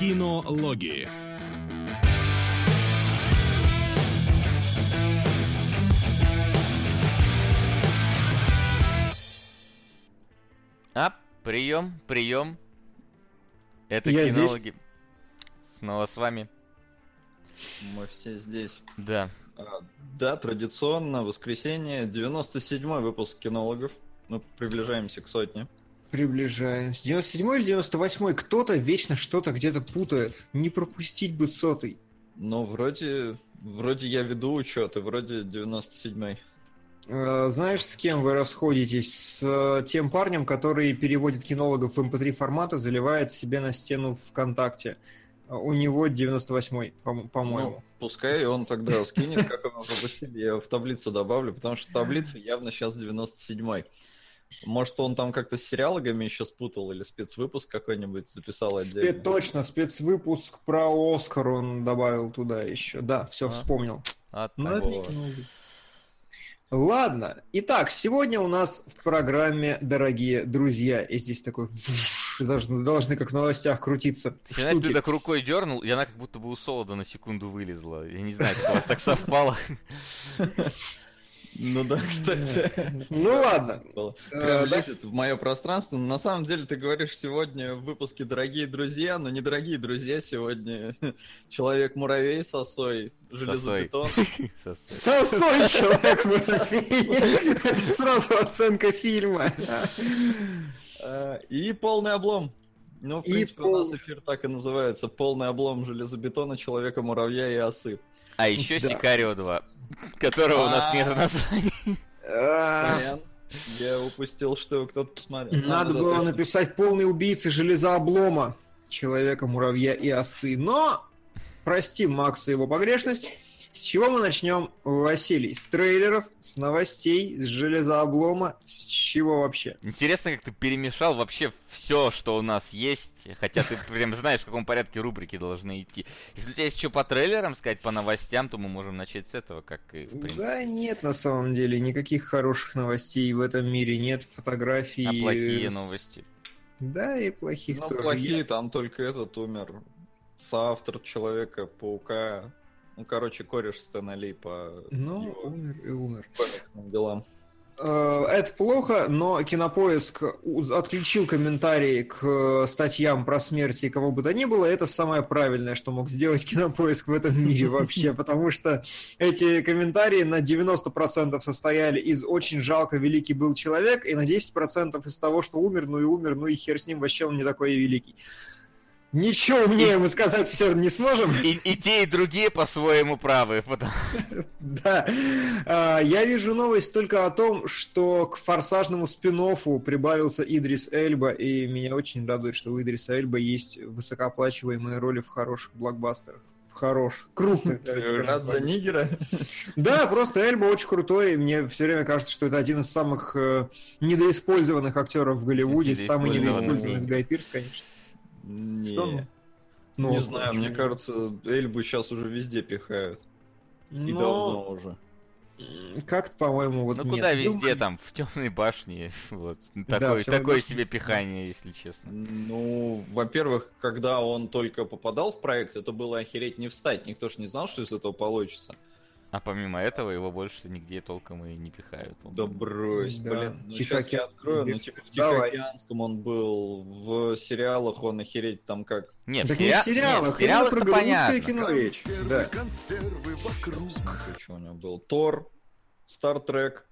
Кинологии. А, прием, прием. Это Я кинологи. Снова с вами. Мы все здесь. Да. А, да, традиционно, воскресенье, 97-й выпуск кинологов. Мы приближаемся к сотне. Приближаемся. 97 или 98 кто-то вечно что-то где-то путает. Не пропустить бы сотый. Но вроде, вроде я веду учет, и вроде 97-й. Э, Знаешь, с кем вы расходитесь? С э, тем парнем, который переводит кинологов в mp3 формата, заливает себе на стену ВКонтакте. У него 98-й, по- по-моему. Ну, пускай он тогда скинет, как он пропустил, я его в таблицу добавлю, потому что таблица явно сейчас 97-й. Может, он там как-то с сериалогами еще спутал или спецвыпуск какой-нибудь записал Спе- отдельно. точно, спецвыпуск про Оскар он добавил туда еще. Да, все А. вспомнил. От Ну, того. Ладно. Итак, сегодня у нас в программе, дорогие друзья, и здесь такой вш, должны, должны как в новостях крутиться. Ты знаешь, ты так рукой дернул, и она как будто бы у Солода на секунду вылезла. Я не знаю, как у вас так совпало. Ну да, кстати. Ну ладно. да. лезет в мое пространство. Но на самом деле ты говоришь сегодня в выпуске «Дорогие друзья», но не дорогие друзья сегодня. Человек-муравей, сосой, железобетон. Сосой. Сосой человек муравей. Это сразу оценка фильма. Э, И полный облом. Ну, в И принципе, у нас эфир так и называется. Полный облом железобетона, человека-муравья и осы. А еще Да. Сикарио 2, которого у нас нет А. названия. Сорян. Я упустил, что кто-то посмотрел. Надо было написать полный убийцы железооблома человека, муравья и осы. Но простим Максу его погрешность. С чего мы начнем, Василий? С трейлеров, с новостей, с железооблома, с чего вообще? Интересно, как ты перемешал вообще все, что у нас есть, хотя ты прям знаешь, в каком порядке рубрики должны идти. Если у тебя есть что по трейлерам сказать, по новостям, то мы можем начать с этого, как и в принципе. Да нет, на самом деле, никаких хороших новостей в этом мире нет, фотографий. А плохие с- новости. Да, и плохих Ну, тоже. плохие, там только этот умер. Соавтор Человека-паука. Ну, короче, кореш Стэна Ли по Ну, его умер и умер. делам. Э, Это плохо, но Кинопоиск отключил комментарии к э, статьям про смерти кого бы то ни было. Это самое правильное, что мог сделать Кинопоиск в этом мире вообще, потому что эти комментарии на 90% состояли из «очень жалко, великий был человек», и на 10% из того, что умер, ну и умер, ну и хер с ним, вообще он не такой и великий. Ничего умнее мы сказать все не сможем. И, и те, и другие по-своему правы. потому- Да. А, Я вижу новость только о том, что к форсажному спин прибавился Идрис Эльба, и меня очень радует, что у Идриса Эльба есть высокооплачиваемые роли в хороших блокбастерах. В хороших, крупных. Ты так скажем, рад за. Нигера? Да, просто Эльба очень крутой, и мне все время кажется, что это один из самых э, недоиспользованных актеров в Голливуде, самый Недоиспользованный. недоиспользованный Гай Пирс, конечно. Не, Что? ну? Ну, не знаю, мне кажется, Эльбу сейчас уже везде пихают. И Но, давно уже. как-то, по-моему, вот Ну нет. куда везде Думаю, там, в темной башне. Вот. Да, Такое, «Тёмной такое башне». себе пихание, если честно. Ну, во-первых, когда он только попадал в проект, это было охереть не встать. Никто же не знал, что из этого получится. А помимо этого, его больше нигде толком и не пихают. Да по-моему. брось, Да, блин. Ну, сейчас Тихоокеанский я открою, ну, типа, в. Тихоокеанском он был, в сериалах он охереть там как... Нет, Так в не в сериа- сериалах, нет, в сериалах про это голливудское понятно. кино речь. Да. консервы вокруг. Что у него был. Тор, Стартрек.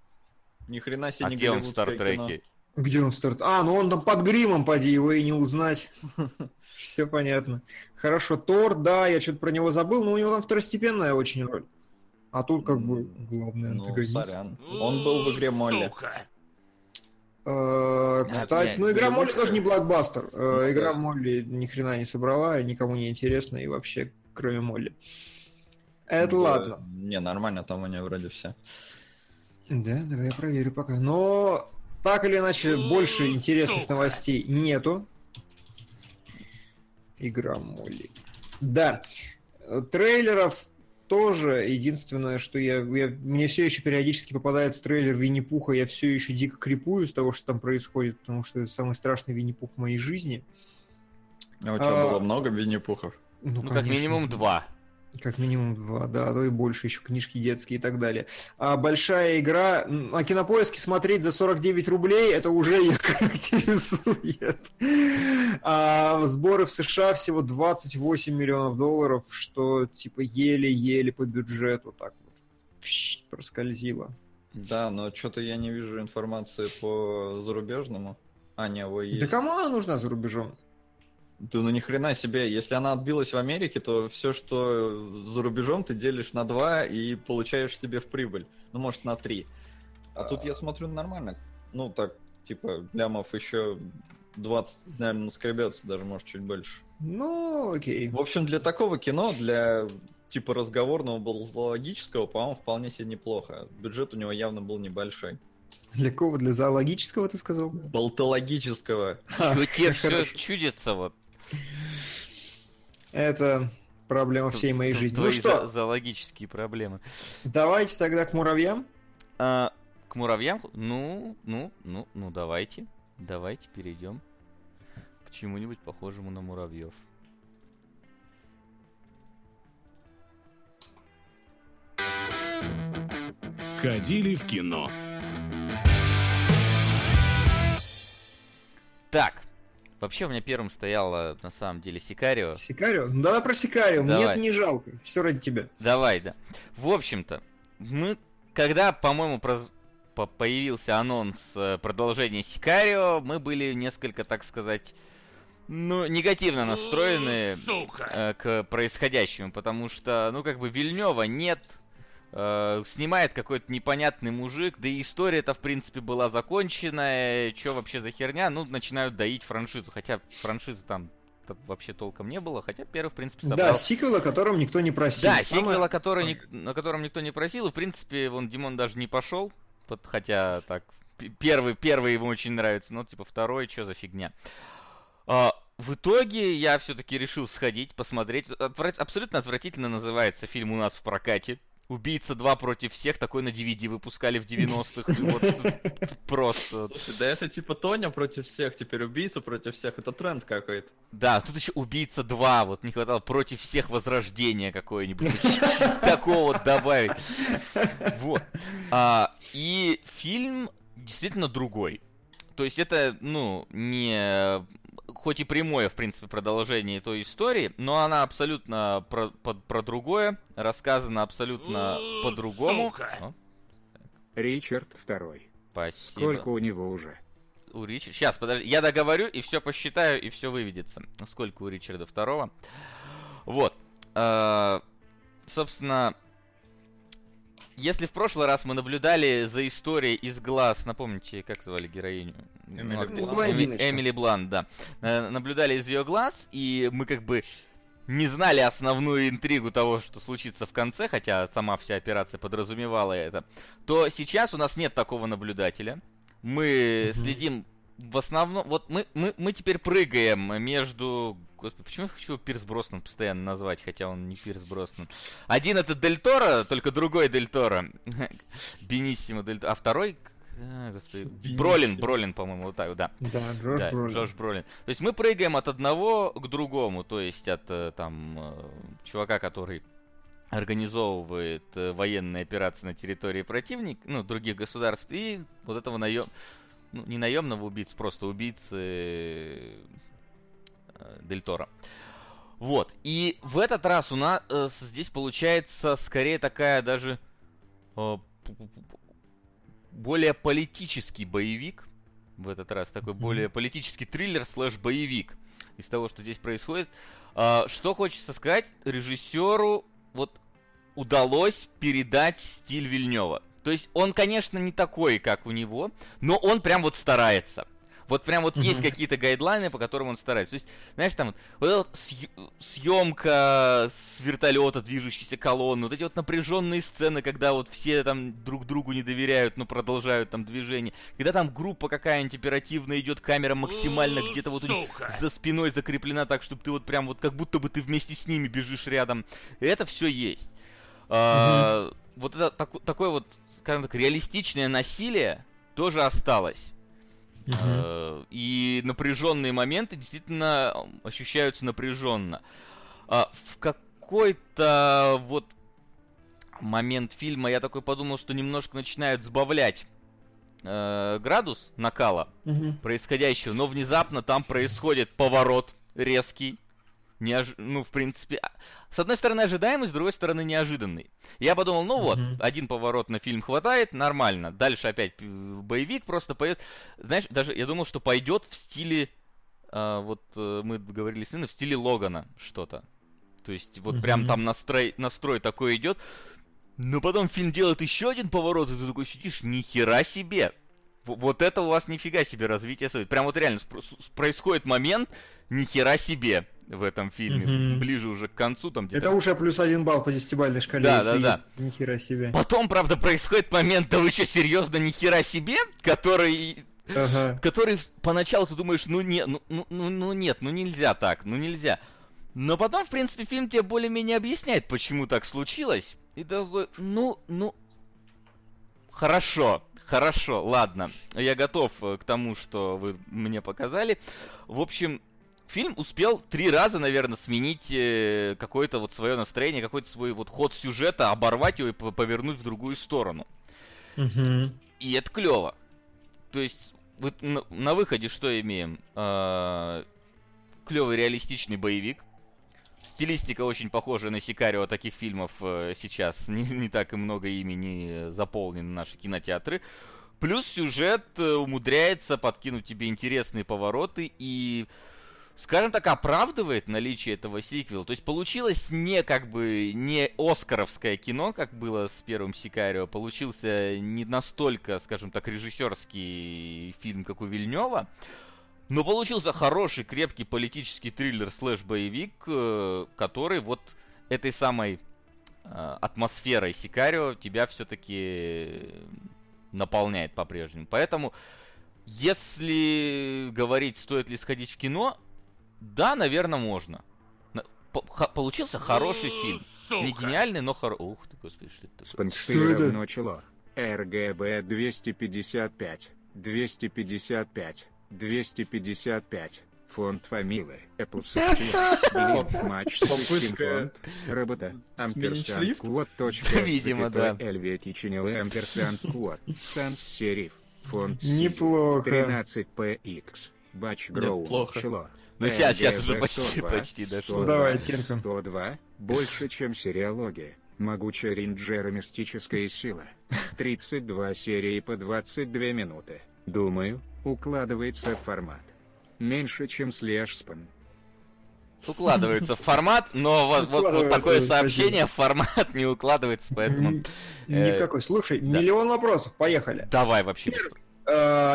Ни хрена себе А не где он в Стартреке? Где он старт? А, ну он там под гримом, поди, его и не узнать. Все понятно. Хорошо, Тор, да, я что-то про него забыл, но у него там второстепенная очень роль. А тут как бы главный Ну, антагонист. сорян. Он был в игре Молли. Э, Кстати, ну игра Молли тоже не блокбастер. Э, Игра. Молли ни хрена не собрала, никому не интересна и вообще, кроме Молли. Это ладно. Не, нормально, там у него вроде все. Да, давай я проверю пока. Но так или иначе, больше интересных новостей нету. Игра Молли. Да. Трейлеров тоже. Единственное, что я, я- Мне все еще периодически попадается трейлер Винни-Пуха, я все еще дико крипую с того, что там происходит, потому что это самый страшный Винни-Пух в моей жизни. А у тебя А, было много Винни-Пухов? Ну, как конечно. минимум два. Как минимум два, да, то и больше, еще книжки детские и так далее. А большая игра, на кинопоиске смотреть за 49 рублей, это уже ее характеризует. А сборы в США всего 28 миллионов долларов, что типа еле-еле по бюджету так вот проскользило. Да, но что-то я не вижу информации по зарубежному. А, не, его есть. Да кому она нужна за рубежом? Да ну ни хрена себе, если она отбилась в Америке, то все, что за рубежом, ты делишь на два и получаешь себе в прибыль. Ну, может, на три. А тут я смотрю нормально. Ну, так, типа, лямов еще 20, наверное, наскребется, даже, может, чуть больше. Ну, окей. В общем, для такого кино, для типа разговорного болтологического, по-моему, вполне себе неплохо. Бюджет у него явно был небольшой. Для кого? Для зоологического, ты сказал? Болтологического. Тебе все чудится вот. Это проблема всей моей жизни. Ну что, зо- зоологические проблемы. давайте тогда к муравьям. А, к муравьям? Ну, ну, ну, ну, давайте. Давайте перейдем к чему-нибудь похожему на муравьев. Сходили в кино. Так, вообще у меня первым стояло на самом деле Сикарио. Сикарио? Ну давай про Сикарио, мне Давай. это не жалко. Все ради тебя. Давай, да. В общем-то, мы, когда, по-моему, проз- по- появился анонс э, продолжения Сикарио, мы были несколько, так сказать, ну, негативно настроены Сука! э, к происходящему, потому что, ну, как бы Вильнева нет, э, снимает какой-то непонятный мужик, да и история-то, в принципе, была закончена, что вообще за херня, ну, начинают доить франшизу, хотя франшизы там то вообще толком не было, хотя первый, в принципе, собрал... Да, сиквел, о котором никто не просил. Да, Самое- сиквел, о ник- на котором никто не просил, и, в принципе, вон Димон даже не пошел, вот, хотя так, первый, первый ему очень нравится, но, типа, второй, что за фигня. А, в итоге я все-таки решил сходить, посмотреть. Абсолютно отвратительно называется фильм у нас в прокате. Убийца 2 против всех, такой на DVD выпускали в 90-х. и Вот просто. Слушай, да это типа Тоня против всех, теперь убийца против всех, это тренд какой-то. Да, тут еще Убийца 2, вот не хватало против всех возрождения какое-нибудь. Такого вот добавить. Вот. А, и фильм действительно другой. То есть это, ну, не... Хоть и прямое, в принципе, продолжение той истории, но она абсолютно про, по- про другое, рассказана абсолютно по-другому. Ричард второй. спасибо. Сколько у него уже? у Ричарда. Сейчас, подожди, я договорю и все посчитаю, и все выведется. Сколько у Ричарда второго. Вот. Э, Собственно, если в прошлый раз мы наблюдали за историей из глаз, напомните, как звали героиню? Эмили Ну, Блант. Блондиночка. Эми- Эмили Блант, да. Э, Наблюдали из ее глаз, и мы как бы не знали основную интригу того, что случится в конце, хотя сама вся операция подразумевала это, то сейчас у нас нет такого наблюдателя. Мы Мгм. следим в основном... Вот мы, мы, мы теперь прыгаем между... Господи, почему я хочу его Пирс Броснан постоянно назвать, хотя он не Пирс Броснан. Один это Дель Торо, только другой Дель Торо. Бениссимо Дель Торо. А второй... а, Господи, Бениссимо. Бролин, Бролин, по-моему, вот так, да. Да, Джош Да, Бролин. Джош Бролин. То есть мы прыгаем от одного к другому, то есть от э, там э, чувака, который организовывает э, военные операции на территории противника, ну, других государств, и вот этого наем... Ну, не наемного убийцы, просто убийцы Дель Торо. Вот. И в этот раз у нас э, здесь получается скорее такая даже э, более политический боевик. В этот раз такой более политический триллер слэш боевик из того, что здесь происходит. А, что хочется сказать, режиссеру вот удалось передать стиль Вильнева. То есть он, конечно, не такой, как у него, но он прям вот старается. Вот прям вот есть какие-то гайдлайны, по которым он старается. То есть, знаешь, там вот, вот эта вот съ- съемка с вертолета, движущейся колонны, вот эти вот напряженные сцены, когда вот все там друг другу не доверяют, но продолжают там движение. Когда там группа какая-нибудь оперативная идет, камера максимально где-то вот у них за спиной закреплена так, чтобы ты вот прям вот как будто бы ты вместе с ними бежишь рядом. Это все есть. А, Вот это таку- такое вот, скажем так, реалистичное насилие тоже осталось. Э, И напряженные моменты действительно ощущаются напряженно. А, В какой-то вот момент фильма я такой подумал, что немножко начинают сбавлять э, градус накала происходящего, но внезапно там происходит поворот резкий. Неож... Ну, в принципе, а- с одной стороны ожидаемый, с другой стороны неожиданный. Я подумал, ну вот, Мгм. один поворот на фильм хватает, нормально. Дальше опять боевик просто пойдет. Знаешь, даже я думал, что пойдет в стиле, а, вот э, мы говорили с Инной, в стиле Логана что-то. То есть вот прям Мгм. там настрой, настрой такой идет. Но потом фильм делает еще один поворот, и ты такой сидишь, ни хера себе. Вот это у вас нифига себе развитие стоит. Прям вот реально происходит момент, ни хера себе в этом фильме. Мгм. Ближе уже к концу, там где-то Это уже плюс один балл по десятибалльной шкале. Да, да, да. есть. Ни хера себе. Потом, правда, происходит момент, да вы что, серьезно, ни хера себе, который... Ага. Который поначалу ты думаешь, ну не, ну, ну, ну, ну нет, ну нельзя так, ну нельзя. Но потом, в принципе, фильм тебе более-менее объясняет, почему так случилось. И такой, ну, ну, хорошо, хорошо, ладно. Я готов э, к тому, что вы мне показали. В общем, фильм успел три раза, наверное, сменить э, какое-то вот свое настроение, какой-то свой вот ход сюжета, оборвать его и по- повернуть в другую сторону. Мгм. И это клево. То есть, вот на, выходе что имеем? клевый реалистичный боевик. Стилистика очень похожа на Сикарио, таких фильмов э, сейчас не, не так и много ими не заполнены наши кинотеатры. Плюс сюжет э, умудряется подкинуть тебе интересные повороты и, скажем так, оправдывает наличие этого сиквела. То есть получилось не как бы не оскаровское кино, как было с первым Сикарио. Получился не настолько, скажем так, режиссерский фильм, как у Вильнева. Но получился хороший, крепкий политический триллер слэш-боевик, э, который вот этой самой э, атмосферой Сикарио тебя все-таки наполняет по-прежнему. Поэтому, если говорить, стоит ли сходить в кино, да, наверное, можно. Получился хороший фильм. Не гениальный, но хороший. Ух ты, господи, что это такое? Что это? равно чело. РГБ 255, 255, 255. Font-family. apple-system. Блин, матч System фонд. Roboto. quot. точка, Видимо, да. запятой, Helvetica Neue амперсанд quot. Sans-serif. Font Неплохо. 13PX. Бач Гроу. Неплохо. Чело. Ну, сейчас, сейчас уже почти- 102, почти дошло. 102, Давай, Тенка. 102. Больше, чем сериология. Могучая рейнджера мистическая сила. 32 серии по 22 минуты. Думаю, укладывается в формат. Меньше, чем слэшспан. Укладывается в формат, но вот, вот- вот такое сообщение в формат не укладывается, поэтому Ни в э, какой. Слушай, миллион вопросов, поехали. давай вообще. Э,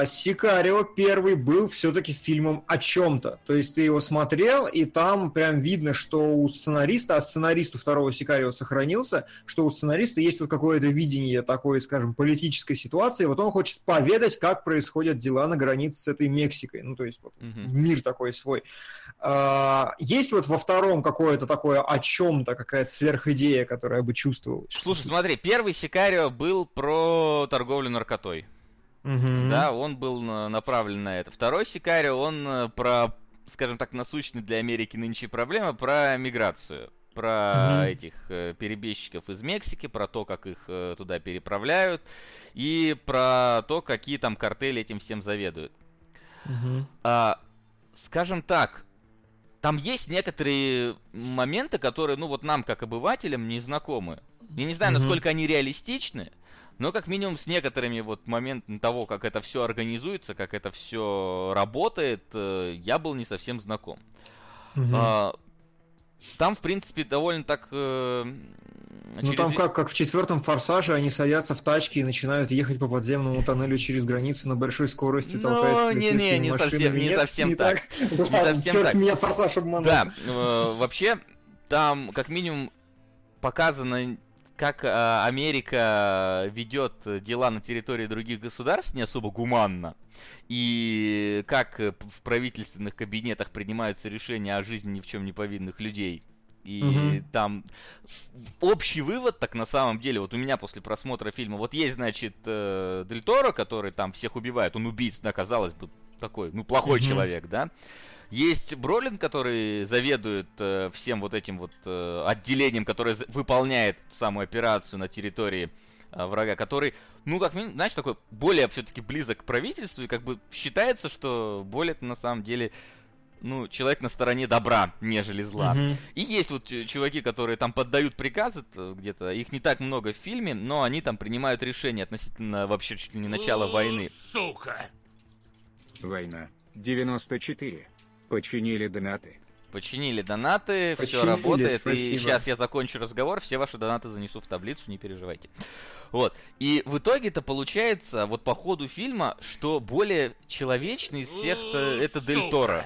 Сикарио первый был все-таки фильмом о чем-то. То есть ты его смотрел, и там прям видно, что у сценариста, а сценарист у второго Сикарио сохранился, что у сценариста есть вот какое-то видение такой, скажем, политической ситуации. Вот он хочет поведать, как происходят дела на границе с этой Мексикой. Ну, то есть вот Мгм. мир такой свой. А, Есть вот во втором какое-то такое о чем-то, какая-то сверхидея, которая бы чувствовалась? Слушай, смотри, первый Сикарио был про торговлю наркотой. Мгм. Да, он был на- направлен на это. Второй Сикарио, он э, про, скажем так, насущные для Америки нынче проблемы, про миграцию. Про Мгм. этих э, перебежчиков из Мексики, про то, как их э, туда переправляют, и про то, какие там картели этим всем заведуют. Мгм. А, скажем так, там есть некоторые моменты, которые, ну вот нам, как обывателям, не знакомы. Я не знаю, Мгм. насколько они реалистичны, но как минимум с некоторыми вот моментами того, как это все организуется, как это все работает, э, я был не совсем знаком. Мгм. А, там, в принципе, довольно так... э, Ну через- там как, как в четвертом форсаже они садятся в тачки и начинают ехать по подземному тоннелю через границу на большой скорости, Ну, толкаясь с не-не, полицейскими не совсем- не Нет, совсем не так. Ладно, совсем так. меня форсаж обманул. Да, э, вообще, там как минимум показано, как э, Америка ведет дела на территории других государств не особо гуманно. И как в правительственных кабинетах принимаются решения о жизни ни в чем не повинных людей. И Мгм. там общий вывод, так на самом деле, вот у меня после просмотра фильма, вот есть, значит, э, Дель Торо, который там всех убивает, он убийц, да, казалось бы, такой, ну, плохой Мгм. человек, да. Есть Бролин, который заведует э, всем вот этим вот э, отделением, которое выполняет самую операцию на территории э, врага, который, ну, как минимум, знаешь, такой более все-таки близок к правительству, и как бы считается, что более на самом деле, ну, человек на стороне добра, нежели зла. Мгм. И есть вот чуваки, которые там поддают приказы где-то, их не так много в фильме, но они там принимают решения относительно вообще чуть ли не начала войны. Сука! Война. 94. Починили донаты. Починили донаты, все работает, и спасибо. сейчас я закончу разговор, все ваши донаты занесу в таблицу, не переживайте. Вот. И в итоге-то получается, вот по ходу фильма, что более человечный из всех это Дель Торо.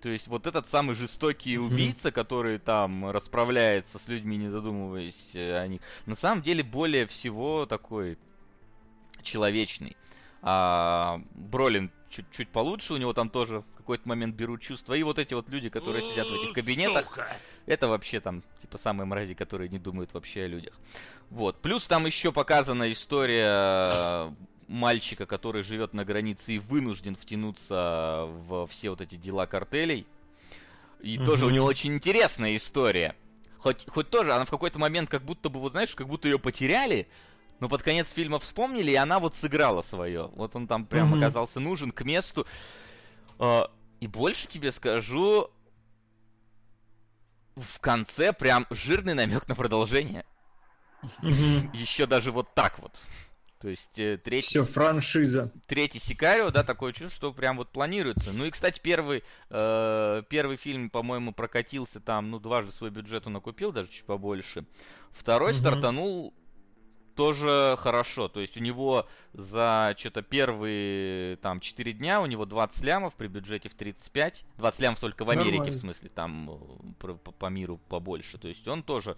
То есть вот этот самый жестокий убийца, который там расправляется с людьми, не задумываясь о них, на самом деле более всего такой человечный. А Бролин чуть-чуть получше, у него там тоже в какой-то момент берут чувства. И вот эти вот люди, которые сидят в этих кабинетах, Сука! это вообще там, типа, самые мрази, которые не думают вообще о людях. Вот. Плюс там еще показана история э, мальчика, который живет на границе и вынужден втянуться в все вот эти дела картелей. И тоже у него очень интересная история. Хоть, хоть тоже она в какой-то момент как будто бы, вот знаешь, как будто ее потеряли, но под конец фильма вспомнили, и она вот сыграла свое. Вот он там прям Мгм. оказался нужен к месту. А, И больше тебе скажу, в конце прям жирный намек на продолжение. Мгм. Еще даже вот так вот. То есть э, третий, Все, франшиза. третий Сикарио, да, такое чувство, что прям вот планируется. Ну и, кстати, первый, э, первый фильм, по-моему, прокатился там, ну, дважды свой бюджет он окупил, даже чуть побольше. Второй Мгм. стартанул тоже хорошо. То есть у него за что-то первые там 4 дня у него 20 лямов при бюджете в 35. 20 лямов только в Америке, Нормально. в смысле, там э, по, по миру побольше. То есть он тоже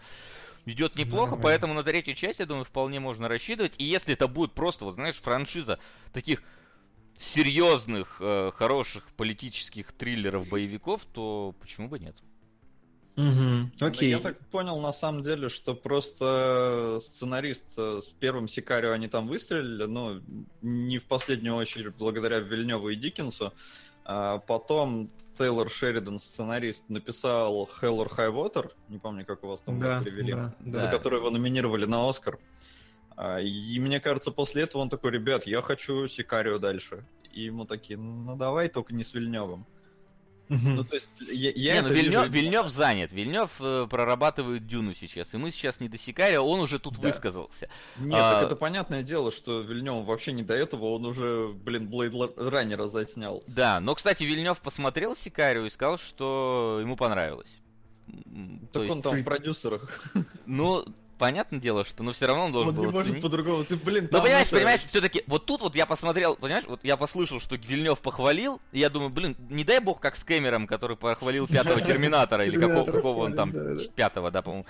идет неплохо, Нормально. поэтому на третью часть, я думаю, вполне можно рассчитывать. И если это будет просто, вот знаешь, франшиза таких серьезных, э, хороших политических триллеров, боевиков, то почему бы нет? Ну, Окей. Я так понял, на самом деле, что просто сценарист э, с первым Сикарио они там выстрелили, но не в последнюю очередь благодаря Вильневу и Диккенсу. А потом Тейлор Шеридан, сценарист, написал Hell or High Water, не помню, как у вас там Да, перевели, да, Да. за который его номинировали на Оскар. А, И мне кажется, после этого он такой, ребят, я хочу Сикарио дальше. И ему такие, ну давай, только не с Вильневым. Ну, то есть, я, я не, ну Вильнев, вижу- Вильнев занят. Вильнев э, прорабатывает Дюну сейчас. И мы сейчас не до Сикарио, он уже тут Да. высказался. Нет, А- так это понятное дело, что Вильнев вообще не до этого, он уже, блин, Блейд раннера заснял. Да, но, кстати, Вильнев посмотрел Сикарио и сказал, что ему понравилось. М, То Так есть, он там в продюсерах. ну, понятное дело, что, ну, все равно он должен Он был не может по-другому. Ты, блин, Ну, понимаешь, это- понимаешь, все-таки вот тут вот я посмотрел, понимаешь, вот я послышал, что Вильнев похвалил, и я думаю, блин, не дай бог, как с Кэмером, который похвалил пятого Терминатора, или какого, какого он там, пятого, да, по-моему.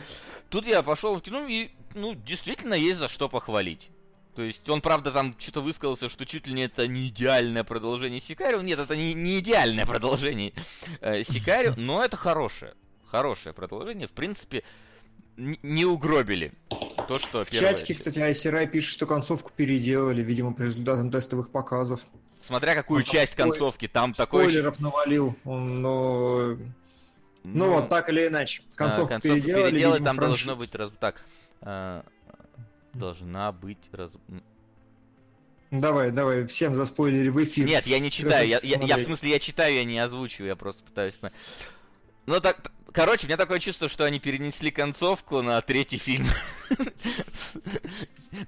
Тут я пошел в кино, и, ну, действительно есть за что похвалить. То есть он, правда, там что-то высказался, что чуть ли не это не идеальное продолжение Сикарио. Нет, это не, не идеальное продолжение э, Сикарио, но это хорошее. Хорошее продолжение. В принципе, не угробили то, что В чатике, кстати, Айсерай пишет, что концовку переделали, видимо, по результатам тестовых показов. Смотря какую Он там часть спой- концовки, там такой... Спойлеров навалил, он, но... Ну, вот, так или иначе. а, Концовку, концовку переделали, переделать, видимо, там франши- должно быть... Раз... Так, а, должна быть... Раз... Давай, давай, всем заспойлери в эфир. Нет, я не читаю, я, я, я в смысле, я читаю, я не озвучиваю, я просто пытаюсь... Ну, так, короче, у меня такое чувство, что они перенесли концовку на третий фильм.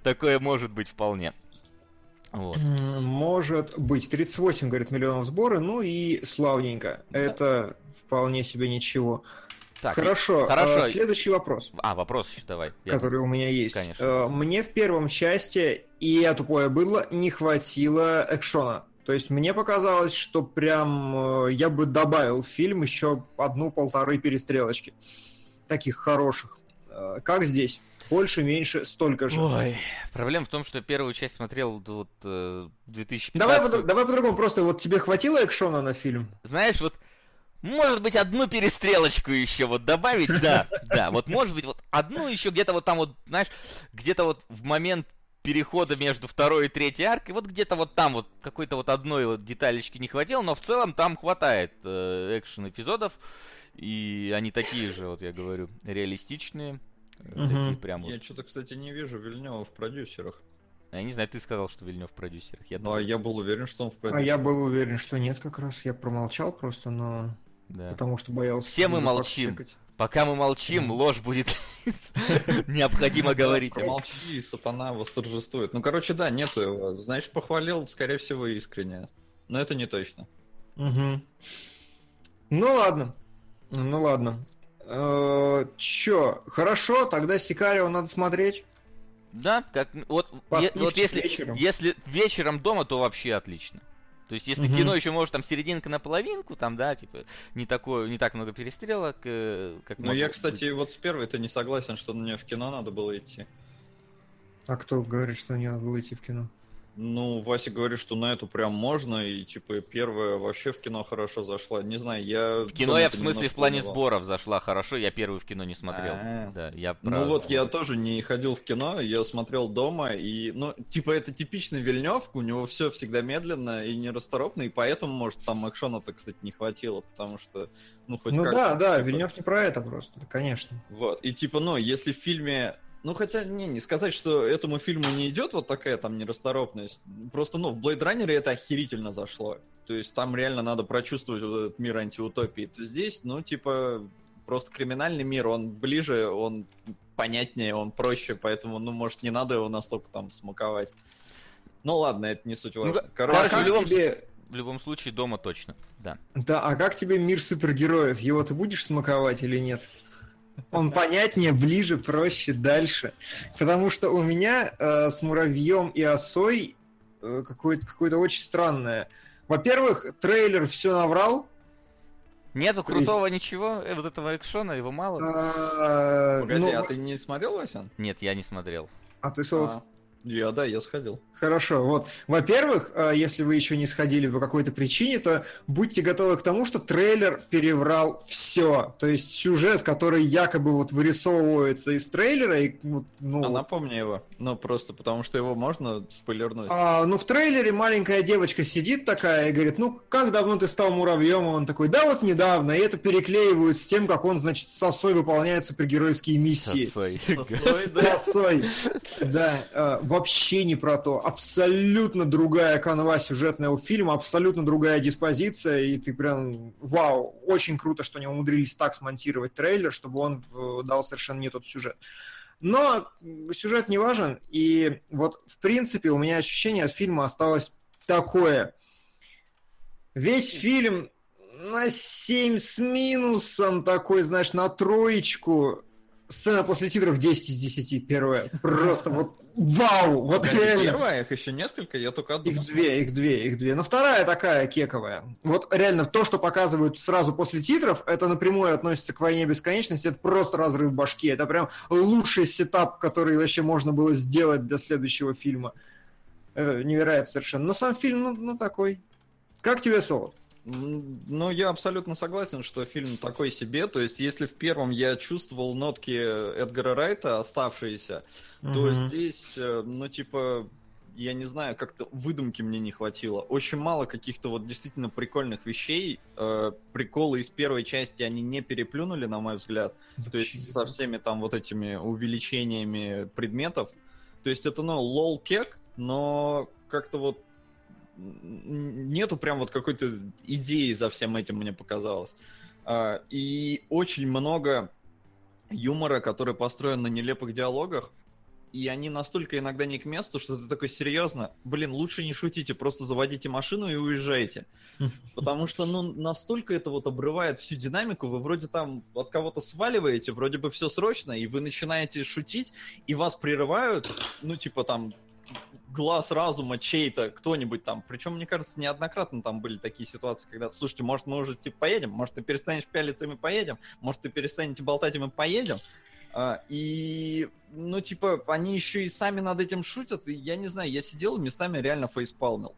Такое может быть вполне. Вот. Может быть. 38, говорит, миллионов сборы, ну и славненько. Да. Это вполне себе ничего. Так, хорошо, хорошо. а, следующий вопрос. А, вопрос еще давай. Я- который у меня есть. Конечно. Э, Мне в первом части, и я тупое было, не хватило экшона. То есть мне показалось, что прям э, я бы добавил в фильм еще одну-полторы перестрелочки. Таких хороших. Э, Как здесь? Больше, меньше, столько же. Ой, проблема в том, что первую часть смотрел вот э, 2015 Давай, по- давай по-другому, просто вот тебе хватило экшона на фильм? Знаешь, вот может быть одну перестрелочку еще вот добавить, да, да, вот может быть вот одну еще где-то вот там вот, знаешь, где-то вот в момент перехода между второй и третьей аркой, вот где-то вот там вот какой-то вот одной вот деталечки не хватило, но в целом там хватает э, экшен эпизодов, и они такие же, вот я говорю, реалистичные. Мгм. Такие прям вот. Я что-то, кстати, не вижу Вильнева в продюсерах. Я не знаю, ты сказал, что Вильнев в продюсерах. Я Ну, а я был уверен, что он в А продюсерах. я был уверен, что нет как раз. Я промолчал просто, но... да. Потому что боялся... Все мы молчим. Пока мы молчим, ложь будет необходимо говорить. Молчи, сатана восторжествует. Ну, короче, да, нету его. Значит, похвалил, скорее всего, искренне. Но это не точно. Мгм. Ну ладно. Ну ладно. Э, Чё, хорошо, тогда Сикарио надо смотреть. Да, как вот, е- вот если вечером. если вечером дома, то вообще отлично. То есть, если Мгм. кино еще может там серединка на половинку, там, да, типа, не такое, не так много перестрелок, э, как Ну, я, быть. кстати, вот с первой-то не согласен, что мне в кино надо было идти. А кто говорит, что не надо было идти в кино? Ну, Вася говорит, что на эту прям можно, и, типа, первая вообще в кино хорошо зашла. Не знаю, я... В кино я в смысле в плане унывал. сборов зашла хорошо, я первый в кино не смотрел. А. Да, я Ну про- вот я тоже не ходил в кино, я смотрел дома, и, ну, типа, это типичный Вильнев, у него все всегда медленно и нерасторопно, и поэтому, может, там экшона-то, кстати, не хватило, потому что, ну, хоть ну как-то, да, да, типа, Вильнев не про это просто, конечно. Вот, и типа, ну, если в фильме... Ну, хотя, не, не сказать, что этому фильму не идет вот такая там нерасторопность. Просто, ну, в Blade Runner это охерительно зашло. То есть там реально надо прочувствовать вот этот мир антиутопии. То здесь, ну, типа, просто криминальный мир, он ближе, он понятнее, он проще, поэтому, ну, может, не надо его настолько там смаковать. Ну, ладно, это не суть важно. А Короче, в как любом тебе... В любом случае, дома точно, да. Да, а как тебе мир супергероев? Его ты будешь смаковать или нет? Он понятнее, ближе, проще, дальше. Потому что у меня э, с муравьем и осой э, какое-то какое очень странное. Во-первых, трейлер все наврал. Нету То есть- крутого ничего, э, вот этого экшона, его мало. А, Погоди, ну, а ты не смотрел, Васян? Нет, я не смотрел. а ты, Солод, А, Я, да, я сходил. Хорошо, вот. Во-первых, э, если вы еще не сходили по какой-то причине, то будьте готовы к тому, что трейлер переврал все. То есть сюжет, который якобы вот вырисовывается из трейлера, и, вот, ну, А напомни его. Ну, просто потому что его можно спойлернуть. А, ну, в трейлере маленькая девочка сидит такая и говорит, ну, как давно ты стал муравьем? И он такой, да вот недавно. И это переклеивают с тем, как он, значит, сосой выполняет супергеройские миссии. Сосой. Сосой. Да, э, вообще не про то. Абсолютно другая канва сюжетного фильма, абсолютно другая диспозиция, и ты прям, вау, очень круто, что они умудрились так смонтировать трейлер, чтобы он э, дал совершенно не тот сюжет. Но сюжет не важен, и вот, в принципе, у меня ощущение от фильма осталось такое. Весь фильм на 7 с минусом, такой, знаешь, на троечку. Сцена после титров 10 из 10, первая. Просто вот вау, вот Погоди, реально. Первая, их еще несколько, я только одну Их две, их две, их две. Но вторая такая кековая. Вот реально то, что показывают сразу после титров, это напрямую относится к войне бесконечности. Это просто разрыв башки. Это прям лучший сетап, который вообще можно было сделать для следующего фильма. Э, невероятно совершенно. Но сам фильм, ну, ну такой. Как тебе Солод? Ну, я абсолютно согласен, что фильм такой себе. То есть, если в первом я чувствовал нотки Эдгара Райта, оставшиеся, то Мгм. здесь, э, ну, типа, я не знаю, как-то выдумки мне не хватило. Очень мало каких-то вот действительно прикольных вещей. Э, Приколы из первой части они не переплюнули, на мой взгляд. То есть со всеми там вот этими увеличениями предметов. То есть это, ну, лол-кек, но как-то вот нету прям вот какой-то идеи за всем этим, мне показалось. А, И очень много юмора, который построен на нелепых диалогах, и они настолько иногда не к месту, что ты такой серьезно, блин, лучше не шутите, просто заводите машину и уезжайте. Потому что, ну, настолько это вот обрывает всю динамику, вы вроде там от кого-то сваливаете, вроде бы все срочно, и вы начинаете шутить, и вас прерывают, ну, типа там, глаз разума чей-то, кто-нибудь там. Причем, мне кажется, неоднократно там были такие ситуации, когда, слушайте, может, мы уже типа поедем, может, ты перестанешь пялиться, и мы поедем, может, ты перестанете болтать, и мы поедем. А, и, ну, типа, они еще и сами над этим шутят, и я не знаю, я сидел местами реально фейспалмил.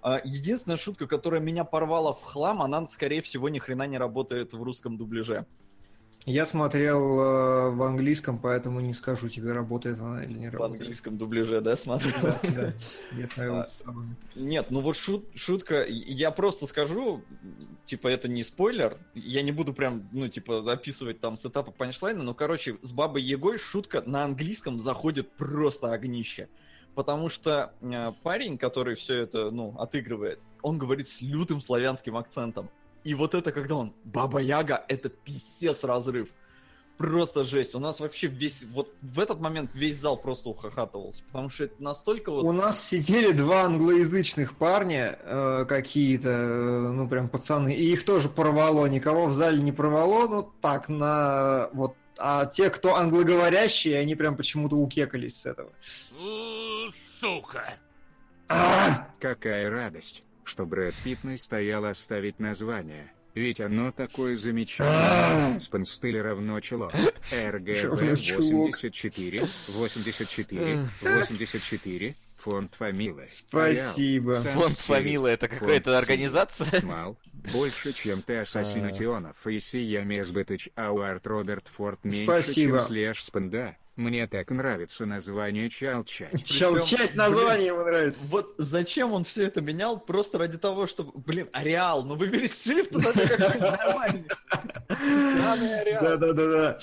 А, Единственная шутка, которая меня порвала в хлам, она, скорее всего, ни хрена не работает в русском дубляже. Я смотрел э, в английском, поэтому не скажу тебе, работает она или не В работает. английском дубляже, да, смотрю? Да, да. Я смотрел А, с собой. Нет, ну вот шут- шутка, я просто скажу, типа, это не спойлер, я не буду прям, ну, типа, описывать там с этапа панчлайна, но, короче, с Бабой Егой шутка на английском заходит просто огнище. Потому что э, парень, который все это, ну, отыгрывает, он говорит с лютым славянским акцентом. И вот это, когда он Баба Яга, это писец разрыв. Просто жесть. У нас вообще весь, вот в этот момент весь зал просто ухахатывался. Потому что это настолько вот... У нас сидели два англоязычных парня э, какие-то, э, ну прям пацаны, и их тоже порвало, никого в зале не порвало, ну так, на вот, а те, кто англоговорящие, они прям почему-то укекались с этого. Сука! А! Какая радость, что Брэд Питт настоял оставить название. Ведь оно такое замечательное. Спенстыль равно чело. РГВ Равно чулок. 84, 84, 84, фонд фамилы. Спасибо. Сан Фонд Фамила это какая-то организация? Смал. Больше, чем ты ассасинатионов и сиями Сбытыч Ауарт Роберт Форд меньше, Спасибо. чем слэш спенда. Мне так нравится название Чалчать. Челчать название ему нравится. Вот зачем он все это менял? Просто ради того, чтобы... Блин, Ареал, ну выбери шрифт туда какой-нибудь нормальный. Да-да-да-да.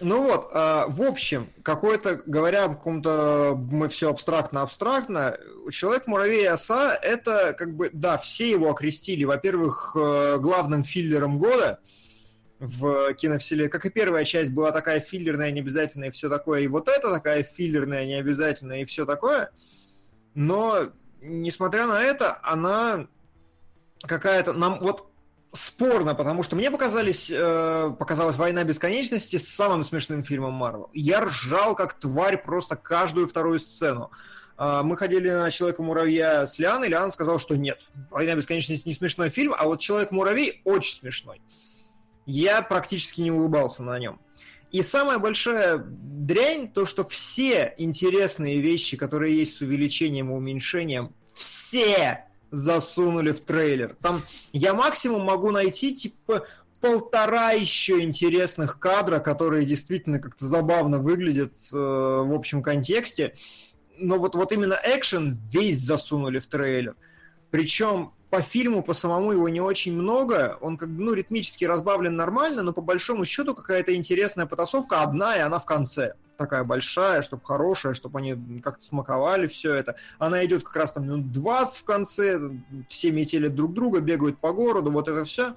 Ну вот, а, в общем, какой-то, говоря о каком-то, мы все абстрактно-абстрактно, Человек-муравей и оса, это как бы, да, все его окрестили, во-первых, э, главным филлером года в киновселенной, как и первая часть была такая филлерная, необязательная и все такое, и вот это такая филлерная, необязательная и все такое, но, несмотря на это, она какая-то, нам вот спорно, потому что мне показались, э, показалась «Война бесконечности» самым смешным фильмом Марвел. Я ржал как тварь просто каждую вторую сцену. А, Мы ходили на Человека-муравья с Лианой, Лиана сказала, что нет, «Война бесконечности» не смешной фильм, а вот Человек-муравей очень смешной. Я практически не улыбался на нем. И самая большая дрянь, то, что все интересные вещи, которые есть с увеличением и уменьшением, все засунули в трейлер. Там я максимум могу найти, типа, полтора еще интересных кадра, которые действительно как-то забавно выглядят э, в общем контексте. Но вот, вот именно экшен весь засунули в трейлер. Причем по фильму, по самому его не очень много. Он как бы, ну, ритмически разбавлен нормально, но по большому счету какая-то интересная потасовка одна, и она в конце. Такая большая, чтобы хорошая, чтобы они как-то смаковали все это. Она идет как раз там минут 20 в конце, все метели друг друга, бегают по городу, вот это все.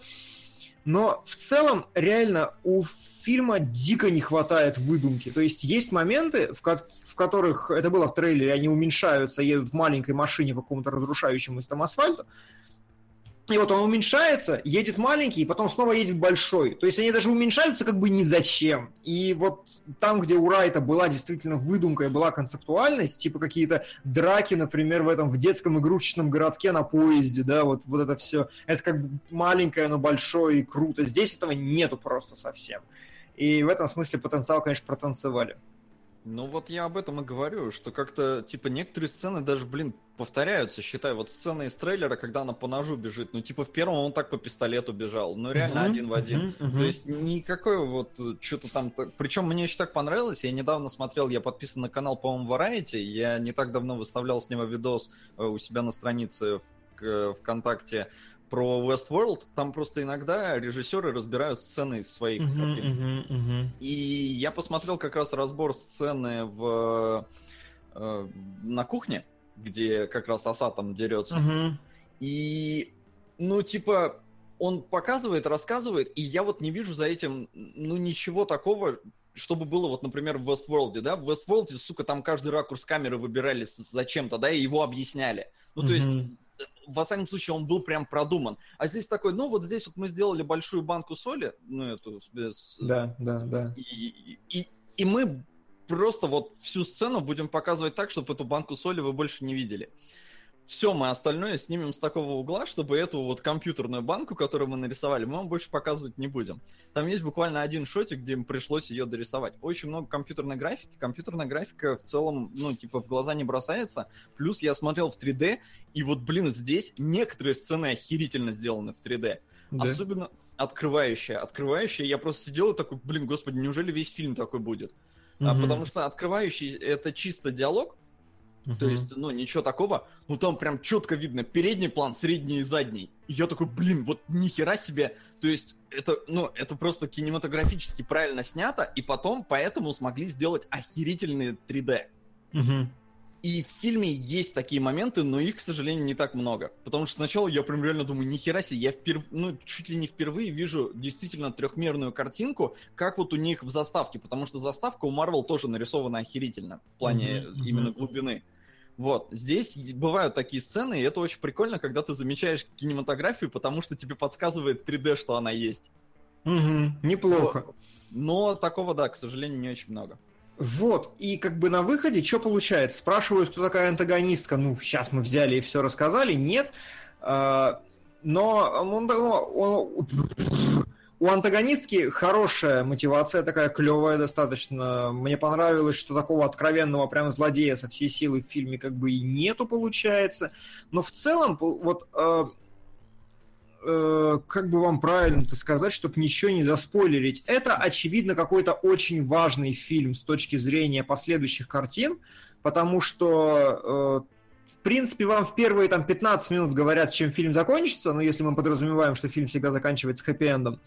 Но в целом, реально, у фильма дико не хватает выдумки. То есть есть моменты, в, ко- в которых, это было в трейлере, они уменьшаются, едут в маленькой машине по какому-то разрушающемуся там асфальту, и вот он уменьшается, едет маленький, и потом снова едет большой. То есть они даже уменьшаются как бы ни зачем. И вот там, где у Райта была действительно выдумка и была концептуальность, типа какие-то драки, например, в этом в детском игрушечном городке на поезде, да, вот, вот это все. Это как бы маленькое, но большое и круто. Здесь этого нету просто совсем. И в этом смысле потенциал, конечно, протанцевали. Ну вот я об этом и говорю, что как-то, типа, некоторые сцены даже, блин, повторяются, считай, вот сцена из трейлера, когда она по ножу бежит, ну, типа, в первом он так по пистолету бежал, ну, реально Мгм, один в один. мгм, мгм. То есть никакой вот что-то там... Причем мне еще так понравилось, я недавно смотрел, я подписан на канал, по-моему, Variety, я не так давно выставлял с него видос э, у себя на странице в к- ВКонтакте про Westworld, там просто иногда режиссеры разбирают сцены из своих Мгм, картин. мгм, мгм. И я посмотрел как раз разбор сцены в э, на кухне, где как раз оса там дерется. Мгм. И, ну, типа, он показывает, рассказывает, и я вот не вижу за этим, ну, ничего такого, чтобы было, вот, например, в Westworld, да? В Westworld, сука, там каждый ракурс камеры выбирали зачем-то, да, и его объясняли. Ну, то есть, Мгм. В остальном случае он был прям продуман. А здесь такой, ну, вот здесь вот мы сделали большую банку соли, ну, эту, без, Да, да, да. и, и, и мы просто вот всю сцену будем показывать так, чтобы эту банку соли вы больше не видели. Все мы остальное снимем с такого угла, чтобы эту вот компьютерную банку, которую мы нарисовали, мы вам больше показывать не будем. Там есть буквально один шотик, где им пришлось ее дорисовать. Очень много компьютерной графики. Компьютерная графика в целом, ну, типа, в глаза не бросается. Плюс я смотрел в 3D, и вот, блин, здесь некоторые сцены охерительно сделаны в 3D. Да. Особенно открывающая. Открывающая, я просто сидел и такой, блин, господи, неужели весь фильм такой будет? А, Мгм. потому что открывающий это чисто диалог, то Мгм. есть, ну, ничего такого. Ну, там прям четко видно передний план, средний и задний. И я такой, блин, вот нихера себе. То есть, это, ну, это просто кинематографически правильно снято, и потом поэтому смогли сделать охерительные 3D. Мгм. И в фильме есть такие моменты, но их, к сожалению, не так много. Потому что сначала я прям реально думаю, нихера себе, я вперв... ну, чуть ли не впервые вижу действительно трехмерную картинку, как вот у них в заставке. Потому что заставка у Marvel тоже нарисована охерительно в плане мгм. именно глубины. Вот, здесь бывают такие сцены, и это очень прикольно, когда ты замечаешь кинематографию, потому что тебе подсказывает 3D, что она есть. Мгм. Неплохо. Но такого, да, к сожалению, не очень много. Вот, и как бы на выходе что получается? Спрашивают, кто такая антагонистка. Ну, сейчас мы взяли и все рассказали. Нет. А, Но он- у антагонистки хорошая мотивация, такая клевая достаточно. Мне понравилось, что такого откровенного прям злодея со всей силы в фильме как бы и нету, получается. Но в целом, вот э, как бы вам правильно-то сказать, чтобы ничего не заспойлерить. Это, очевидно, какой-то очень важный фильм с точки зрения последующих картин, потому что, э, в принципе, вам в первые там 15 минут говорят, чем фильм закончится, ну, если мы подразумеваем, что фильм всегда заканчивается хэппи-эндом.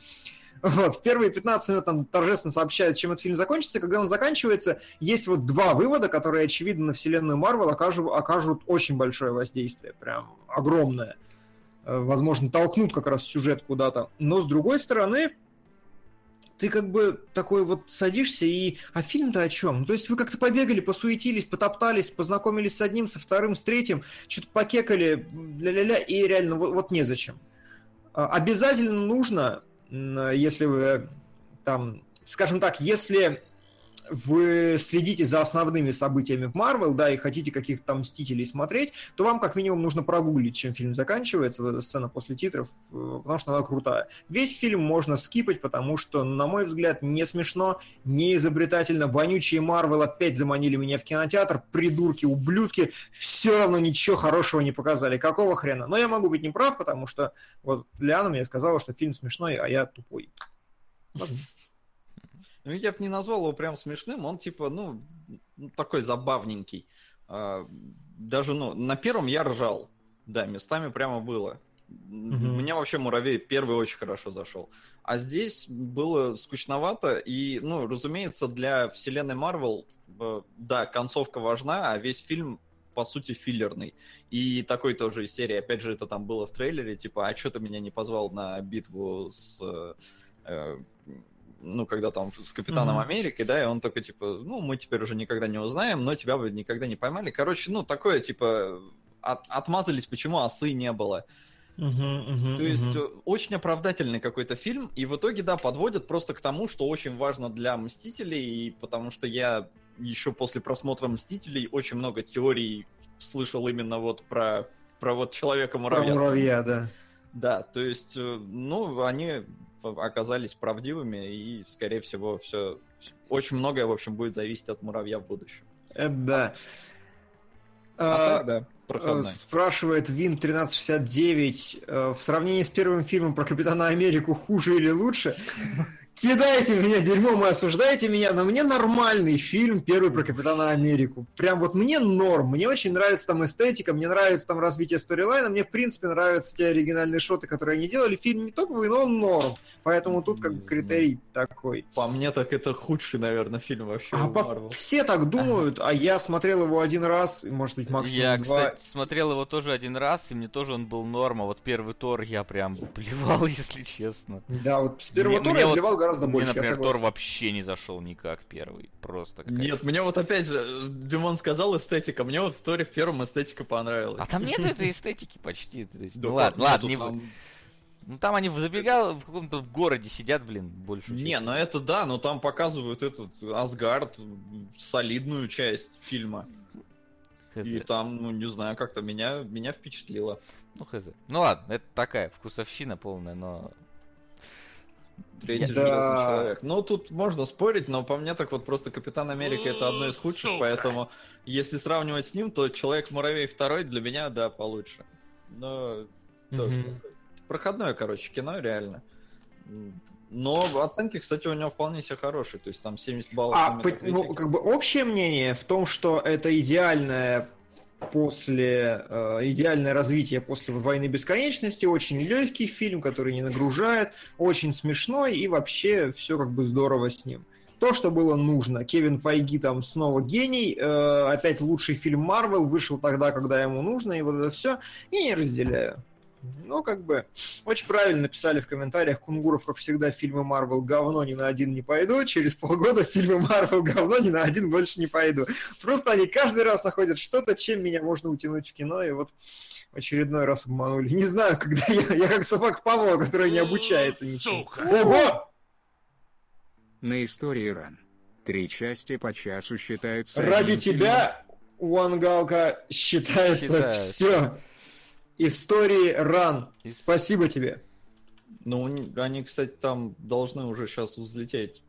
Вот, в первые 15 минут там торжественно сообщают, чем этот фильм закончится. Когда он заканчивается, есть вот два вывода, которые, очевидно, на вселенную Марвел окажут, окажут очень большое воздействие, прям огромное. Э, Возможно, толкнут как раз сюжет куда-то. Но, с другой стороны, ты как бы такой вот садишься и... А фильм-то о чем? Ну, То есть вы как-то побегали, посуетились, потоптались, познакомились с одним, со вторым, с третьим, что-то покекали, ля-ля-ля, и реально вот, вот незачем. А, Обязательно нужно, если вы там, скажем так, если вы следите за основными событиями в Марвел, да, и хотите каких-то там Мстителей смотреть, то вам как минимум нужно прогуглить, чем фильм заканчивается, сцена после титров, э, потому что она крутая. Весь фильм можно скипать, потому что, на мой взгляд, не смешно, не изобретательно. Вонючие Марвел опять заманили меня в кинотеатр, придурки, ублюдки, все равно ничего хорошего не показали. Какого хрена? Но я могу быть неправ, потому что вот Лиана мне сказала, что фильм смешной, а я тупой. Ладно. Ну, я бы не назвал его прям смешным, он типа, ну, такой забавненький. А, Даже, ну, на первом я ржал. Да, местами прямо было. Мгм. Мне вообще муравей первый очень хорошо зашел. А здесь было скучновато, и, ну, разумеется, для вселенной Марвел, э, да, концовка важна, а весь фильм по сути, филлерный. И такой тоже из серии, опять же, это там было в трейлере, типа, а что ты меня не позвал на битву с... э, э, ну, когда там с Капитаном Мгм. Америкой, да, и он такой, типа, ну, мы теперь уже никогда не узнаем, но тебя бы никогда не поймали. Короче, ну, такое, типа, от- отмазались, почему осы не было. То есть э, очень оправдательный какой-то фильм, и в итоге, да, подводят просто к тому, что очень важно для Мстителей, и потому что я еще после просмотра Мстителей очень много теорий слышал именно вот про, про вот Про Человека-муравья. муравья, да. Да, то есть, э, ну, они оказались правдивыми, и, скорее всего, все... Очень многое, в общем, будет зависеть от муравья в будущем. Это да. А, А, так, да, э, проходной. Спрашивает Вин 1369, э, в сравнении с первым фильмом про Капитана Америку хуже или лучше? Кидайте меня дерьмом и осуждайте меня, но мне нормальный фильм первый про Капитана Америку. Прям вот мне норм, мне очень нравится там эстетика, мне нравится там развитие сторилайна, мне в принципе нравятся те оригинальные шоты, которые они делали. Фильм не топовый, но он норм. Поэтому тут как бы Не критерий такой. По мне, так это худший, наверное, фильм вообще А по- все так думают, а я смотрел его один раз, и, может быть, максимум Я, два. кстати, смотрел его тоже один раз, и мне тоже он был норма. Вот первый Тор я прям плевал, если честно. Да, вот с первого Мне- тура мне я вот- плевал гораздо Мне, больше, я например, Тор вообще не зашел никак первый. Просто Нет, мне вот опять же, Димон сказал эстетика, мне вот в Торе в первом эстетика понравилась. А там нет этой эстетики почти. ну ладно, ладно, не... Ну там они забегал в каком-то городе сидят, блин, больше. Не, ну это да, но там показывают этот Асгард, солидную часть фильма. И там, ну не знаю, как-то меня, меня впечатлило. Ну хз. Ну ладно, это такая вкусовщина полная, но... Третий Да. железный человек. Ну, тут можно спорить, но по мне так вот просто Капитан Америка это одно из худших, Сука. поэтому если сравнивать с ним, то Человек-муравей второй для меня, да, получше. Но тоже Мгм. проходное, короче, кино, реально. Но оценки, кстати, у него вполне себе хорошие. То есть там 70 баллов. А, по- ну, как бы общее мнение в том, что это идеальное после э, идеальное развитие после войны бесконечности, очень легкий фильм, который не нагружает, очень смешной и вообще все как бы здорово с ним. То, что было нужно. Кевин Файги там снова гений, э, опять лучший фильм Марвел вышел тогда, когда ему нужно, и вот это все. Я не разделяю. Ну, как бы, очень правильно написали в комментариях Кунгуров, как всегда, фильмы Марвел говно ни на один не пойду, через полгода фильмы Марвел говно ни на один больше не пойду. Просто они каждый раз находят что-то, чем меня можно утянуть в кино, и вот очередной раз обманули. Не знаю, когда я, я как собака Павлова, который не обучается ничему. Сука. Ого! На истории ран. Три части по часу считаются... Ради тебя, Уангалка, считается, Считается. все. Истории ран. Спасибо тебе. Ну, они, кстати, там должны уже сейчас взлететь.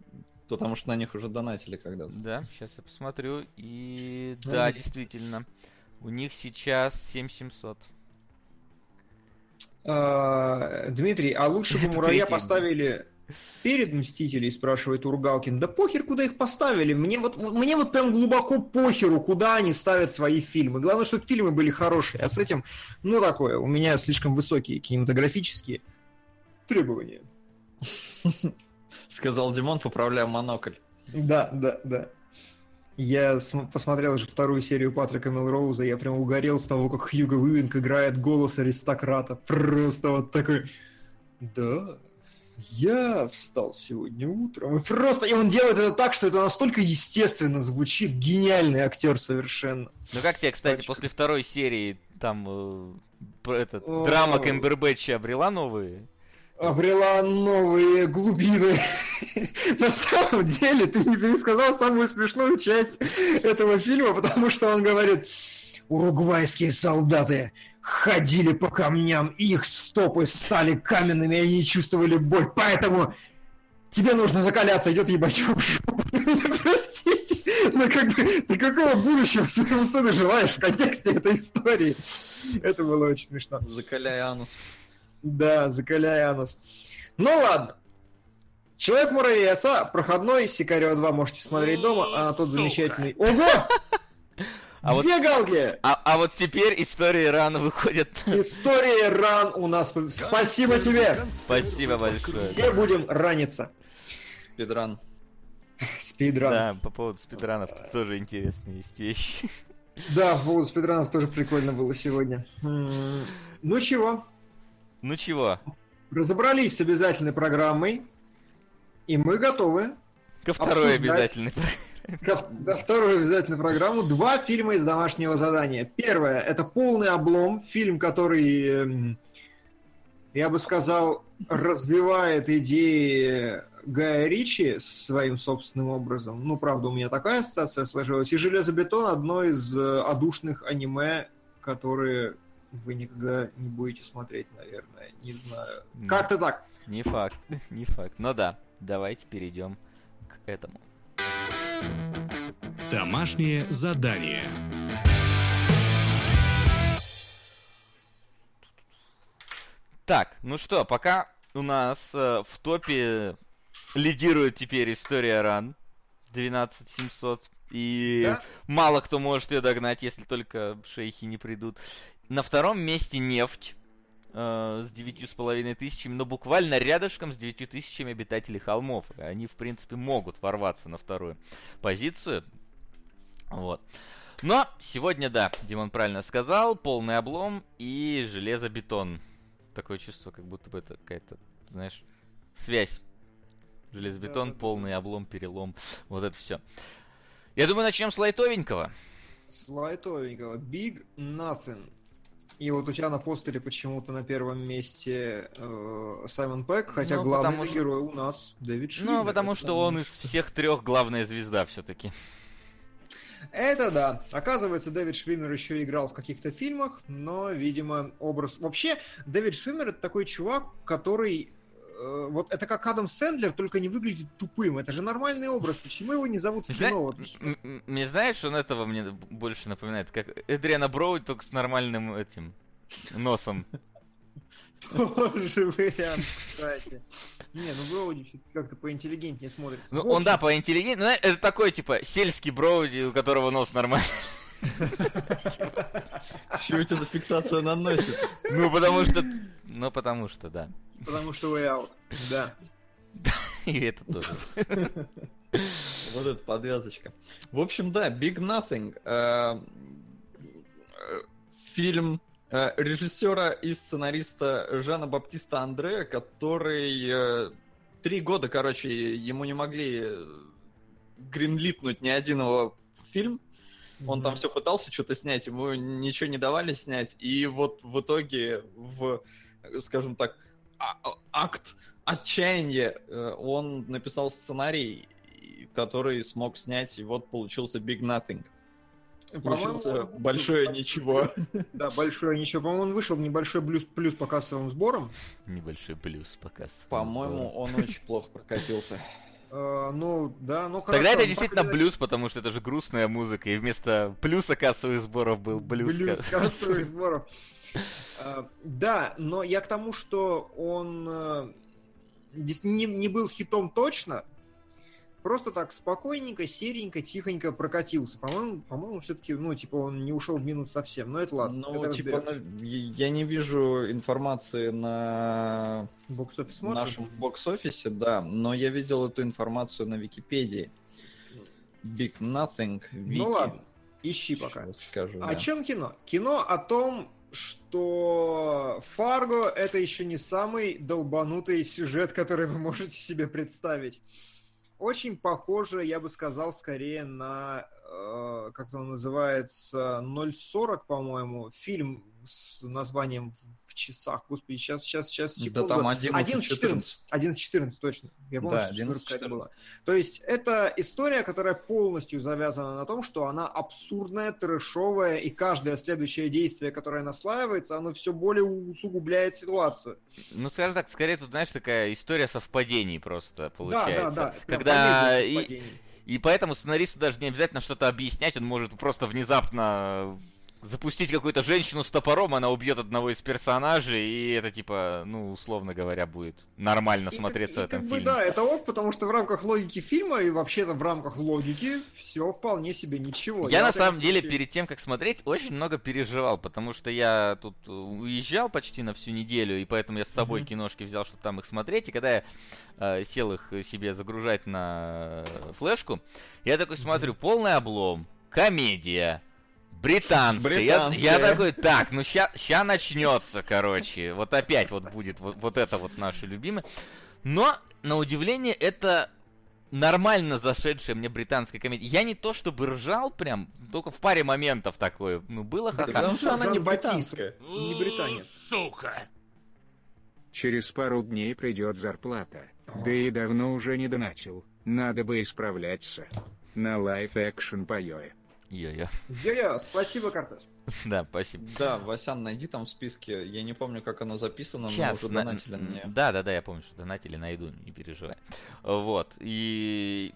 Потому что на них уже донатили когда-то. Да, сейчас я посмотрю. И Ну, да, видишь. действительно. У них сейчас 7700. А, Дмитрий, а лучше бы муравья поставили перед Мстителей, спрашивает Ургалкин. Да похер, куда их поставили. Мне вот, мне вот прям глубоко похеру, куда они ставят свои фильмы. Главное, чтобы фильмы были хорошие. А с этим, ну такое, у меня слишком высокие кинематографические требования. Сказал Димон, поправляя монокль. Да, да, да. Я см- посмотрел уже вторую серию Патрика Мелроуза, я прям угорел с того, как Хьюго Уивинг играет голос аристократа. Просто вот такой... Да, я встал сегодня утром. И просто... И он делает это так, что это настолько естественно звучит. Гениальный актер совершенно. Ну как тебе, кстати, Точно. после второй серии там э, этот, О. драма Кэмбербэтча обрела новые? Обрела новые глубины. На самом деле, ты не пересказал самую смешную часть этого фильма, потому что он говорит, уругвайские солдаты ходили по камням, и их стопы стали каменными, и они чувствовали боль, поэтому тебе нужно закаляться, идет ебать в жопу. Простите, но как бы ты какого будущего своему сыну желаешь в контексте этой истории? Это было очень смешно. Закаляй анус. Да, закаляй анус. Ну ладно. Человек муравей оса, проходной, Сикарио 2 можете смотреть дома, а тот замечательный. Ого! А вот- Две галки! А, а вот теперь истории рано выходят. История ран у нас. Спасибо тебе! Спасибо большое. Все будем раниться. Спидран. Спидран. Да, по поводу спидранов тут тоже интересные есть вещи. да по поводу спидранов тоже прикольно было сегодня. Ну чего, Ну чего, разобрались с обязательной программой, и мы готовы ко второй Обсуждать. обязательной. Ко в- да, вторую обязательно программу. Два фильма из домашнего задания. Первое это полный облом. Фильм, который, эм, я бы сказал, развивает идеи Гая Ричи своим собственным образом. Ну, правда, у меня такая ассоциация сложилась. И Железобетон одно из э, одушных аниме, которые вы никогда не будете смотреть, наверное. Не знаю. Как-то так. Не факт, не факт. Но да, давайте перейдем к этому. Домашнее задание. Так, ну что, пока у нас э, в топе лидирует теперь история ран 12700. И Да? мало кто может ее догнать, если только шейхи не придут. На втором месте нефть э, с девятью с половиной тысячами, но буквально рядышком с девятью тысячами обитателей холмов. Они, в принципе, могут ворваться на вторую позицию. Вот. Но сегодня, да, Димон правильно сказал, полный облом и железобетон. Такое чувство, как будто бы это какая-то, знаешь, связь. Железобетон, Да-да-да. полный облом, перелом. Вот это все. Я думаю, начнем с лайтовенького. С лайтовенького. Big Nothing. И вот у тебя на постере почему-то на первом месте э, Саймон Пэк, хотя Ну, главный что- герой у нас Дэвид Швиммер. Ну, потому что он из всех трех главная звезда все-таки. Это да. Оказывается, Дэвид Швиммер еще играл в каких-то фильмах, но, видимо, образ... Вообще, Дэвид Швиммер это такой чувак, который... э, вот это как Адам Сэндлер, только не выглядит тупым. Это же нормальный образ. Почему его не зовут в Зна- кино? Вот Мне знаешь, он этого мне больше напоминает, как Эдриана Броуди, только с нормальным этим носом. Тоже вариант, кстати. Не, ну Броуди как-то поинтеллигентнее смотрится. Ну, он, да, поинтеллигентнее. Ну, это такой, типа, сельский броуди, у которого нос нормальный. Чего у тебя за фиксация на носе? Ну, потому что... Ну, потому что, да. Потому что way out. Да. И это тоже. Вот эта подвязочка. В общем, да, Big Nothing. Э, э, Фильм э, режиссера и сценариста Жана Баптиста Андре, который три года, короче, ему не могли гринлитнуть ни один его фильм. Он там все пытался что-то снять, ему ничего не давали снять. И вот в итоге, в, скажем так, акт отчаяния э, он написал сценарий, который смог снять, и вот получился Big Nothing. По-моему, Получился он- большое ничего. Да, большое ничего. По-моему, он вышел в небольшой плюс, плюс по кассовым сборам. Небольшой плюс показ. По-моему, он очень плохо прокатился. Э, ну, да, ну хорошо. Тогда это действительно блюз, потому что это же грустная музыка, и вместо плюса кассовых сборов был блюз. Блюз ка- кассовых сборов. А, Да, но я к тому, что он э, не, не был хитом точно, просто так спокойненько, серенько, тихонько прокатился. По-моему, по-моему, все-таки, ну, типа, он не ушел в минус совсем. Но это ладно. Ну, типа, ну, я не вижу информации на Бокс-офис нашем бокс-офисе, да, но я видел эту информацию на Википедии. Big Nothing. Вики. Ну ладно, ищи пока. Сейчас скажу, О да. чем кино? Кино о том, что Фарго это еще не самый долбанутый сюжет, который вы можете себе представить. Очень похоже, я бы сказал, скорее на, как он называется, 0.40, по-моему, фильм с названием в, часах. Господи, сейчас, сейчас, сейчас, Да секунду. там 11, 11.14. 11.14, точно. Я помню, Да, что четвёрка какая-то 11.14. была. То есть это история, которая полностью завязана на том, что она абсурдная, трэшовая, и каждое следующее действие, которое наслаивается, оно все более усугубляет ситуацию. Ну, скажем так, скорее тут, знаешь, такая история совпадений просто получается. Да, да, да. Когда и-. И поэтому сценаристу даже не обязательно что-то объяснять, он может просто внезапно запустить какую-то женщину с топором, она убьет одного из персонажей, и это типа, ну, условно говоря, будет нормально И смотреться как- в этом как бы, фильме. да, это ок, потому что в рамках логики фильма и вообще-то в рамках логики все вполне себе ничего. Я на в этом самом деле случае- перед тем, как смотреть, очень много переживал, потому что я тут э, уезжал почти на всю неделю, и поэтому я с собой Мгм. киношки взял, чтобы там их смотреть, и когда я э, сел их себе загружать на э, флешку, я такой смотрю, полный облом, комедия, британская. Я, я Британская. такой, так, ну ща, начнется, короче, вот опять вот будет вот, вот это вот наше любимое. Но, на удивление, это нормально зашедшая мне британская комедия. Я не то чтобы ржал прям, только в паре моментов такое. Ну, было Да, ха-ха. Потому что она не Жан-Батист. британская. Не британец. Сука! Через пару дней придет зарплата. Да и давно уже не доначил. Надо бы исправляться. На лайф-экшен поёе. Йо-йо. Я-я, спасибо, Картес. Да, спасибо. Да, Васян, найди там в списке. Я не помню, как оно записано, Сейчас, но уже на- донатили на нее. Да, да, да, я помню, что донатили, найду, не переживай. Вот, и...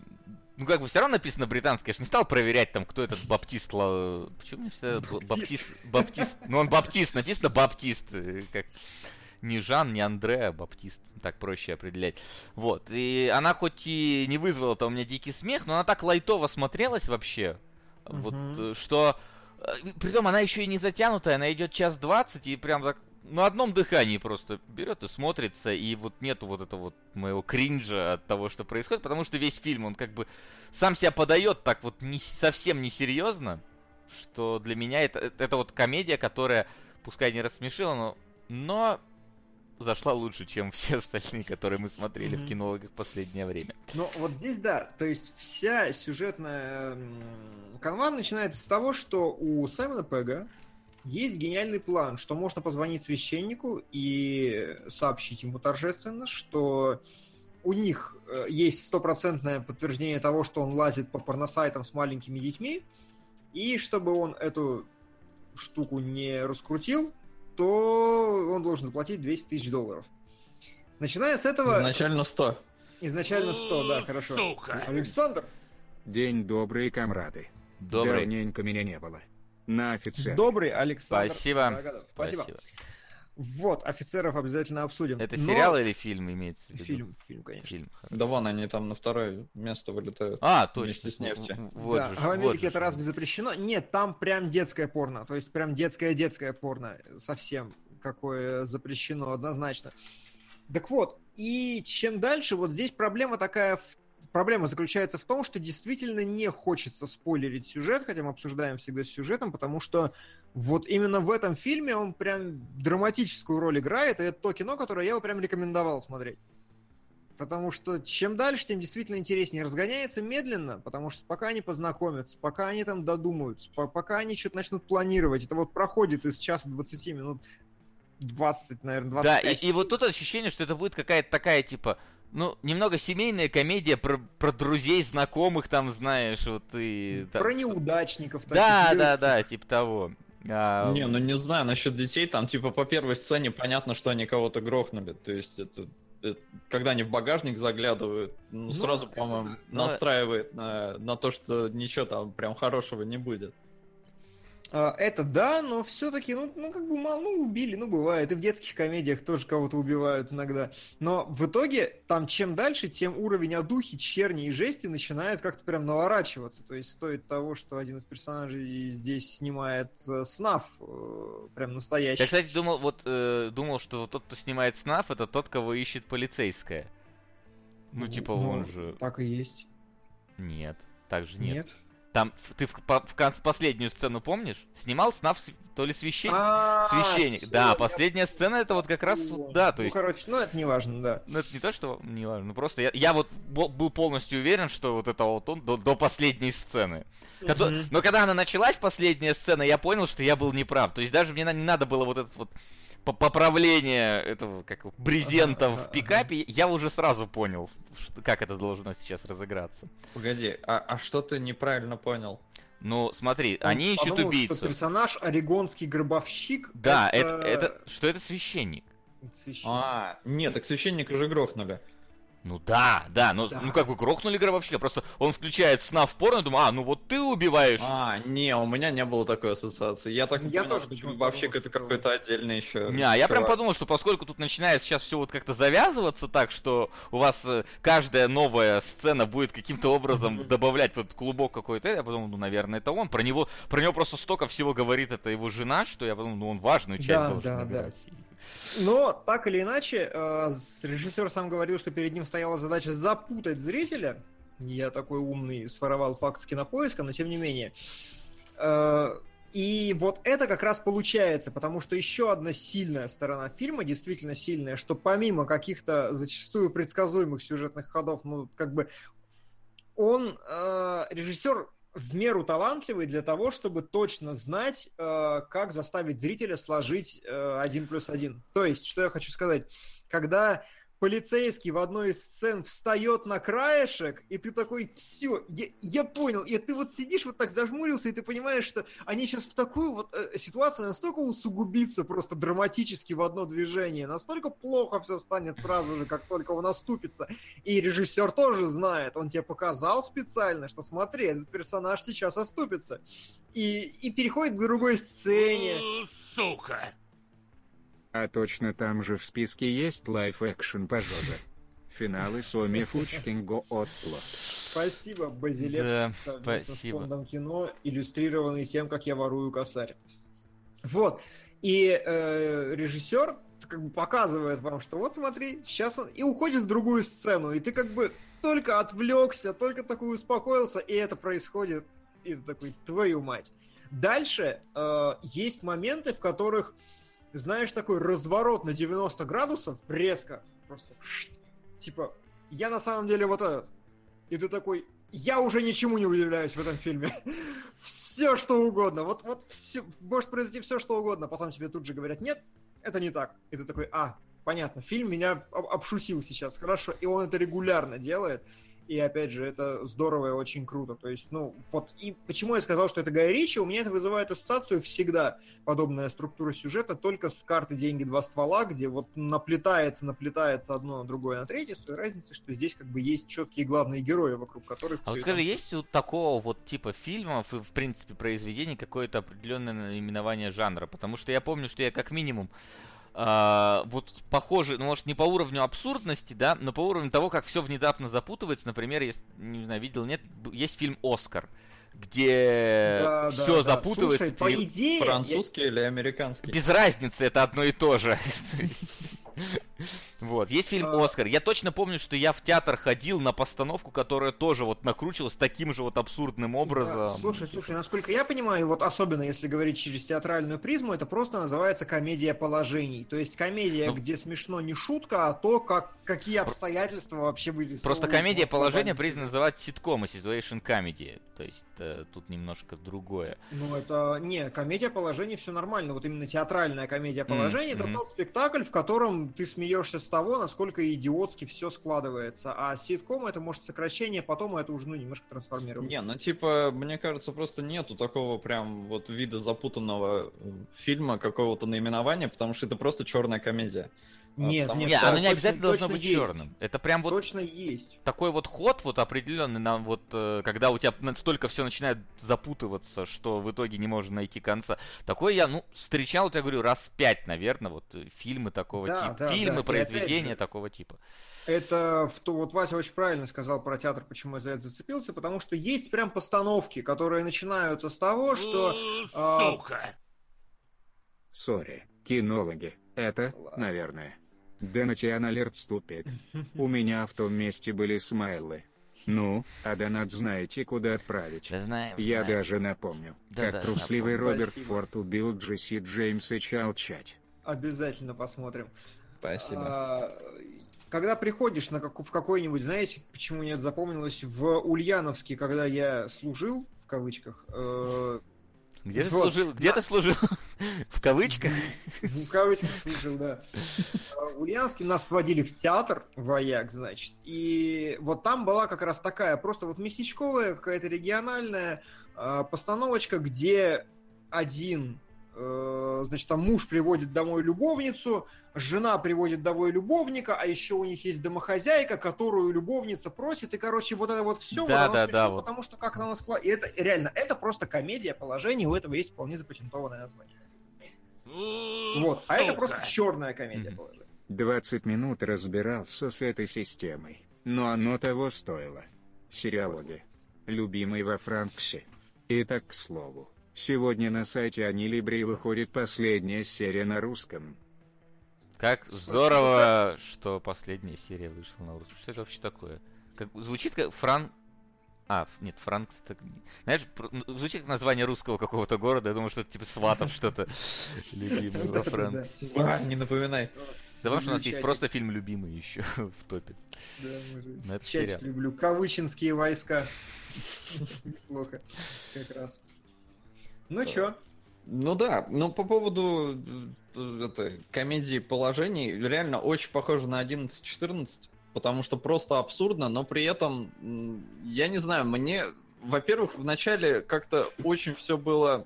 Ну, как бы все равно написано британское, я ж не стал проверять там, кто этот Баптист... Ла- Почему мне всегда б- Баптист... Баптист... Ну, он Баптист, написано Баптист, э, как... Не Жан, не Андре, а Баптист. Так проще определять. Вот. И она хоть и не вызвала там у меня дикий смех, но она так лайтово смотрелась вообще. Вот, Мгм. э, что... э, Притом она еще и не затянутая, она идет час двадцать, и прям так на одном дыхании просто берет и смотрится, и вот нету вот этого вот моего кринжа от того, что происходит, потому что весь фильм, он как бы сам себя подает так вот не, совсем несерьезно, что для меня это, это, это вот комедия, которая, пускай не рассмешила, но, но зашла лучше, чем все остальные, которые мы смотрели в Мгм. кинологах в последнее время. Ну, вот здесь, да, то есть вся сюжетная канва начинается с того, что у Саймона Пега есть гениальный план, что можно позвонить священнику и сообщить ему торжественно, что у них э, есть стопроцентное подтверждение того, что он лазит по порносайтам с маленькими детьми, и чтобы он эту штуку не раскрутил, то он должен заплатить 200 тысяч долларов. Начиная с этого... Изначально 100. Изначально 100, да, хорошо. Сука! Александр, День добрый, комрады. Добрый. Давненько меня не было. На офицер. добрый Александр. Спасибо. Драгодов. Спасибо. Вот, офицеров обязательно обсудим. Это Но- сериал или фильм имеется в виду? Фильм, фильм, конечно. Фильм, хорошо. Да вон они там на второе место вылетают. А, точно. Вместе с в- Вот да, же а в вот Америке же это ж. разве запрещено? Нет, там прям детское порно. То есть прям детское-детское порно. Совсем какое запрещено однозначно. Так вот, и чем дальше, вот здесь проблема такая... в- Проблема заключается в том, что действительно не хочется спойлерить сюжет, хотя мы обсуждаем всегда с сюжетом, потому что вот именно в этом фильме он прям драматическую роль играет, и это то кино, которое я бы прям рекомендовал смотреть. Потому что чем дальше, тем действительно интереснее. Разгоняется медленно, потому что пока они познакомятся, пока они там додумаются, по- пока они что-то начнут планировать, это вот проходит из часа 20 минут 20, наверное, 25. Да, и, и вот тут ощущение, что это будет какая-то такая, типа, ну, немного семейная комедия про, про друзей, знакомых, там, знаешь, вот и... там Про неудачников. Да, таких, да, да, типа того. А, Не, ну не знаю, насчет детей, там типа по первой сцене понятно, что они кого-то грохнули. То есть это, это- когда они в багажник заглядывают, ну, Ну, сразу, по-моему, Ну, настраивает на, на то, что ничего там прям хорошего не будет. А, Это да, но все-таки, ну, ну, как бы мало, ну, убили, ну, бывает. И в детских комедиях тоже кого-то убивают иногда. Но в итоге, там, чем дальше, тем уровень одухи, черни и жести начинает как-то прям наворачиваться. То есть стоит того, что один из персонажей здесь снимает э, снаф, э, прям настоящий. Я, кстати, думал, вот, э, думал, что тот, кто снимает СНАФ, это тот, кого ищет полицейская. Ну, типа, Ну, он же... Так и есть. Нет, так же нет. Нет. Там, ты в, по- в кон- последнюю сцену помнишь? Снимал СНАФ с- то ли священник? А, Священник. всё, Да, последняя сцена это вот как раз, да, то Ну, есть... короче, ну, это не важно, да. Ну, это не то, что не важно, ну просто я, я вот был полностью уверен, что вот это вот он до, до последней сцены. Но когда она началась, последняя сцена, я понял, что я был неправ. То есть даже мне не надо было вот этот вот поправление этого как брезента в пикапе, я уже сразу понял, что- как это должно сейчас разыграться. Погоди, а, а что ты неправильно понял? Ну, смотри, Он они ищут подумал, убийцу. Что персонаж орегонский гробовщик. Да, это... это, что это священник. священник. А, нет, так священника же грохнули. Ну да, да, но Да. ну как бы грохнули гробовщика, просто он включает сна в порно, думаю, а, ну вот ты убиваешь. А, не, у меня не было такой ассоциации. Я так Я понял, тоже что почему-то гробовщик это какой-то отдельный еще. Не, а я прям подумал, что поскольку тут начинает сейчас все вот как-то завязываться так, что у вас э, каждая новая сцена будет каким-то образом добавлять вот клубок какой-то, я подумал, ну, наверное, это он. Про него, про него просто столько всего говорит это его жена, что я подумал, ну, он важную часть Да, должен да, да. Но, так или иначе, э, режиссер сам говорил, что перед ним стояла задача запутать зрителя. Я такой умный, своровал факт с кинопоиска, но тем не менее. Э, И вот это как раз получается, потому что еще одна сильная сторона фильма, действительно сильная, что помимо каких-то зачастую предсказуемых сюжетных ходов, ну, как бы он, э, режиссер, в меру талантливый для того, чтобы точно знать, э, как заставить зрителя сложить э, один плюс один. То есть, что я хочу сказать, когда полицейский в одной из сцен встает на краешек, и ты такой, все, я, я понял, и ты вот сидишь вот так зажмурился, и ты понимаешь, что они сейчас в такую вот э, ситуацию настолько усугубится просто драматически в одно движение, настолько плохо все станет сразу же, как только он наступится. И режиссер тоже знает, он тебе показал специально, что смотри, этот персонаж сейчас оступится. И, и переходит к другой сцене. Сука! А точно там же в списке есть live-action пожога. Finally some fucking good plot. Спасибо, Базилевс, Да, спасибо. с фондом кино, иллюстрированный тем, как я ворую косарь. Вот. И э, режиссер как бы показывает вам, что вот смотри, сейчас он и уходит в другую сцену, и ты как бы только отвлекся, только такой успокоился, и это происходит, и ты такой, твою мать. Дальше э, есть моменты, в которых, знаешь, такой разворот на 90 градусов резко, просто типа, я на самом деле вот этот. И ты такой, я уже ничему не удивляюсь в этом фильме. все что угодно. Вот, вот все, может произойти все что угодно. Потом тебе тут же говорят, нет, это не так. И ты такой, а, понятно, фильм меня об- обшусил сейчас, хорошо. И он это регулярно делает. И опять же, это здорово и очень круто. То есть, ну, вот и почему я сказал, что это Гай Ричи, у меня это вызывает ассоциацию всегда подобная структура сюжета только с карты «Деньги. Два ствола», где вот наплетается, наплетается одно на другое на третье, с той разницей, что здесь как бы есть четкие главные герои, вокруг которых... А вот скажи, это- есть у такого вот типа фильмов и, в принципе, произведений какое-то определенное наименование жанра? Потому что я помню, что я как минимум а, вот похоже, ну, может, не по уровню абсурдности, да, но по уровню того, как все внезапно запутывается. Например, есть, не знаю, видел, нет, есть фильм «Оскар», где Да, да, все да. запутывается. Слушай, по идее... я- Французский или американский? Без разницы, это одно и то же. Вот, есть фильм А. «Оскар». Я точно помню, что я в театр ходил на постановку, которая тоже вот накручивалась таким же вот абсурдным Да, образом. слушай, слушай, насколько я понимаю, вот особенно если говорить через театральную призму, это просто называется комедия положений. То есть комедия, Ну, где смешно не шутка, а то, как, какие обстоятельства вообще вырисовываются. Просто комедия положения признана называть ситком и situation comedy. То есть э, тут немножко другое. Ну, это... Не, комедия положений все нормально. Вот именно театральная комедия положений это мгм. тот спектакль, в котором ты смеешься с того, насколько идиотски все складывается. А ситком это может сокращение, потом это уже ну, немножко трансформируется. Не, ну типа, мне кажется, просто нету такого прям вот вида запутанного фильма, какого-то наименования, потому что это просто черная комедия. А, Нет, потому нет, Не, что- оно не точно- обязательно должно точно быть есть. черным. Это прям вот Точно есть. такой вот ход вот определенный на вот э, когда у тебя настолько все начинает запутываться, что в итоге не можно найти конца. Такое я, ну, встречал, я говорю, раз пять, наверное, вот э, фильмы такого Да, типа. да, фильмы, да. Произведения же, такого типа. Это в то, вот Вася очень правильно сказал про театр, почему я за это зацепился, потому что есть прям постановки, которые начинаются с того, что а, Сука! Sorry, кинологи. Это, наверное. DonationAlerts тупит. У меня в том месте были смайлы. Ну, а донат знаете, куда отправить. Да знаем, Я знаем. даже напомню, Да-да, как трусливый напомню. Роберт Спасибо. Форд убил Джесси Джеймса Чалчать. обязательно посмотрим. Спасибо. А, Когда приходишь на как- в какой-нибудь, знаете, почему нет, запомнилось, в Ульяновске, когда я служил, в кавычках, э, Где ты служил? Где ты служил? В кавычках? в кавычках служил, да. А, В Ульяновске нас сводили в театр, вояк, значит, и вот там была как раз такая, просто вот местечковая, какая-то региональная а, постановочка, где один, значит, там муж приводит домой любовницу, жена приводит домой любовника, а еще у них есть домохозяйка, которую любовница просит, и, короче, вот это вот все, Да, да, да, вот. потому что как она скла- И это реально, это просто комедия положений, у этого есть вполне запатентованное название. Вот, а это просто черная комедия положений. 20 минут разбирался с этой системой, но оно того стоило. Сериалоги. Любимый во Франксе. Итак, к слову. Сегодня на сайте Анилибри выходит последняя серия на русском. Как здорово, что последняя серия вышла на русском. Что это вообще такое? Как, звучит как Фран... А, нет, Франкс... Так... Знаешь, м, звучит как название русского какого-то города. Я думаю, что это типа Сватов что-то. Любимый во Франксе. А, не напоминай. Забавно, что у нас есть просто фильм «Любимый» еще в топе. Да, мы же Ну, люблю. Кавычинские войска. Неплохо, как раз. Ну чё? Ну да, но по поводу э, это, комедии положений, реально очень похоже на 11-14, потому что просто абсурдно, но при этом, я не знаю, мне, во-первых, вначале как-то очень все было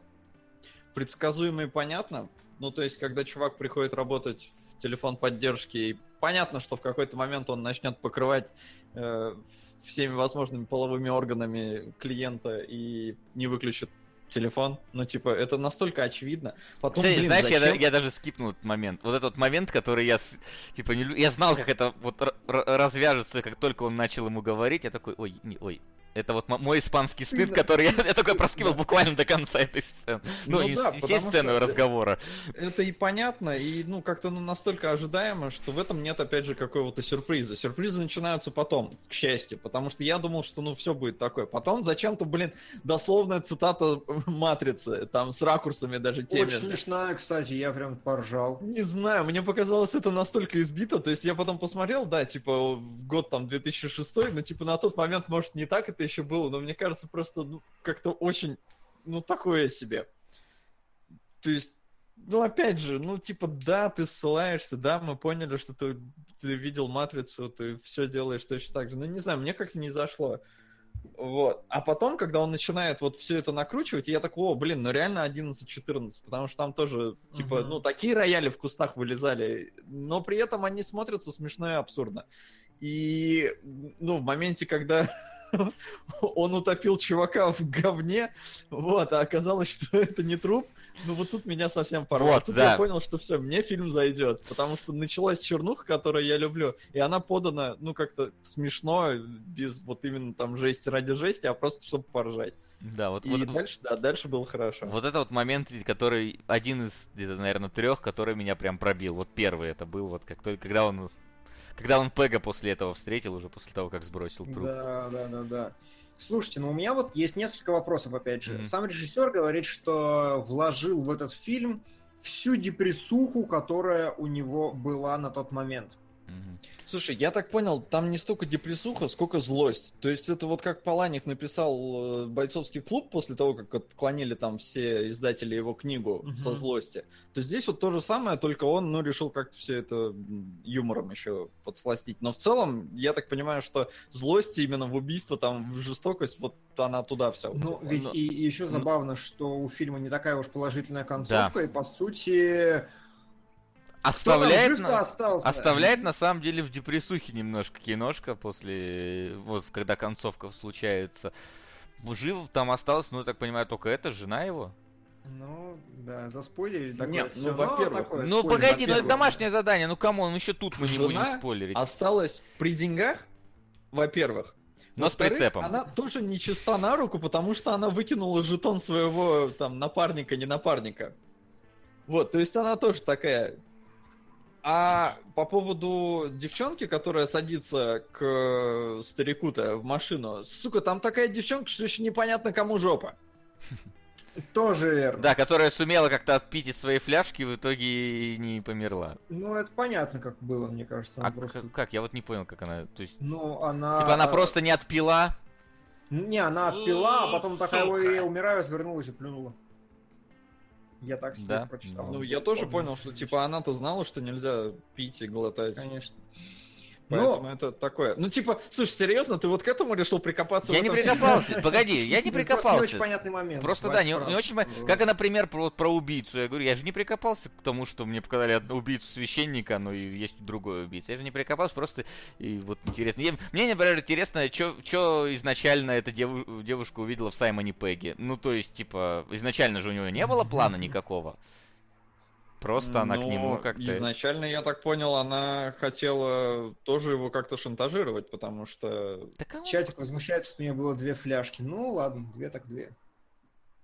предсказуемо и понятно. Ну, то есть, когда чувак приходит работать в телефон поддержки, и понятно, что в какой-то момент он начнет покрывать э, всеми возможными половыми органами клиента и не выключит телефон. Ну, типа, это настолько очевидно. Потом, Кстати, блин, знаешь, я, зачем? да- я даже скипнул этот момент. Вот этот момент, который я, типа, не Я знал, как это вот развяжется, как только он начал ему говорить. Я такой, ой, не, ой. Это вот мой испанский стыд, Стыдно. который я, я такой проскинул буквально до конца этой сцены. Ну, Ну и да, с- потому естественного что- разговора. Это и понятно, и, ну, как-то ну, настолько ожидаемо, что в этом нет, опять же, какого-то сюрприза. Сюрпризы начинаются потом, к счастью, потому что я думал, что, ну, все будет такое. Потом зачем-то, блин, дословная цитата Матрицы, там, с ракурсами даже теми. Очень смешная, кстати, я прям поржал. Не знаю, мне показалось это настолько избито, то есть я потом посмотрел, да, типа, год там 2006, но типа на тот момент, может, не так это еще было, но мне кажется, просто, ну, как-то очень, ну, такое себе. То есть, ну, опять же, ну, типа, да, ты ссылаешься, да, мы поняли, что ты, ты видел Матрицу, ты все делаешь точно так же, ну, не знаю, мне как-то не зашло. Вот. А потом, когда он начинает вот все это накручивать, я такой, о, блин, ну реально 11-14, потому что там тоже, типа, Мгм. ну, такие рояли в кустах вылезали, но при этом они смотрятся смешно и абсурдно. И, ну, в моменте, когда он утопил чувака в говне, вот, а оказалось, что это не труп. Ну вот тут меня совсем порвало. Вот, тут да. я понял, что все, мне фильм зайдет, потому что началась чернуха, которую я люблю, и она подана, ну как-то смешно, без вот именно там жести ради жести, а просто чтобы поржать. Да, вот, И вот, дальше, да, дальше было хорошо. вот это вот момент, который один из, где-то, наверное, трех, который меня прям пробил. Вот первый это был, вот как только, когда он, когда он Пега после этого встретил, уже после того, как сбросил труп. Да, да, да, да. Слушайте, ну у меня вот есть несколько вопросов, опять же. Мгм. Сам режиссер говорит, что вложил в этот фильм всю депрессуху, которая у него была на тот момент. Слушай, я так понял, там не столько депрессуха, сколько злость. То есть это вот как Паланик написал э, бойцовский клуб после того, как отклонили там все издатели его книгу Мгм. со злости, то здесь вот то же самое, только он, ну, решил как-то все это юмором еще подсластить. Но в целом, я так понимаю, что злость именно в убийство, там, в жестокость, вот она туда вся. Ну, ведь Ну, и, и еще забавно, что у фильма не такая уж положительная концовка, и по сути... Оставляет, жив-то на- остался. оставляет на самом деле в депрессухе немножко киношка после, вот, когда концовка случается. Жив там осталось, ну, я так понимаю, только эта жена его. Ну, да, заспойлерили такое Нет, всё. ну, во-первых, такое, ну, спойлер, погоди, ну это домашнее задание, ну, come on, еще тут мы не Жена будем спойлерить. Осталась при деньгах, во-первых. Но с прицепом. Она тоже не чиста на руку, потому что она выкинула жетон своего там напарника, не напарника. Вот, то есть она тоже такая. А по поводу девчонки, которая садится к э, старику-то в машину, сука, там такая девчонка, что еще непонятно кому жопа. Тоже верно. Да, которая сумела как-то отпить из своей фляжки, в итоге не померла. Ну, это понятно, как было, мне кажется. А просто... как, как? Я вот не понял, как она... То есть, Ну, она... типа она просто не отпила? Не, она отпила, а потом такая, ой, умираю, отвернулась и плюнула. Я так себе Да. прочитал. Ну, я тоже понял, что типа она-то знала, что нельзя пить и глотать. Конечно. Поэтому Но- это такое. Ну, типа, слушай, серьезно, ты вот к этому решил прикопаться? Я в не прикопался. Погоди, я не Ну, просто прикопался. не очень понятный момент. Просто да, не, не очень... Как, например, про, вот про убийцу. Я говорю, я же не прикопался к тому, что мне показали одну убийцу священника, но и есть другой убийца. Я же не прикопался, просто и вот интересно. Я- мне, например, интересно, что изначально эта деву- девушка увидела в Саймоне Пегги. Ну, то есть, типа, изначально же у него не было плана никакого. Просто она к Ну, нему как-то... Изначально, я так понял, она хотела тоже его как-то шантажировать, потому что... Так а он- Чатик возмущается, что у нее было две фляжки. Ну, ладно, две так две.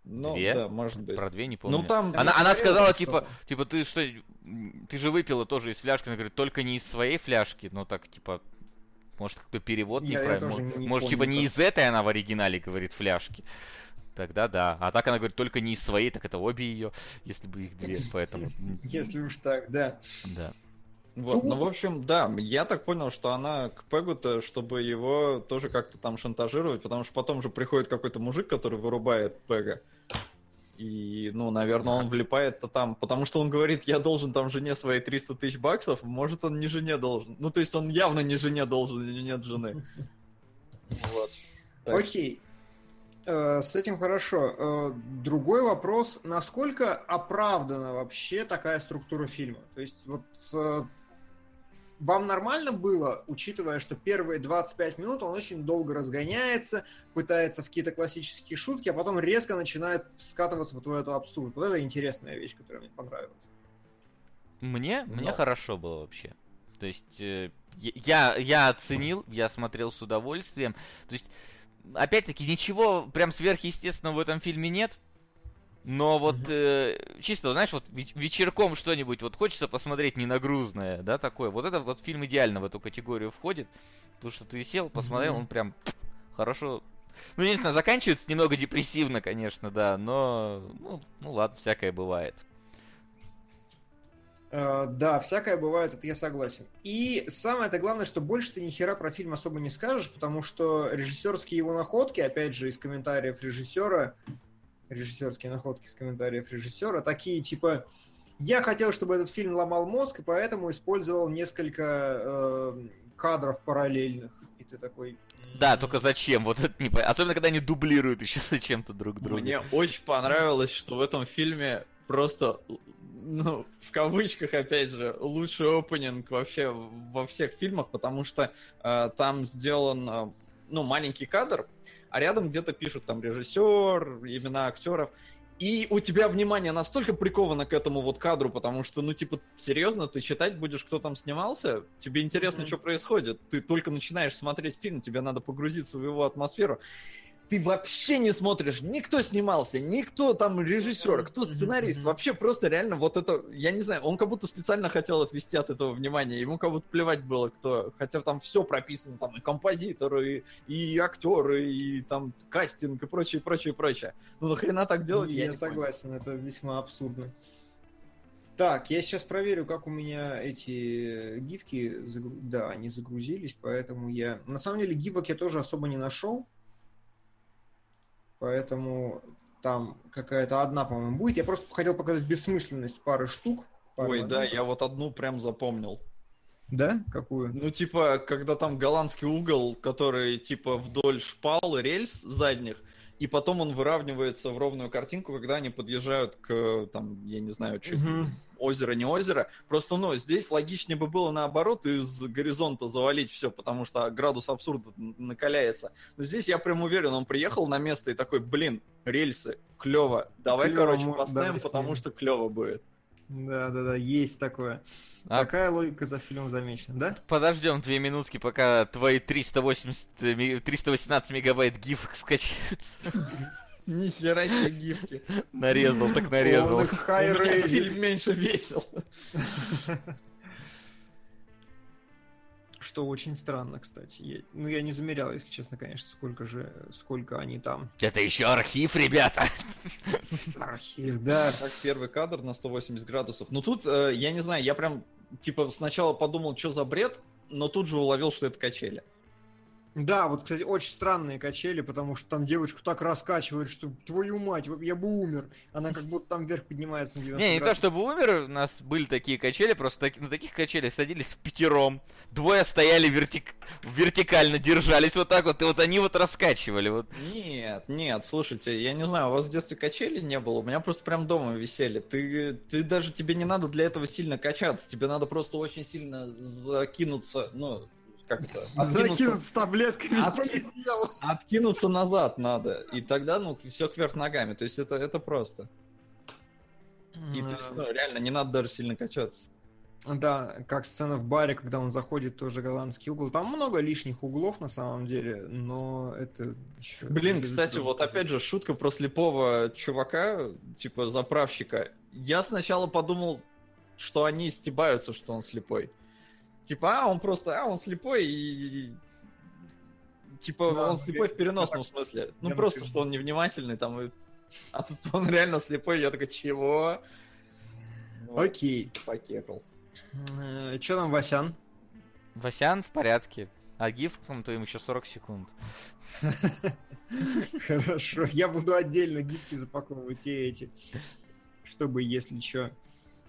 Ну, Две? да, может быть. Про две не помню. Ну, там... Она, Она сказала, что- типа, типа, ты что, ты же выпила тоже из фляжки. Она говорит, только не из своей фляжки. Ну, так, типа, может, какой-то перевод Я- я неправильный. тоже Может, не может, помню типа, не из этой она в оригинале говорит фляжки. Тогда да. А так она говорит, только не из своей, так это обе ее, если бы их две. Поэтому, Если уж так, да. да. Вот, ну, Тупо. в общем, да, я так понял, что она к Пегу-то, чтобы его тоже как-то там шантажировать, потому что потом же приходит какой-то мужик, который вырубает Пега. И, ну, наверное, он влипает-то там, потому что он говорит, я должен там жене свои 300 тысяч баксов, может, он не жене должен. Ну, то есть он явно не жене должен, у него нет жены. Вот. Окей. Э, С этим хорошо. Э, Другой вопрос, насколько оправдана вообще такая структура фильма? То есть вот э, вам нормально было, учитывая, что первые 25 минут он очень долго разгоняется, пытается в какие-то классические шутки, а потом резко начинает скатываться вот в эту абсурд. Вот это интересная вещь, которая мне понравилась. Мне, мне Но. хорошо было вообще. То есть я, я оценил, я смотрел с удовольствием. То есть, опять-таки, ничего прям сверхъестественного в этом фильме нет. Но вот Мгм. э, чисто, знаешь, вот веч- вечерком что-нибудь, вот хочется посмотреть ненагрузное, да, такое. Вот этот вот фильм идеально в эту категорию входит. Потому что ты сел, посмотрел, Мгм. он прям хорошо. Ну, единственное, заканчивается немного депрессивно, конечно, да, но ну, ну ладно, всякое бывает. Э, Да, всякое бывает, это я согласен. И самое-то главное, что больше ты ни хера про фильм особо не скажешь, потому что режиссерские его находки, опять же, из комментариев режиссера, режиссерские находки из комментариев режиссера, такие типа я хотел, чтобы этот фильм ломал мозг, и поэтому использовал несколько э, кадров параллельных. И ты такой... Да, только зачем? Вот это не по- Особенно, когда они дублируют еще зачем-то друг друга. Мне очень понравилось, что в этом фильме просто, ну, в кавычках, опять же, лучший опенинг вообще во всех фильмах, потому что э, там сделан э, ну, маленький кадр, а рядом где-то пишут там режиссер, имена актеров. И у тебя внимание настолько приковано к этому вот кадру, потому что, ну, типа, серьезно, ты читать будешь, кто там снимался? Тебе интересно, Мгм. что происходит. Ты только начинаешь смотреть фильм, тебе надо погрузиться в его атмосферу. Ты вообще не смотришь, никто снимался, никто там режиссер, кто сценарист. Вообще просто реально вот это, я не знаю, он как будто специально хотел отвести от этого внимания. Ему как будто плевать было, кто. Хотя там все прописано, там и композиторы, и актеры, и там кастинг, и прочее, прочее, прочее. Ну нахрена так делать? я не понял. согласен, это весьма абсурдно. Так, я сейчас проверю, как у меня эти гифки, загру- да, они загрузились, поэтому я... На самом деле гифок я тоже особо не нашел, поэтому там какая-то одна, по-моему, будет. Я просто хотел показать бессмысленность пары штук. пары Ой, да, я вот одну прям запомнил. Да? Какую? Ну, типа, когда там голландский угол, который, типа, вдоль шпал, рельс задних, и потом он выравнивается в ровную картинку, когда они подъезжают к, там, я не знаю, чуть Мгм. Озеро, не озеро. Просто, ну, здесь логичнее бы было наоборот из горизонта завалить все, потому что градус абсурда накаляется. Но здесь я прям уверен, он приехал на место и такой, блин, рельсы, клево, давай, Клёво, короче, поставим, давай потому что клево будет. Да, да, да, есть такое. А- Такая логика за фильмом замечена, да? Подождем две минутки, пока твои 380, ми- 318 мегабайт гифок скачаются. Нихера себе гифки. Нарезал, так нарезал. Он их high У меня rated. фильм меньше весил. Что очень странно, кстати. Я- ну, я не замерял, если честно, конечно, сколько же, сколько они там. Это еще архив, ребята. Архив, да. Так, первый кадр на 180 градусов. Ну тут, э, я не знаю, я прям, типа, сначала подумал, что за бред, но тут же уловил, что это качели. Да, вот, кстати, очень странные качели, потому что там девочку так раскачивают, что твою мать, я бы умер. Она как будто там вверх поднимается на 90 Не, не то чтобы умер, у нас были такие качели, просто таки- на таких качелях садились в пятером. Двое стояли вертик... вертикально, держались вот так вот, и вот они вот раскачивали. Вот. Нет, нет, слушайте, я не знаю, у вас в детстве качели не было, у меня просто прям дома висели. Ты, ты даже, тебе не надо для этого сильно качаться, тебе надо просто очень сильно закинуться, ну, как это, откинуться, Закинут с таблетками От- полетел. откинуться назад надо, и тогда, ну, все кверх ногами, то есть это, это просто. И, то есть, ну, реально, не надо даже сильно качаться. Да, как сцена в баре, когда он заходит, тоже голландский угол. Там много лишних углов на самом деле, но это еще... Блин, кстати, вот опять же шутка про слепого чувака, типа заправщика. Я сначала подумал, что они стебаются, что он слепой. Типа, а, он просто, а, он слепой и... Типа, Да, он слепой в переносном я так- смысле. Ну, я просто, и что он невнимательный там. и- А тут он реально слепой, я такой, чего? Вот, Окей. Покекал. Че там, Васян? Васян в порядке. А гифкам-то им еще 40 секунд. Хорошо, я буду отдельно гифки запаковывать и эти, чтобы, если что.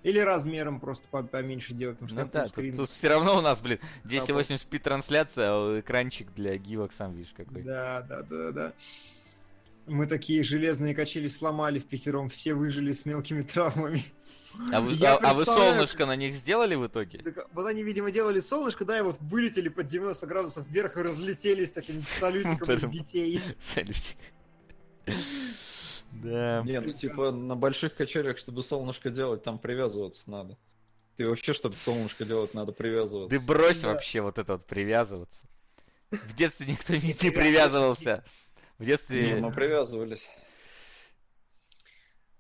Или размером просто по- поменьше делать, потому что Ну да, фуллскрин- тут, все равно у нас, блин, 1080p трансляция, а экранчик для гивок сам видишь какой. Да, да, да, да. Мы такие железные качели сломали в пятером, все выжили с мелкими травмами. А вы, Я а- а вы солнышко на них сделали в итоге? Так, вот они, видимо, делали солнышко, да, и вот вылетели под 90 градусов вверх и разлетелись таким салютиком из детей. Салютик. Да. Не, ну типа на больших качелях, чтобы солнышко делать, там привязываться надо. Ты вообще, чтобы солнышко делать, надо привязываться. Ты брось Да. вообще вот это вот привязываться. В детстве никто не, не привязывался. В Не, детстве, мы привязывались.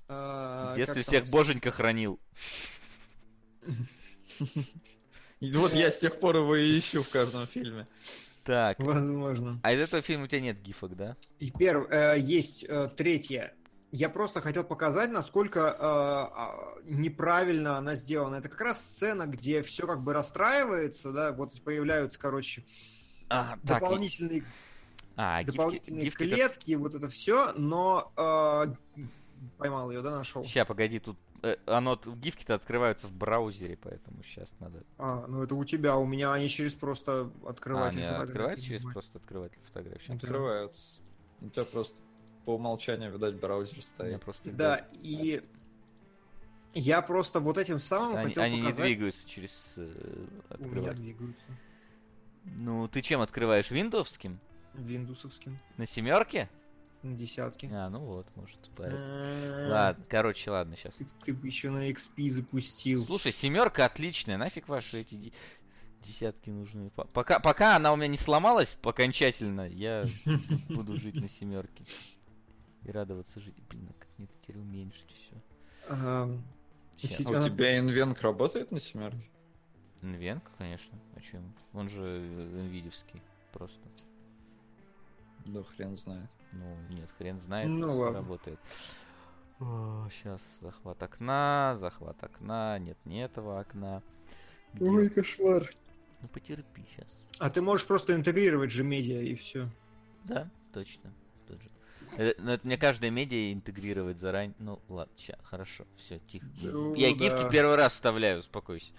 А, в детстве всех боженька хранил. И вот я с тех пор его и ищу в каждом фильме. Так. Возможно. А из этого фильма у тебя нет гифок, да? И перв... э, есть э, третье. Я просто хотел показать, насколько э, а, неправильно она сделана. Это как раз сцена, где все как бы расстраивается, да, вот появляются, короче, А, так. и- дополнительные, А, дополнительные гифки, гифки клетки, вот это все, но э, поймал ее, да, нашел. Сейчас, погоди, тут э, оно, гифки-то открываются в браузере, поэтому сейчас надо... А, ну это у тебя, у меня они через просто А, открывать. они открываются через просто открыватель фотографий? Да. Открываются. У тебя просто по умолчанию, видать, браузер стоит. просто... Да, и я просто вот этим самым Они, хотел они не показать... двигаются через э, У меня открыватель. двигаются. Ну, ты чем открываешь? Виндовским? Виндусовским. На семерке? На десятке. А, ну вот, может. А, Ладно, короче, ладно, сейчас. Ты, бы еще на XP запустил. Слушай, семерка отличная, нафиг ваши эти де- десятки нужны. По- Пока, пока она у меня не сломалась окончательно, я буду жить на семерке. И радоваться жизни. Блин, а как мне это теперь уменьшить все. Ага. А у Она тебя инвенк работает на семерке? Нвенка, конечно. А чем? Он же э, нвидевский. Просто. Да хрен знает. Ну, нет, хрен знает, Ну, ладно. работает. Сейчас захват окна, захват окна, нет, не этого окна. Где? Ой, кошмар. Ну потерпи сейчас. А ты можешь просто интегрировать же медиа и все. Да, точно. Тот же. Э, Но это мне каждая медиа интегрировать заранее. Ну, ладно, ща, хорошо, все, тихо. Ну, Я да. гифки первый раз вставляю, успокойся.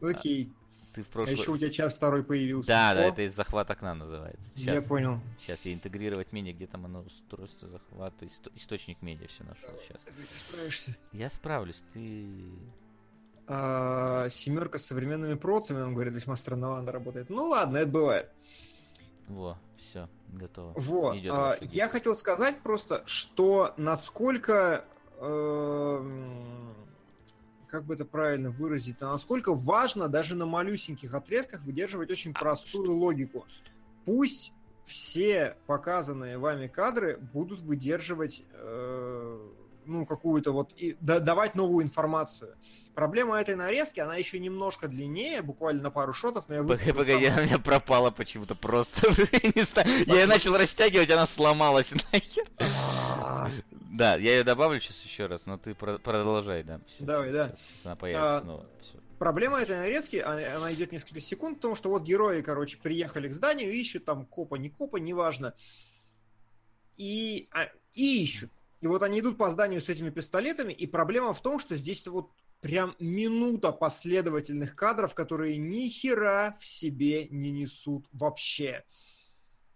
Окей. Ты в А прошлый... еще у тебя час второй появился. Да, да, О, это из захват окна называется. Я Сейчас, понял. сейчас я интегрировать медиа, где там оно устройство захвата, исто- источник медиа все нашел сейчас. Ты справишься. Я справлюсь, ты... А, семерка с современными процами, он говорит, весьма странновато работает. Ну ладно, это бывает. Во, все, готово. Вот. Идёт а, я хотел сказать просто, что насколько эм, как бы это правильно выразить, а насколько важно даже на малюсеньких отрезках выдерживать очень простую логику. Пусть все показанные вами кадры будут выдерживать э, ну какую-то вот и да- давать новую информацию. Проблема этой нарезки, она еще немножко длиннее, буквально на пару шотов, но я Погоди, погоди, самое- она у меня пропала почему-то просто. Я ее начал растягивать, она сломалась нахер. Да, я ее добавлю сейчас еще раз, но ты про- продолжай, да. Давай, да. она появится А, снова. Проблема этой нарезки, а- она идет несколько секунд, потому что вот герои, короче, приехали к зданию, ищут там копа, не копа, неважно. И, а, и ищут. И вот они идут по зданию с этими пистолетами, и проблема в том, что здесь вот прям минута последовательных кадров, которые ни хера в себе не несут вообще.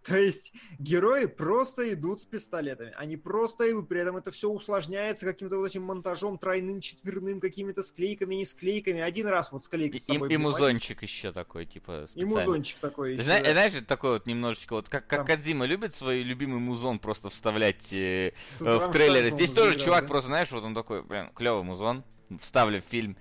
То есть герои просто идут с пистолетами. Они просто идут, при этом это все усложняется каким-то вот этим монтажом тройным, четверным, какими-то склейками, не склейками. Один раз вот склейкой И, с собой и- и музончик еще такой, типа, И специальный. музончик такой. Ты ещё, зна- да. знаешь, такой вот немножечко, вот как, как. Кадзима любит свой любимый музон просто вставлять э, э, в трейлеры. Здесь тоже заиграл, чувак да? просто, знаешь, вот он такой, прям, клевый музон, вставлю в фильм.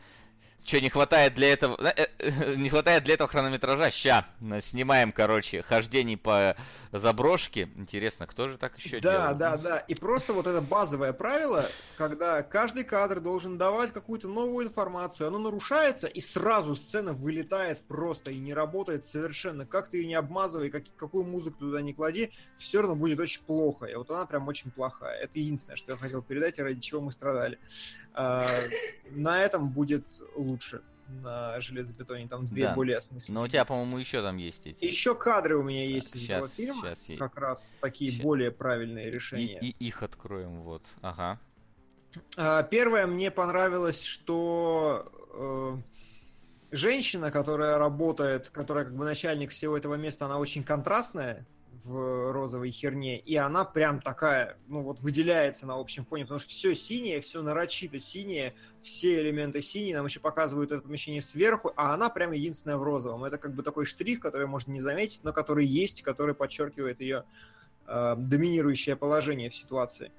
Че, не хватает для этого... э, э, Не хватает для этого хронометража? Ща, снимаем, короче, хождений по заброшке. Интересно, кто же так еще Да, делает? да, да. И просто вот это базовое правило, когда каждый кадр должен давать какую-то новую информацию, оно нарушается, и сразу сцена вылетает просто и не работает совершенно. Как ты ее не обмазывай, как, какую музыку туда не клади, все равно будет очень плохо. И вот она прям очень плохая. Это единственное, что я хотел передать, и ради чего мы страдали. А, на этом будет лучше. На железобетоне там две Да. более осмысленные. Но у тебя, по-моему, еще там есть эти. Еще кадры у меня есть из этого Сейчас, фильма. сейчас я... Как раз такие Ща- более правильные И, решения. и их откроем, вот. Ага. А, Первое, мне понравилось, что э, женщина, которая работает, которая как бы начальник всего этого места, она очень контрастная в розовой херне, и она прям такая, ну вот выделяется на общем фоне, потому что все синее, все нарочито синее, все элементы синие, нам еще показывают это помещение сверху, а она прям единственная в розовом. Это как бы такой штрих, который можно не заметить, но который есть, который подчеркивает ее э, доминирующее положение в ситуации.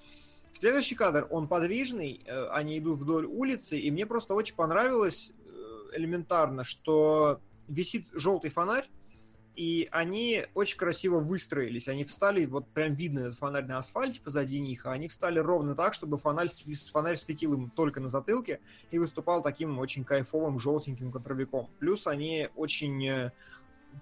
Следующий кадр, он подвижный, э, они идут вдоль улицы, и мне просто очень понравилось э, элементарно, что висит желтый фонарь, и они очень красиво выстроились. Они встали, вот прям видно этот фонарь на асфальте позади них, а они встали ровно так, чтобы фонарь, фонарь светил им только на затылке и выступал таким очень кайфовым желтеньким контровиком. Плюс они очень э,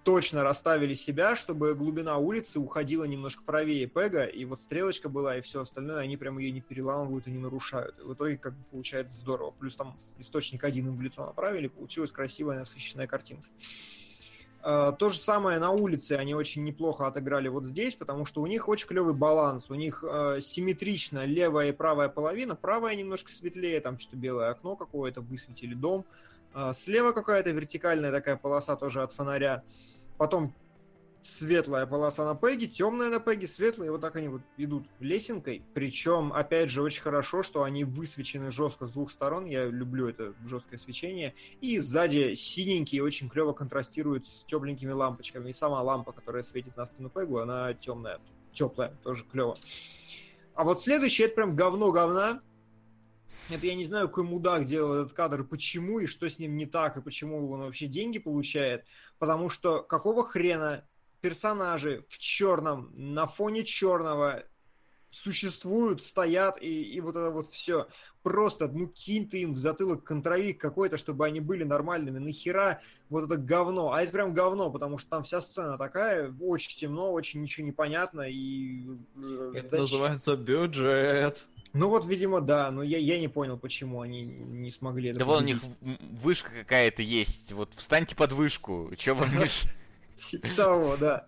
точно расставили себя, чтобы глубина улицы уходила немножко правее Пега, и вот стрелочка была, и все остальное, они прям ее не переламывают и не нарушают. И в итоге как бы получается здорово. Плюс там источник один им в лицо направили, получилась красивая насыщенная картинка. А, То же самое на улице они очень неплохо отыграли вот здесь, потому что у них очень клевый баланс. У них э, симметрично левая и правая половина. Правая немножко светлее, там что-то белое окно какое-то, высветили дом. А, Слева какая-то вертикальная такая полоса тоже от фонаря. Потом светлая полоса на пеге, темная на пеге, светлая, и вот так они вот идут лесенкой. Причем, опять же, очень хорошо, что они высвечены жестко с двух сторон. Я люблю это жесткое свечение. И сзади синенькие очень клево контрастируют с тепленькими лампочками. И сама лампа, которая светит на спину пегу, она темная, теплая, тоже клево. А вот следующее, это прям говно говна. Это я не знаю, какой мудак делал этот кадр, почему, и что с ним не так, и почему он вообще деньги получает. Потому что какого хрена персонажи в черном, на фоне черного существуют, стоят, и, и вот это вот все. Просто, ну, кинь ты им в затылок контровик какой-то, чтобы они были нормальными. Нахера вот это говно? А это прям говно, потому что там вся сцена такая, очень темно, очень ничего не понятно, и... э, Это зачем? называется бюджет. Ну вот, видимо, да, но я, я не понял, почему они не смогли Да вон у них вышка какая-то есть. Вот встаньте под вышку. Че вам мешает? Типа того, да.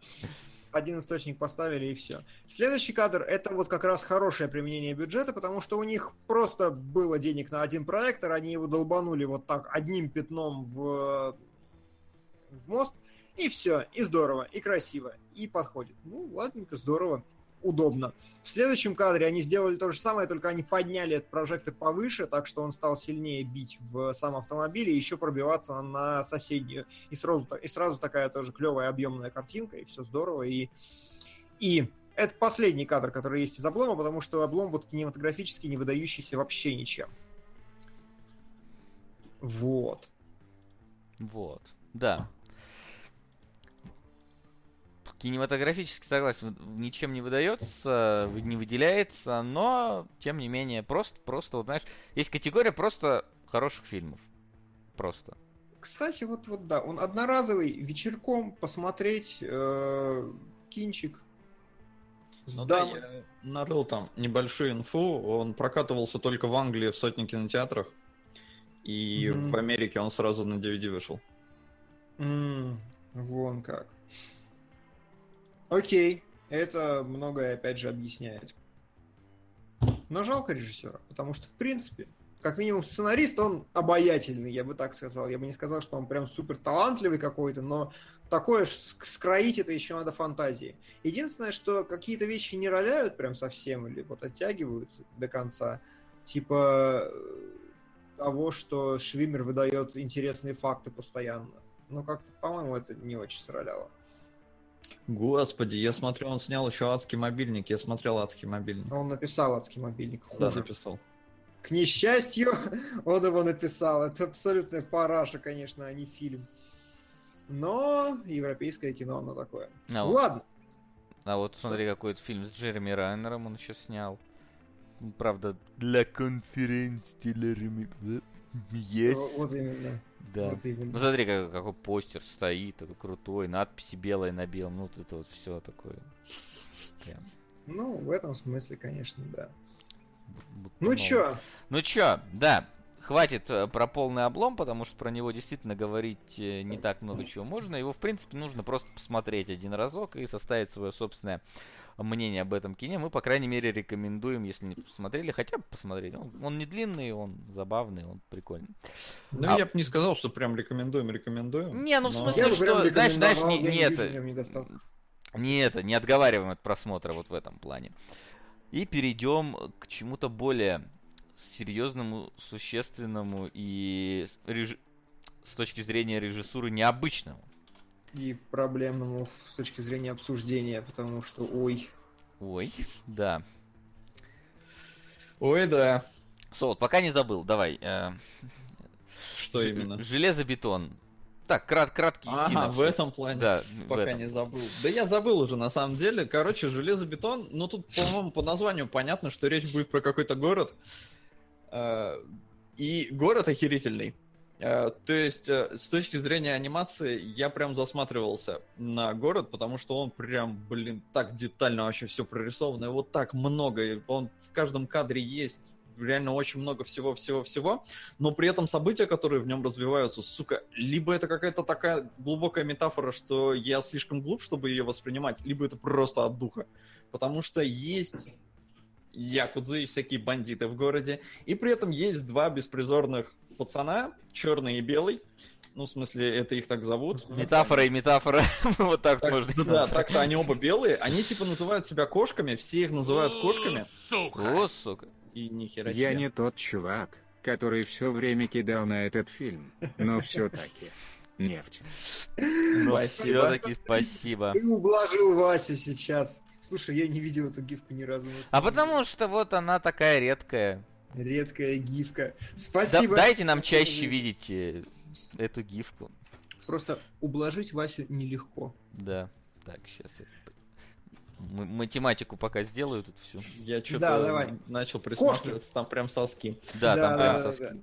Один источник поставили и все. Следующий кадр это вот как раз хорошее применение бюджета, потому что у них просто было денег на один проектор, они его долбанули вот так одним пятном в, в мост, и все, и здорово, и красиво, и подходит. Ну, ладненько, здорово, удобно. В следующем кадре они сделали то же самое, только они подняли этот прожектор повыше, так что он стал сильнее бить в сам автомобиль и еще пробиваться на соседнюю. И сразу, и сразу такая тоже клевая объемная картинка, и все здорово. И, и это последний кадр, который есть из облома, потому что облом вот кинематографически не выдающийся вообще ничем. Вот. Вот. Да. Кинематографически согласен, ничем не выдается, не выделяется, но тем не менее, просто, просто, вот знаешь, есть категория просто хороших фильмов. Просто. Кстати, вот, вот да, он одноразовый, вечерком посмотреть э, кинчик. Ну да, я нарыл там небольшую инфу. Он прокатывался только в Англии в сотне кинотеатрах. И Мгм. в Америке он сразу на DVD вышел. М, вон как. Окей, это многое опять же объясняет. Но жалко режиссера, потому что, в принципе, как минимум сценарист, он обаятельный, я бы так сказал. Я бы не сказал, что он прям супер талантливый какой-то, но такое скроить это еще надо фантазии. Единственное, что какие-то вещи не роляют прям совсем или вот оттягиваются до конца. Типа э, того, что Швимер выдает интересные факты постоянно. Ну, как-то, по-моему, это не очень сраляло. Господи, я смотрю, он снял еще адский мобильник. Я смотрел адский мобильник. Он написал адский мобильник. Да, Хуже. написал. К несчастью, он его написал. Это абсолютная параша, конечно, а не фильм. Но европейское кино, оно такое. А Ну, вот, Ладно. а вот смотри, какой-то фильм с Джереми Райнером он еще снял. Правда, для конференции телереми... Есть. Вот именно. Да. Вот именно. Ну смотри, как- какой постер стоит, такой крутой, надписи белые на белом, ну вот это вот все такое. Прям, Ну, в этом смысле, конечно, да. будто Ну новое. чё, Ну чё, да, хватит э, про полный облом, потому что про него действительно говорить э, не так много чего можно. Его, в принципе, нужно просто посмотреть один разок и составить свое собственное мнение об этом кине. Мы, по крайней мере, рекомендуем, если не посмотрели, хотя бы посмотреть. Он, он не длинный, он забавный, он прикольный. Ну, А- я бы не сказал, что прям рекомендуем, рекомендуем. Не, ну, в но- смысле, я что, знаешь, знаешь, не- не это- в. Не это, не отговариваем от просмотра вот в этом плане. И перейдем к чему-то более серьезному, существенному и реж- с точки зрения режиссуры необычному. И проблемному с точки зрения обсуждения, потому что, ой, Ой, да. Ой, да. Солод, пока не забыл, давай. э, Что ж- именно? Железобетон. Так, крат, краткий Ага, синопсис. в этом плане. Да, Пока этом. не забыл. Да я забыл уже, на самом деле. Короче, железобетон, ну тут, по-моему, по названию понятно, что речь будет про какой-то город. Э, И город охерительный. Э, То есть, э, с точки зрения анимации, я прям засматривался на город, потому что он прям, блин, так детально вообще все прорисовано, его так много, он в каждом кадре есть реально очень много всего-всего-всего, но при этом события, которые в нем развиваются, сука, либо это какая-то такая глубокая метафора, что я слишком глуп, чтобы ее воспринимать, либо это просто от духа. Потому что есть якудзы и всякие бандиты в городе, и при этом есть два беспризорных пацана, черный и белый, Ну, в смысле, это их так зовут. Метафора и метафора. Вот так Так, можно. да, да, так-то они оба белые. Они типа называют себя кошками, все их называют кошками. Сука. О, сука. И нихера Я себе. не тот чувак, который все время кидал на этот фильм, но все-таки. Нефть. Ну, Спасибо. все-таки спасибо. Ты ублажил Васю сейчас. Слушай, я не видел эту гифку ни разу. А потому что вот она такая редкая. Редкая гифка. Да- Спасибо. дайте нам чаще видеть э, эту гифку. Просто ублажить Васю нелегко. Да. Так, сейчас я м- математику пока сделаю тут всю. Я что-то Да, давай. начал присматриваться, там прям соски. Да, Да, там да, прям да, соски. да.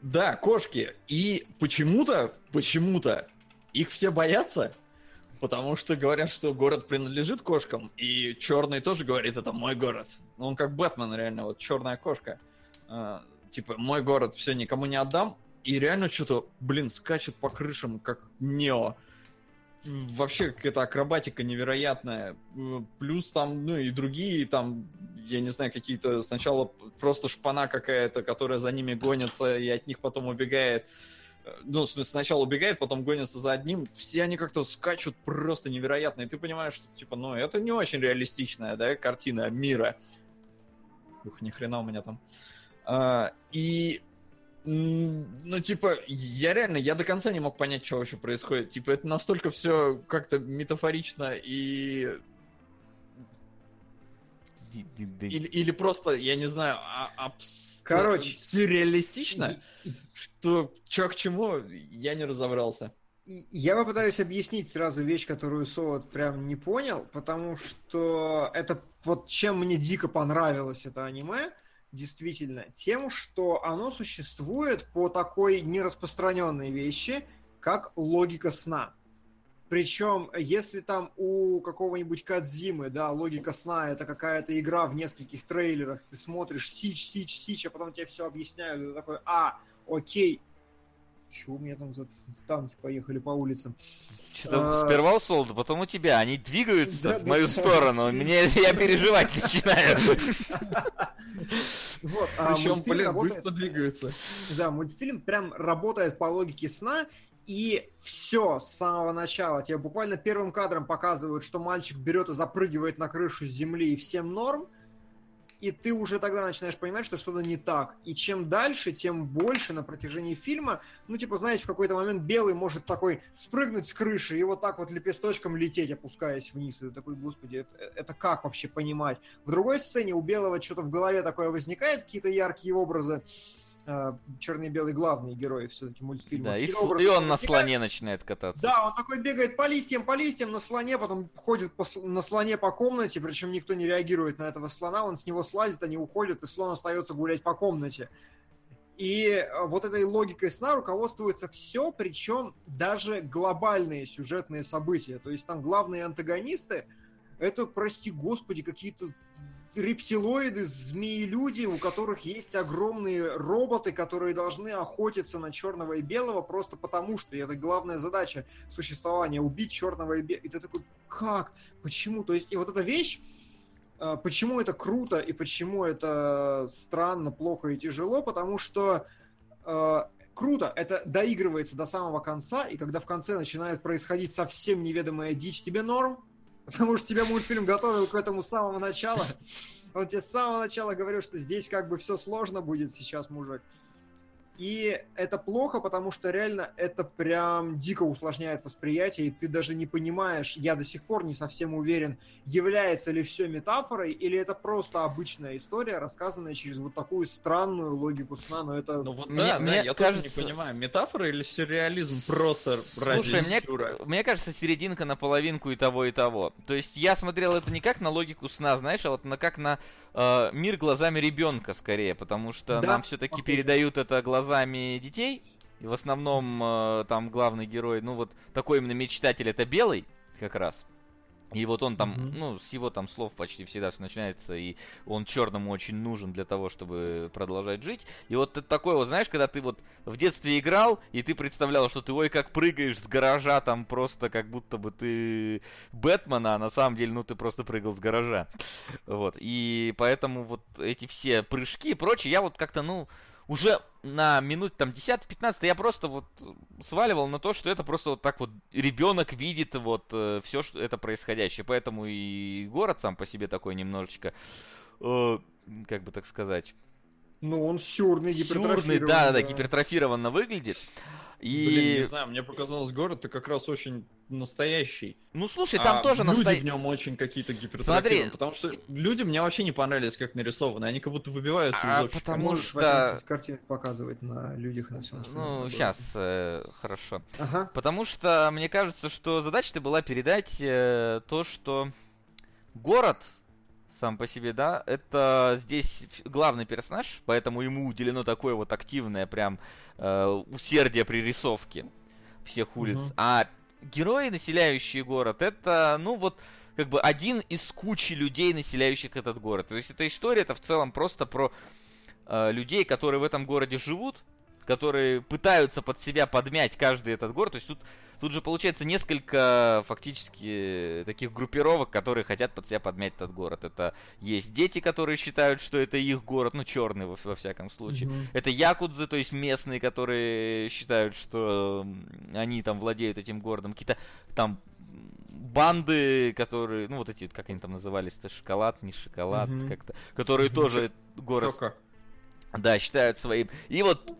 Да, кошки. И почему-то, почему-то их все боятся, потому что говорят, что город принадлежит кошкам, и черный тоже говорит, это мой город. Он как Бэтмен, реально, вот черная кошка. А, типа, мой город, все, никому не отдам. И реально что-то, блин, скачет по крышам, как Нео. Вообще какая-то акробатика невероятная. М, Плюс там, ну и другие, там, я не знаю, какие-то сначала просто шпана какая-то, которая за ними гонится и от них потом убегает. Э, Ну, в смысле, сначала убегает, потом гонится за одним. Все они как-то скачут просто невероятно. И ты понимаешь, что, типа, ну, это не очень реалистичная, да, картина мира. Ух, ни хрена у меня там. А, и Ну, типа, я реально, я до конца не мог понять, что вообще происходит. Типа, это настолько все как-то метафорично и... Или, или просто, я не знаю, а- абс- Короче. сюрреалистично, что чё к чему, я не разобрался. Я попытаюсь объяснить сразу вещь, которую Солод прям не понял, потому что это вот чем мне дико понравилось это аниме, действительно, тем, что оно существует по такой нераспространенной вещи, как логика сна. Причем, если там у какого-нибудь Кадзимы, да, логика сна это какая-то игра в нескольких трейлерах, ты смотришь сич, сич, сич, а потом тебе все объясняют, и ты такой, а, окей, Чего у меня там за танки поехали по улицам? Что-то А. сперва у Солда, потом у тебя. Они двигаются Да, в да, мою да. сторону. Мне я переживать начинаю. Вот, а Причем, блин, работает- быстро двигаются. Да, мультфильм прям работает по логике сна, и все с самого начала. Тебе буквально первым кадром показывают, что мальчик берет и запрыгивает на крышу с земли, и всем норм. И ты уже тогда начинаешь понимать, что что-то не так. И чем дальше, тем больше на протяжении фильма, ну, типа, знаете, в какой-то момент белый может такой спрыгнуть с крыши и вот так вот лепесточком лететь, опускаясь вниз. И ты такой, господи, это, это как вообще понимать? В другой сцене у белого что-то в голове такое возникает, какие-то яркие образы. Черный и белый главные герои все-таки мультфильма. Да, и, и он на слоне начинает кататься. Да, он такой бегает по листьям, по листьям на слоне, потом ходит по на слоне по комнате, причем никто не реагирует на этого слона, он с него слазит, они уходят, и слон остается гулять по комнате. И э, вот этой логикой сна руководствуется все, причем даже глобальные сюжетные события. То есть там главные антагонисты это, прости господи, какие-то рептилоиды, змеи-люди, у которых есть огромные роботы, которые должны охотиться на черного и белого просто потому, что это главная задача существования убить черного и белого. И ты такой, как? Почему? То есть, и вот эта вещь, э, почему это круто и почему это странно, плохо и тяжело, потому что э, круто, это доигрывается до самого конца, и когда в конце начинает происходить совсем неведомая дичь, тебе норм, потому что тебя мультфильм готовил к этому с самого начала. Он тебе с самого начала говорил, что здесь как бы все сложно будет сейчас, мужик. И это плохо, потому что реально это прям дико усложняет восприятие, и ты даже не понимаешь, я до сих пор не совсем уверен, является ли все метафорой, или это просто обычная история, рассказанная через вот такую странную логику сна, но это... Ну вот Мне- да, да, мне я тоже кажется- не понимаю, метафора или сюрреализм просто ради Слушай, мне, мне кажется, серединка на половинку и того, и того. То есть я смотрел это не как на логику сна, знаешь, а вот на как на э, мир глазами ребенка скорее, потому что Да, нам все-таки передают это глазами детей. И в основном э, там главный герой, ну вот такой именно мечтатель, это белый как раз. И вот он там, Мгм. ну, с его там слов почти всегда все начинается, и он черному очень нужен для того, чтобы продолжать жить. И вот это такое вот, знаешь, когда ты вот в детстве играл, и ты представлял, что ты ой, как прыгаешь с гаража, там просто как будто бы ты Бэтмена, а на самом деле, ну, ты просто прыгал с гаража. Вот, и поэтому вот эти все прыжки и прочее, я вот как-то, ну, уже на минут там 10-15 я просто вот сваливал на то, что это просто вот так вот ребенок видит вот э, все, что это происходящее. Поэтому и город сам по себе такой немножечко, э, как бы так сказать, Ну, он сюрный, сюрный, да, да, гипертрофированно выглядит. И, Блин, не знаю, мне показалось, город-то как раз очень настоящий. ну слушай, там а тоже люди настоящий. в нем очень какие-то гипертрофированы. Смотри. Потому что люди мне вообще не понравились, как нарисованы. Они как будто выбиваются А, из общего. потому Можешь что- картинку показывать на людях на всем Ну, сейчас, хорошо. Ага. Потому что мне кажется, что задача-то была передать э, то, что город сам по себе, да, это здесь главный персонаж, поэтому ему уделено такое вот активное прям э, усердие при рисовке всех улиц. Мгм. А герои, населяющие город, это, ну вот, как бы один из кучи людей, населяющих этот город. То есть эта история, это в целом просто про э, людей, которые в этом городе живут, которые пытаются под себя подмять каждый этот город. То есть тут, тут же получается несколько фактически таких группировок, которые хотят под себя подмять этот город. Это есть дети, которые считают, что это их город, ну черный во, во всяком случае. Мгм. Это якудзы, то есть местные, которые считают, что они там владеют этим городом. Какие-то там банды, которые, ну вот эти, как они там назывались-то, шоколад, не шоколад, Мгм. как-то, которые тоже город, Только. да, считают своим. И вот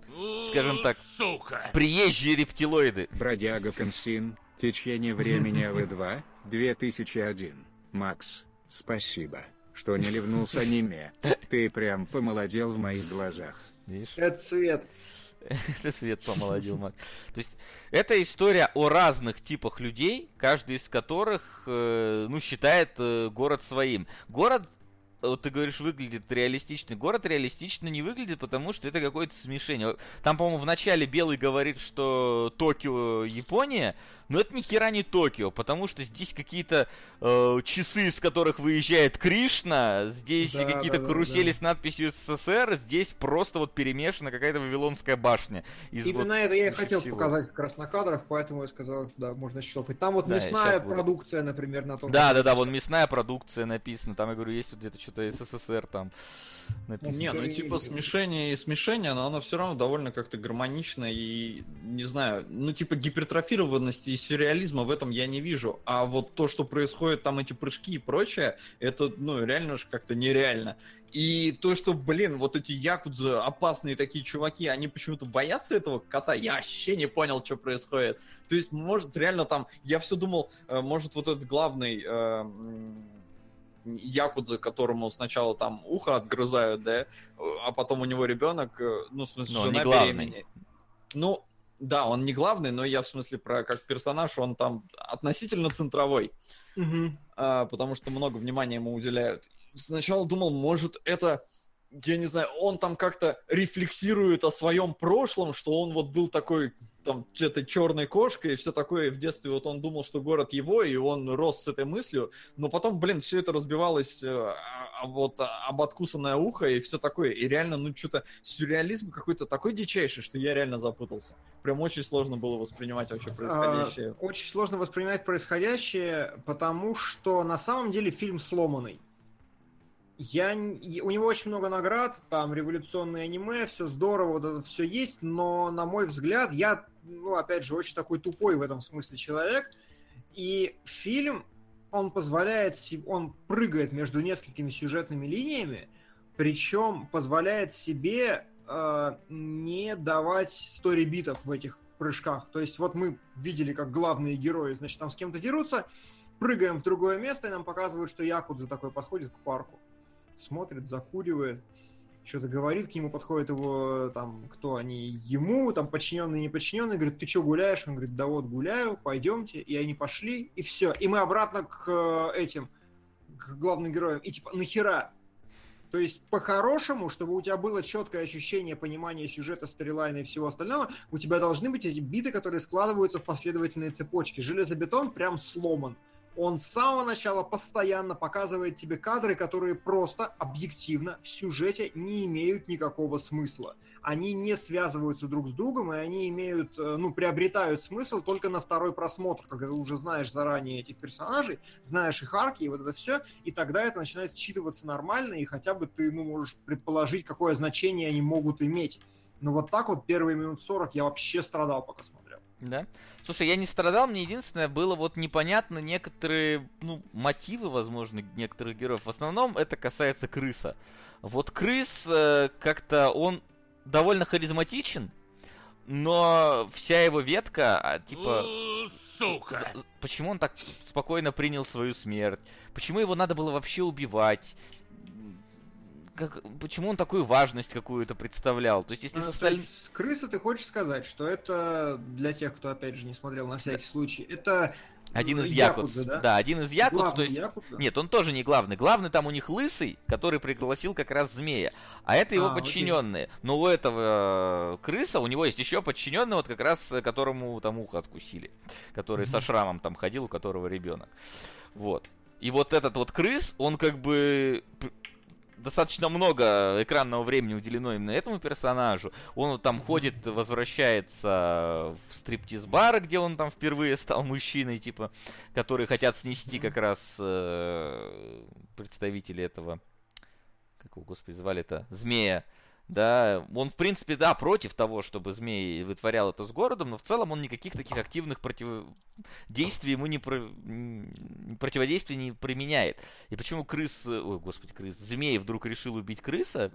Скажем так, Сука! приезжие рептилоиды. Бродяга Консин, течение времени АВ2, 2001. Макс, спасибо, что не ливнулся аниме. Ты прям помолодел в моих глазах. Видишь? Это цвет. Это свет помолодил, Макс. То есть, это история о разных типах людей, каждый из которых, э, ну, считает э, город своим. Город, вот ты говоришь, выглядит реалистично. Город реалистично не выглядит, потому что это какое-то смешение. Там, по-моему, в начале Белый говорит, что Токио Япония, но это ни хера не Токио, потому что здесь какие-то э, часы, из которых выезжает Кришна, здесь Да, какие-то да, да, карусели да. с надписью СССР, здесь просто вот перемешана какая-то Вавилонская башня. Из Именно вот это я и хотел всего. показать как раз на кадрах, поэтому я сказал, да, можно щелкать. Там вот Да, мясная щас буду. продукция, например, на том. Да, да, да, вот вон мясная продукция написана. Там, я говорю, есть вот где-то что-то СССР там написано. Не, ну типа смешение и смешение, но оно все равно довольно как-то гармонично и, не знаю, ну типа гипертрофированности сюрреализма в этом я не вижу. А вот то, что происходит там, эти прыжки и прочее, это, ну, реально же как-то нереально. И то, что, блин, вот эти якудзы, опасные такие чуваки, они почему-то боятся этого кота, я вообще не понял, что происходит. То есть, может, реально там, я все думал, э, может, вот этот главный э, м, якудза, которому сначала там ухо отгрызают, да, а потом у него ребенок, э, ну, в смысле, Но он жена не главный. беременеет. Ну, да, он не главный, но я в смысле про как персонаж, он там относительно центровой Мгм. а, потому что много внимания ему уделяют. Сначала думал, может, это, я не знаю, он там как-то рефлексирует о своем прошлом, что он вот был такой там этой черной кошкой и все такое, и в детстве вот он думал, что город его, и он рос с этой мыслью, но потом, блин, все это разбивалось э, а- а вот а- об откусанное ухо и все такое, и реально, ну, что-то сюрреализм какой-то такой дичайший, что я реально запутался. Прям очень сложно было воспринимать вообще происходящее. Очень сложно воспринимать происходящее, потому что на самом деле фильм сломанный. Я, у него очень много наград, там революционное аниме, все здорово, вот это все есть, но, на мой взгляд, я, ну, опять же, очень такой тупой в этом смысле человек, и фильм, он позволяет, он прыгает между несколькими сюжетными линиями, причем позволяет себе э, не давать сторибитов в этих прыжках. То есть вот мы видели, как главные герои, значит, там с кем-то дерутся, прыгаем в другое место, и нам показывают, что Якудза такой подходит к парку, смотрит, закуривает, что-то говорит, к нему подходит его, там, кто они, ему, там, подчиненный, не подчиненный, говорит, ты что гуляешь? Он говорит, да вот гуляю, пойдемте, и они пошли, и все. И мы обратно к э, этим, к главным героям, и типа, нахера? То есть, по-хорошему, чтобы у тебя было четкое ощущение понимания сюжета, сторилайна и всего остального, у тебя должны быть эти биты, которые складываются в последовательные цепочки. Железобетон прям сломан. Он с самого начала постоянно показывает тебе кадры, которые просто объективно в сюжете не имеют никакого смысла. Они не связываются друг с другом, и они имеют, э, ну, приобретают смысл только на второй просмотр, когда ты уже знаешь заранее этих персонажей, знаешь их арки и вот это все, и тогда это начинает считываться нормально, и хотя бы ты, ну, можешь предположить, какое значение они могут иметь. Но вот так вот первые минут 40 я вообще страдал, пока смотрел. Да? Слушай, я не страдал, мне единственное было вот непонятно некоторые, ну, мотивы, возможно, некоторых героев. В основном это касается крыса. Вот крыс э, как-то он довольно харизматичен, но вся его ветка, а, типа, Сука! почему он так спокойно принял свою смерть? Почему его надо было вообще убивать? Как, почему он такую важность какую-то представлял? То есть, если А, с то остальными... есть крыса, ты хочешь сказать, что это для тех, кто опять же не смотрел на всякий случай, это Один из Якудза, якудз. да? один из главный то есть... Якудза? Нет, он тоже не главный. Главный там у них лысый, который пригласил как раз змея. А это его А, окей. подчиненные. Но у этого э, крыса, у него есть еще подчиненный, вот как раз э, которому там ухо откусили. Который со шрамом там ходил, у которого ребенок. Вот. И вот этот вот крыс, он как бы достаточно много экранного времени уделено именно этому персонажу. Он там ходит, возвращается в стриптиз-бар, где он там впервые стал мужчиной, типа, которые хотят снести как раз э, представители этого, как его, господи, звали это, змея. Да, он, в принципе, да, против того, чтобы змей вытворял это с городом, но в целом он никаких таких активных против... действий ему не, про... противодействий не применяет. И почему крыс, ой, господи, крыс, змей вдруг решил убить крыса,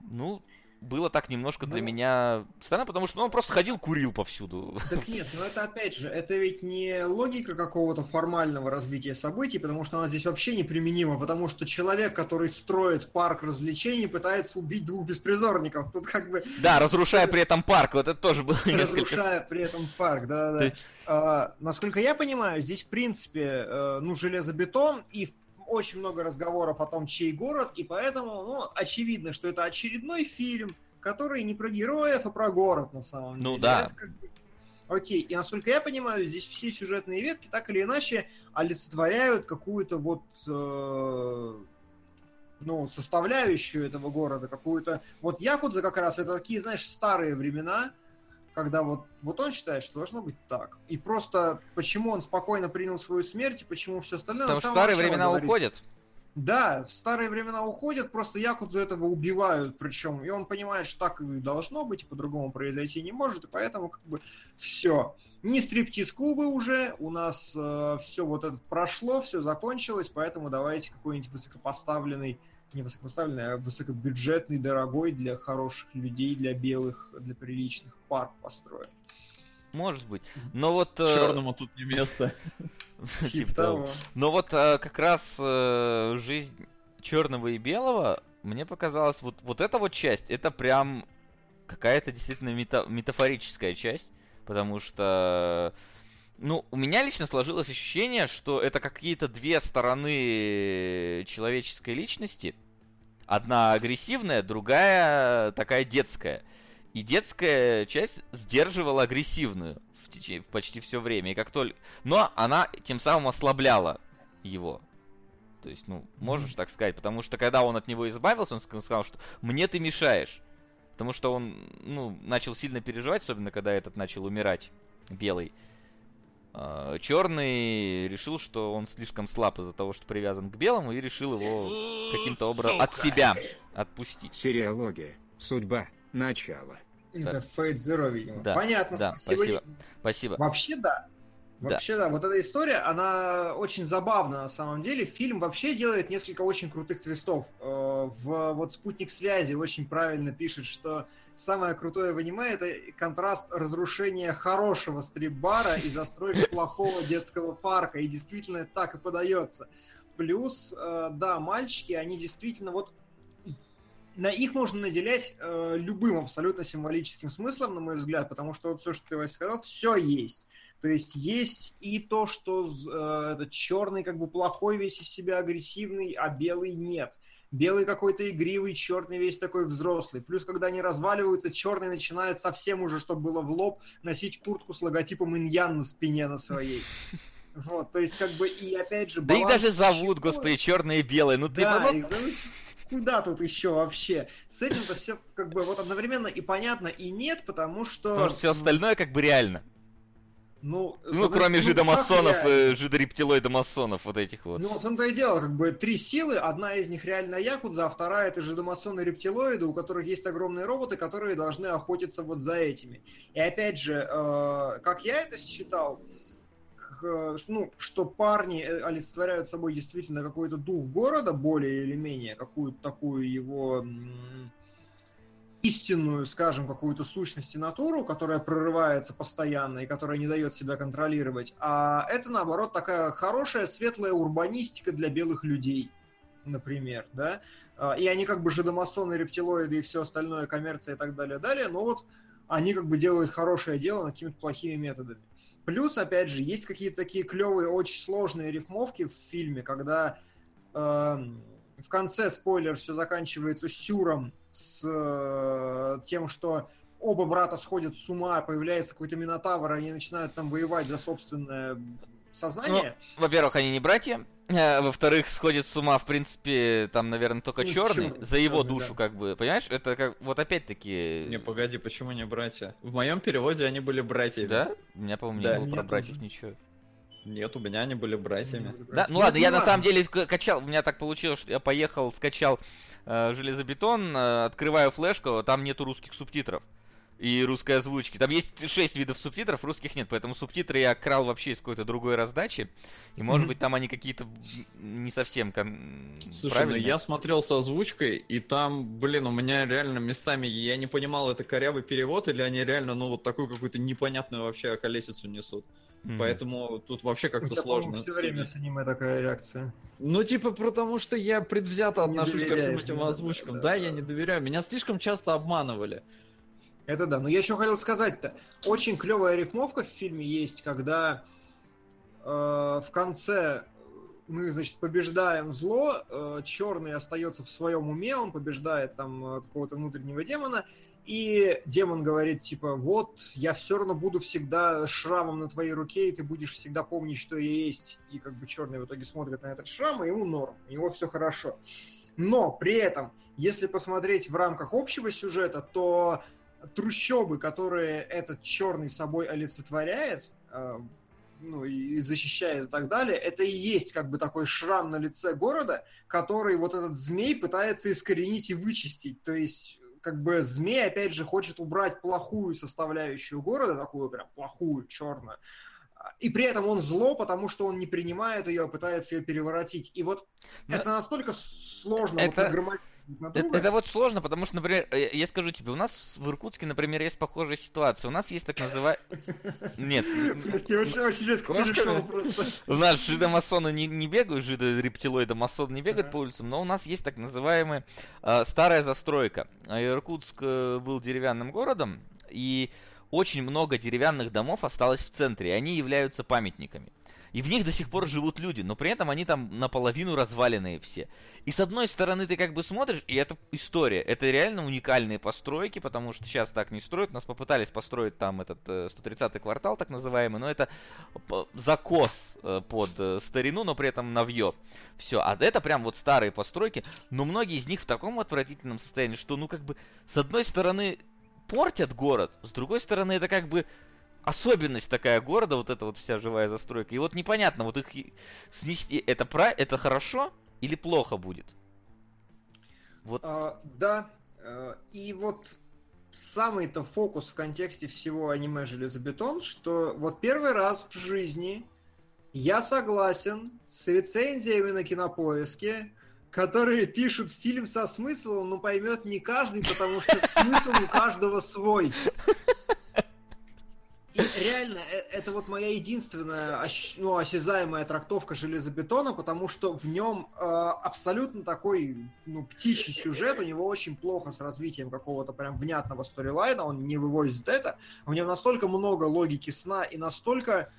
ну, было так немножко для Ну. меня странно, потому что ну, он просто ходил, курил повсюду. Так нет, но это опять же, это ведь не логика какого-то формального развития событий, потому что она здесь вообще неприменима, потому что человек, который строит парк развлечений, пытается убить двух беспризорников. Тут как бы Да, разрушая при этом парк, вот это тоже было несколько... разрушая при этом парк, да-да-да. То А, насколько я понимаю, здесь, в принципе, э, ну, железобетон и в- очень много разговоров о том, чей город, и поэтому, ну, очевидно, что это очередной фильм, который не про героев, а про город, на самом деле. Ну да. Это как бы- Окей, и насколько я понимаю, здесь все сюжетные ветки так или иначе олицетворяют какую-то вот э, ну, составляющую этого города, какую-то... Вот Якудза как раз это такие, знаешь, старые времена, когда вот, вот он считает, что должно быть так. И просто почему он спокойно принял свою смерть, и почему все остальное... Потому что старые времена говорит. уходят. Да, в старые времена уходят, просто Якудзу этого убивают, причем, и он понимает, что так и должно быть, и по-другому произойти не может, и поэтому как бы все. Не стриптиз-клубы уже, у нас все вот это прошло, все закончилось, поэтому давайте какой-нибудь высокопоставленный, не высокопоставленный, а высокобюджетный, дорогой для хороших людей, для белых, для приличных парк построим. Может быть. Но вот... э, Черному тут не место. типа Типа того. Но вот э, как раз э, жизнь черного и белого, мне показалось, вот, вот эта вот часть, это прям какая-то действительно мета- метафорическая часть, потому что, ну, у меня лично сложилось ощущение, что это какие-то две стороны человеческой личности. Одна агрессивная, другая такая детская. И детская часть сдерживала агрессивную в течение почти все время. И как только... Но она тем самым ослабляла его. То есть, ну, можешь так сказать, потому что когда он от него избавился, он ска- сказал, что мне ты мешаешь. Потому что он, ну, начал сильно переживать, особенно когда этот начал умирать, белый. Черный решил, что он слишком слаб из-за того, что привязан к белому, и решил его каким-то образом от себя отпустить. Сериология. Судьба. Начало. Это Fate Zero, видимо. Да, Понятно. да, Сегодня- Спасибо. Вообще да. Да. Вообще да. Вот эта история, она очень забавна на самом деле. Фильм вообще делает несколько очень крутых твистов. Э, В вот спутник связи очень правильно пишет, что самое крутое в аниме это контраст разрушения хорошего стрип-бара и застройки плохого детского парка. И действительно так и подается. Плюс, э, да, мальчики, они действительно вот на их можно наделять э, любым абсолютно символическим смыслом, на мой взгляд, потому что вот все, что ты Вася, сказал, все есть. То есть есть и то, что э, этот черный как бы плохой весь из себя агрессивный, а белый нет. Белый какой-то игривый, черный весь такой взрослый. Плюс, когда они разваливаются, черный начинает совсем уже, чтобы было в лоб, носить куртку с логотипом иньян на спине на своей. Вот, то есть как бы и опять же... Да их даже зовут, господи, черные и белые. Ну ты да, их зовут- Куда тут еще вообще? С этим-то все как бы вот одновременно и понятно, и нет, потому что... Потому что все остальное как бы реально. Ну, Ну, кроме ну, жидомасонов, реально? э, жидорептилоидомасонов, вот этих вот. Ну, в том-то и дело, как бы три силы, одна из них реально Якудза, а вторая это жидомасоны рептилоиды, у которых есть огромные роботы, которые должны охотиться вот за этими. И опять же, э, как я это считал, ну, что парни э, олицетворяют собой действительно какой-то дух города, более или менее, какую-то такую его истинную, скажем, какую-то сущность и натуру, которая прорывается постоянно и которая не дает себя контролировать, а это, наоборот, такая хорошая, светлая урбанистика для белых людей, например, да, А, и они как бы жидомасоны, рептилоиды и все остальное, коммерция и так далее, далее, но вот они как бы делают хорошее дело какими-то плохими методами. Плюс, опять же, есть какие-то такие клевые, очень сложные рифмовки в фильме, когда эм, в конце, спойлер, все заканчивается сюром с э, тем, что оба брата сходят с ума, появляется какой-то минотавр, и они начинают там воевать за собственное сознание. Во-первых, они не братья. э, Во-вторых, сходит с ума, в принципе, там, наверное, только Ну, черный. чёрный, За его душу, да. как бы. Понимаешь, это как вот опять-таки. Не, погоди, почему не братья? В моем переводе они были братьями. Да? У меня, по-моему, Да. не было про братьев тоже. ничего. Нет, у меня они были братьями. Да, ну Ну, ладно, я на самом деле качал, у меня так получилось, что я поехал, скачал железобетон, э, открываю флешку, там нету русских субтитров и русской озвучки. Там есть шесть видов субтитров, русских нет, поэтому субтитры я крал вообще из какой-то другой раздачи, и может Мгм. быть там они какие-то не совсем кон- Слушай, правильные. ну я смотрел с озвучкой, и там, блин, у меня реально местами, я не понимал, это корявый перевод, или они реально, ну, вот такую какую-то непонятную вообще околесицу несут. Мгм. Поэтому тут вообще как-то сложно. все время с аниме такая реакция. Ну, типа, потому что я предвзято Не отношусь ко всем доверяешь, этим да, озвучкам. да, Да, да, я не доверяю. Меня слишком часто обманывали. Это да. Но я еще хотел сказать-то, очень клевая рифмовка в фильме есть, когда э, в конце мы, значит, побеждаем зло, э, черный остается в своем уме, он побеждает там э, какого-то внутреннего демона, и демон говорит, типа, вот, я все равно буду всегда шрамом на твоей руке, и ты будешь всегда помнить, что я есть. И как бы черный в итоге смотрит на этот шрам, и ему норм, у него все хорошо. Но при этом, если посмотреть в рамках общего сюжета, то трущобы, которые этот черный собой олицетворяет, э, ну и защищает и так далее, это и есть как бы такой шрам на лице города, который вот этот змей пытается искоренить и вычистить. То есть как бы змей, опять же, хочет убрать плохую составляющую города, такую прям плохую, черную, и при этом он зло, потому что он не принимает ее, а пытается ее переворотить. И вот Ну, это настолько сложно это- вот на Это, это вот сложно, потому что, например, э, я скажу тебе, у нас в Иркутске, например, есть похожая ситуация. У нас есть так называемый... Нет, Прости, очень, очень резко перешел просто. у нас жидомасоны не, не бегают, жидорептилоиды масоны не бегают по улицам, но у нас есть так называемая э, старая застройка. А Иркутск э, был деревянным городом, и очень много деревянных домов осталось в центре, и они являются памятниками. И в них до сих пор живут люди, но при этом они там наполовину разваленные все. И с одной стороны ты как бы смотришь, и это история. Это реально уникальные постройки, потому что сейчас так не строят. Нас попытались построить там этот э, 130-й квартал, так называемый, но это закос э, под э, старину, но при этом навье. Все, а это прям вот старые постройки, но многие из них в таком отвратительном состоянии, что ну как бы с одной стороны портят город, с другой стороны это как бы особенность такая города, вот эта вот вся живая застройка. И вот непонятно, вот их снести, это, про, это хорошо или плохо будет? Вот, А, да, э, и вот самый-то фокус в контексте всего аниме «Железобетон», что вот первый раз в жизни я согласен с рецензиями на Кинопоиске, которые пишут фильм со смыслом, но поймет не каждый, потому что смысл у каждого свой. Реально, э- это вот моя единственная ну, осязаемая трактовка железобетона, потому что в нем э, абсолютно такой ну, птичий сюжет, у него очень плохо с развитием какого-то прям внятного сторилайна, он не вывозит это. В нем настолько много логики сна и настолько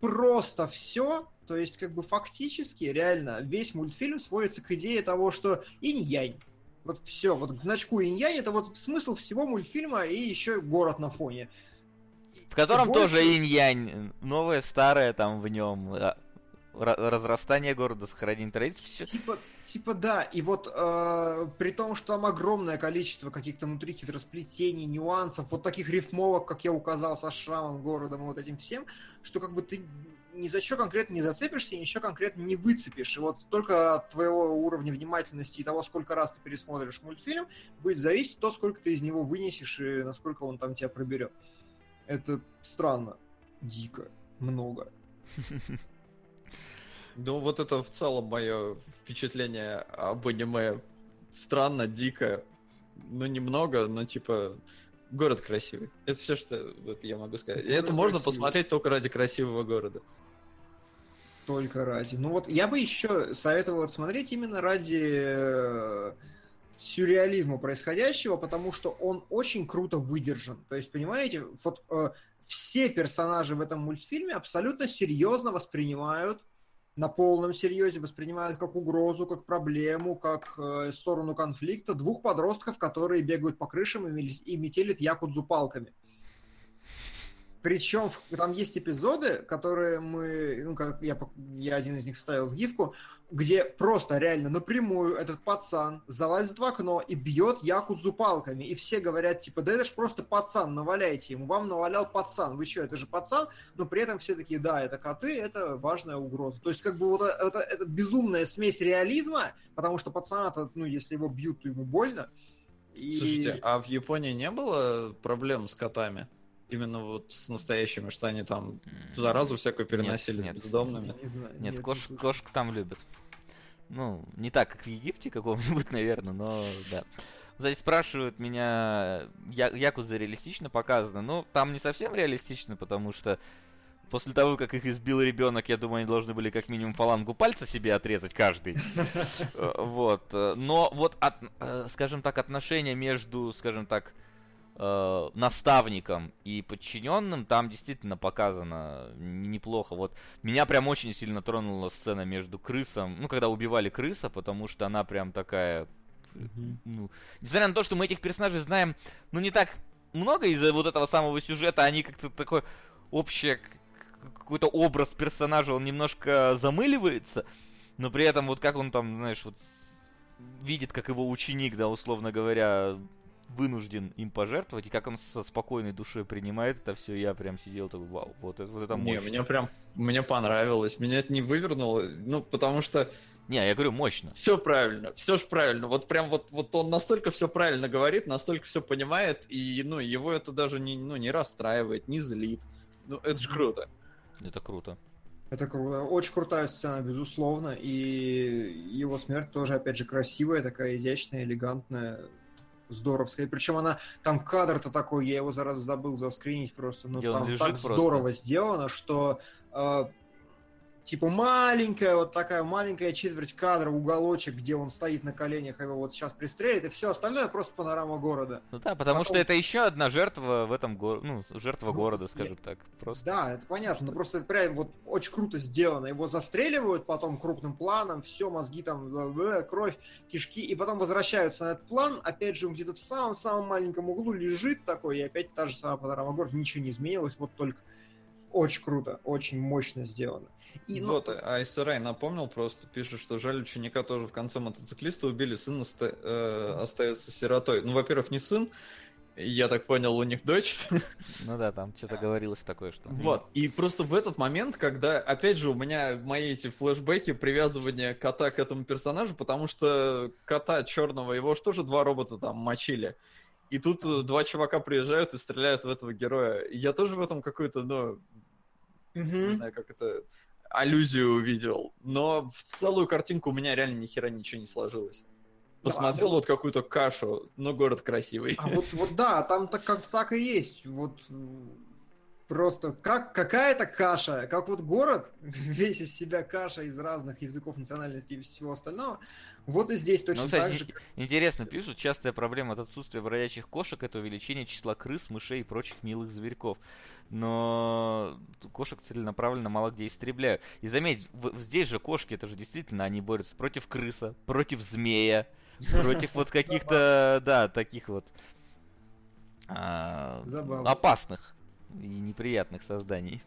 просто все, то есть как бы фактически, реально, весь мультфильм сводится к идее того, что инь-янь. Вот все, вот к значку инь-янь это вот смысл всего мультфильма и еще город на фоне. В котором больше- тоже инь-янь, новое, старое там в нем. ра- разрастание города, сохранение традиций. Типа, типа да, и вот э, при том, что там огромное количество каких-то внутри хитросплетений, нюансов, вот таких рифмовок, как я указал, со шрамом, городом и вот этим всем, что как бы ты ни за что конкретно не зацепишься и ничего конкретно не выцепишь. И вот только от твоего уровня внимательности и того, сколько раз ты пересмотришь мультфильм, будет зависеть то, сколько ты из него вынесешь и насколько он там тебя проберет. Это странно, дико, много. Ну, вот это в целом мое впечатление об аниме. Странно, дико. Ну, немного, но типа город красивый. Это все, что вот я могу сказать. Город это можно красивый. посмотреть только ради красивого города. Только ради. Ну вот я бы еще советовал смотреть именно ради сюрреализма происходящего, потому что он очень круто выдержан. То есть, понимаете, вот э, все персонажи в этом мультфильме абсолютно серьезно воспринимают на полном серьезе воспринимают как угрозу, как проблему, как э, сторону конфликта двух подростков, которые бегают по крышам и, и метелят якудзу палками. Причем там есть эпизоды, которые мы, ну, как я, я один из них вставил в гифку, где просто реально напрямую этот пацан залазит в окно и бьет якудзу палками. И все говорят, типа, да это ж просто пацан, наваляйте ему. Вам навалял пацан. Вы что, это же пацан? Но при этом все такие, да, это коты, это важная угроза. То есть, как бы вот это, это безумная смесь реализма, потому что пацана-то, ну, если его бьют, то ему больно. И... Слушайте, а в Японии не было проблем с котами? Именно вот с настоящими, что они там заразу всякую переносили нет. с бездомными? Не знаю, Нет, не кош, кошек там любят. Ну, не так, как в Египте каком-нибудь, наверное, но да. Кстати, спрашивают меня, я, Якуза реалистично показано. Ну, там не совсем реалистично, потому что после того, как их избил ребенок, я думаю, они должны были как минимум фалангу пальца себе отрезать каждый. Э, Вот. э, Но вот, от- э, скажем так, отношения между, скажем так, э, наставником и подчиненным там действительно показано неплохо. Вот меня прям очень сильно тронула сцена между крысом, ну когда убивали крыса, потому что она прям такая, ну, несмотря на то, что мы этих персонажей знаем, ну не так много из-за вот этого самого сюжета, они как-то такой общий какой-то образ персонажа, он немножко замыливается, но при этом вот как он там, знаешь, вот видит, как его ученик, да, условно говоря, вынужден им пожертвовать, и как он со спокойной душой принимает это все, я прям сидел такой, вау, вот это, вот это Не, мощно. мне прям, мне понравилось. Меня это не вывернуло, ну, потому что Не, я говорю, мощно. все правильно, все ж правильно. Вот прям вот, вот он настолько все правильно говорит, настолько все понимает, и, ну, его это даже не, ну, не расстраивает, не злит. Ну, это же круто. Это круто. Это круто. Очень крутая сцена, безусловно. И его смерть тоже, опять же, красивая, такая изящная, элегантная, здоровская. Причем она, там кадр-то такой, я его зараз забыл заскринить просто, но Где там так просто. здорово сделано, что э, типа маленькая, вот такая маленькая четверть кадра, уголочек, где он стоит на коленях, его вот сейчас пристрелит, и все остальное просто панорама города. Ну да, потому что Потом- это еще одна жертва в этом городе, ну, жертва Ну, города, скажем так. Просто. Да, это понятно, но просто это прям вот очень круто сделано. Его застреливают потом крупным планом, все, мозги там, э, кровь, кишки, и потом возвращаются на этот план. Опять же, он где-то в самом-самом маленьком углу лежит такой, и опять та же самая панорама города, ничего не изменилось, вот только очень круто, очень мощно сделано. И, ну, Вот, а SRI напомнил просто, пишет, что жаль ученика тоже в конце мотоциклиста убили, сын оста- э, остается сиротой. Ну, во-первых, не сын, я так понял, у них дочь. Ну да, там что-то говорилось такое, что... Вот. И просто в этот момент, когда, опять же, у меня мои эти флешбеки, привязывания кота к этому персонажу, потому что кота черного, его же тоже два робота там мочили. И тут э, два чувака приезжают и стреляют в этого героя. И я тоже в этом какую-то, ну, не мгм. знаю, как это, аллюзию увидел. Но в целую картинку у меня реально ни хера ничего не сложилось. Да, Посмотрел а вот какую-то кашу, но город красивый. А вот, вот да, там так как так и есть. Вот просто как какая-то каша, как вот город, весь из себя каша из разных языков, национальностей и всего остального. Вот и здесь точно Ну, так кстати, же. и- интересно, пишут, частая проблема от отсутствия бродячих кошек это увеличение числа крыс, мышей и прочих милых зверьков. Но кошек целенаправленно мало где истребляют. И заметь, здесь же кошки, это же действительно, они борются против крыса, против змея, против вот каких-то, да, таких вот а, опасных и неприятных созданий.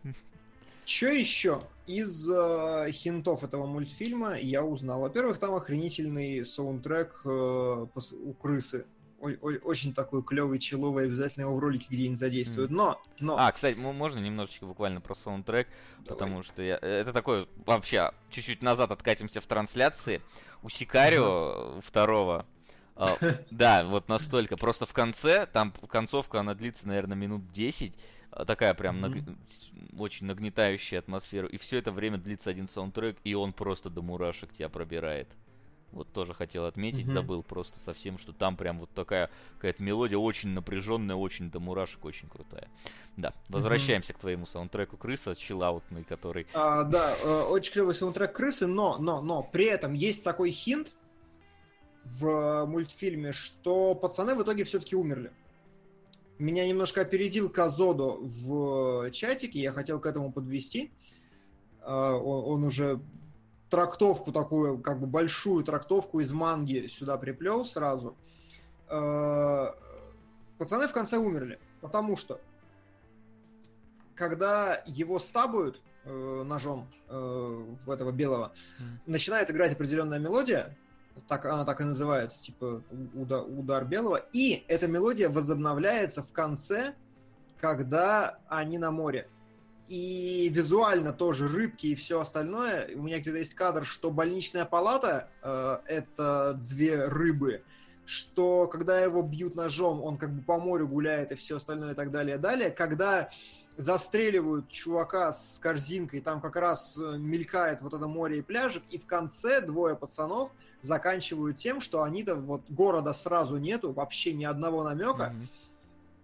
Что еще? Из э, хинтов этого мультфильма я узнал. Во-первых, там охренительный саундтрек э, у крысы. Ой- ой- очень такой клевый, человый, обязательно его в ролике где-нибудь задействуют. Но, но... А, кстати, можно немножечко буквально про саундтрек, потому что я... это такое, вообще, чуть-чуть назад откатимся в трансляции. У Сикарио второго, а, да, вот настолько. Просто в конце, там концовка, она длится, наверное, минут 10, а, такая прям наг- очень нагнетающая атмосферу. И все это время длится один саундтрек, и он просто до мурашек тебя пробирает. Вот тоже хотел отметить, Мгм. забыл просто совсем, что там прям вот такая какая-то мелодия очень напряженная, очень до мурашек, очень крутая. Да, возвращаемся к твоему саундтреку крыса, чиллаутный, который. А, да, э, очень клевый саундтрек крысы, но, но, но, при этом есть такой хинт в мультфильме, что пацаны в итоге все-таки умерли. Меня немножко опередил Казодо в чатике, я хотел к этому подвести. А, Он, он уже трактовку такую, как бы большую трактовку из манги сюда приплел сразу. А, Пацаны в конце умерли, потому что когда его стабают э, ножом э, этого белого, Мгм. начинает играть определенная мелодия, так, она так и называется, типа уда- удар белого, и эта мелодия возобновляется в конце, когда они на море. И визуально тоже рыбки и все остальное. У меня где-то есть кадр, что больничная палата э, это две рыбы, что когда его бьют ножом, он как бы по морю гуляет и все остальное и так далее. Далее, когда застреливают чувака с корзинкой, там как раз э, мелькает вот это море и пляжик, и в конце двое пацанов заканчивают тем, что они-то вот города сразу нету, вообще ни одного намека, Мгм.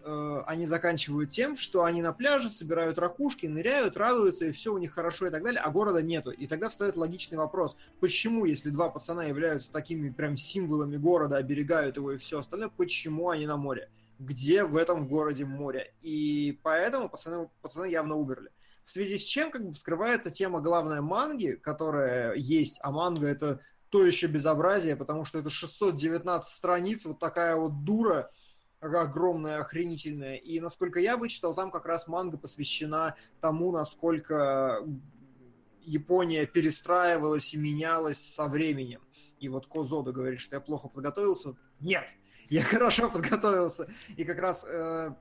Э, они заканчивают тем, что они на пляже собирают ракушки, ныряют, радуются, и все у них хорошо и так далее, а города нету. И тогда встает логичный вопрос, почему, если два пацана являются такими прям символами города, оберегают его и все остальное, почему они на море? Где в этом городе море? И поэтому пацаны, пацаны явно умерли. В связи с чем как бы вскрывается тема главной манги, которая есть, а манга это то еще безобразие, потому что это 619 страниц, вот такая вот дура, огромная, охренительная. И насколько я вычитал, там как раз манга посвящена тому, насколько Япония перестраивалась и менялась со временем. И вот Козода говорит, что я плохо подготовился. Нет, я хорошо подготовился. И как раз э,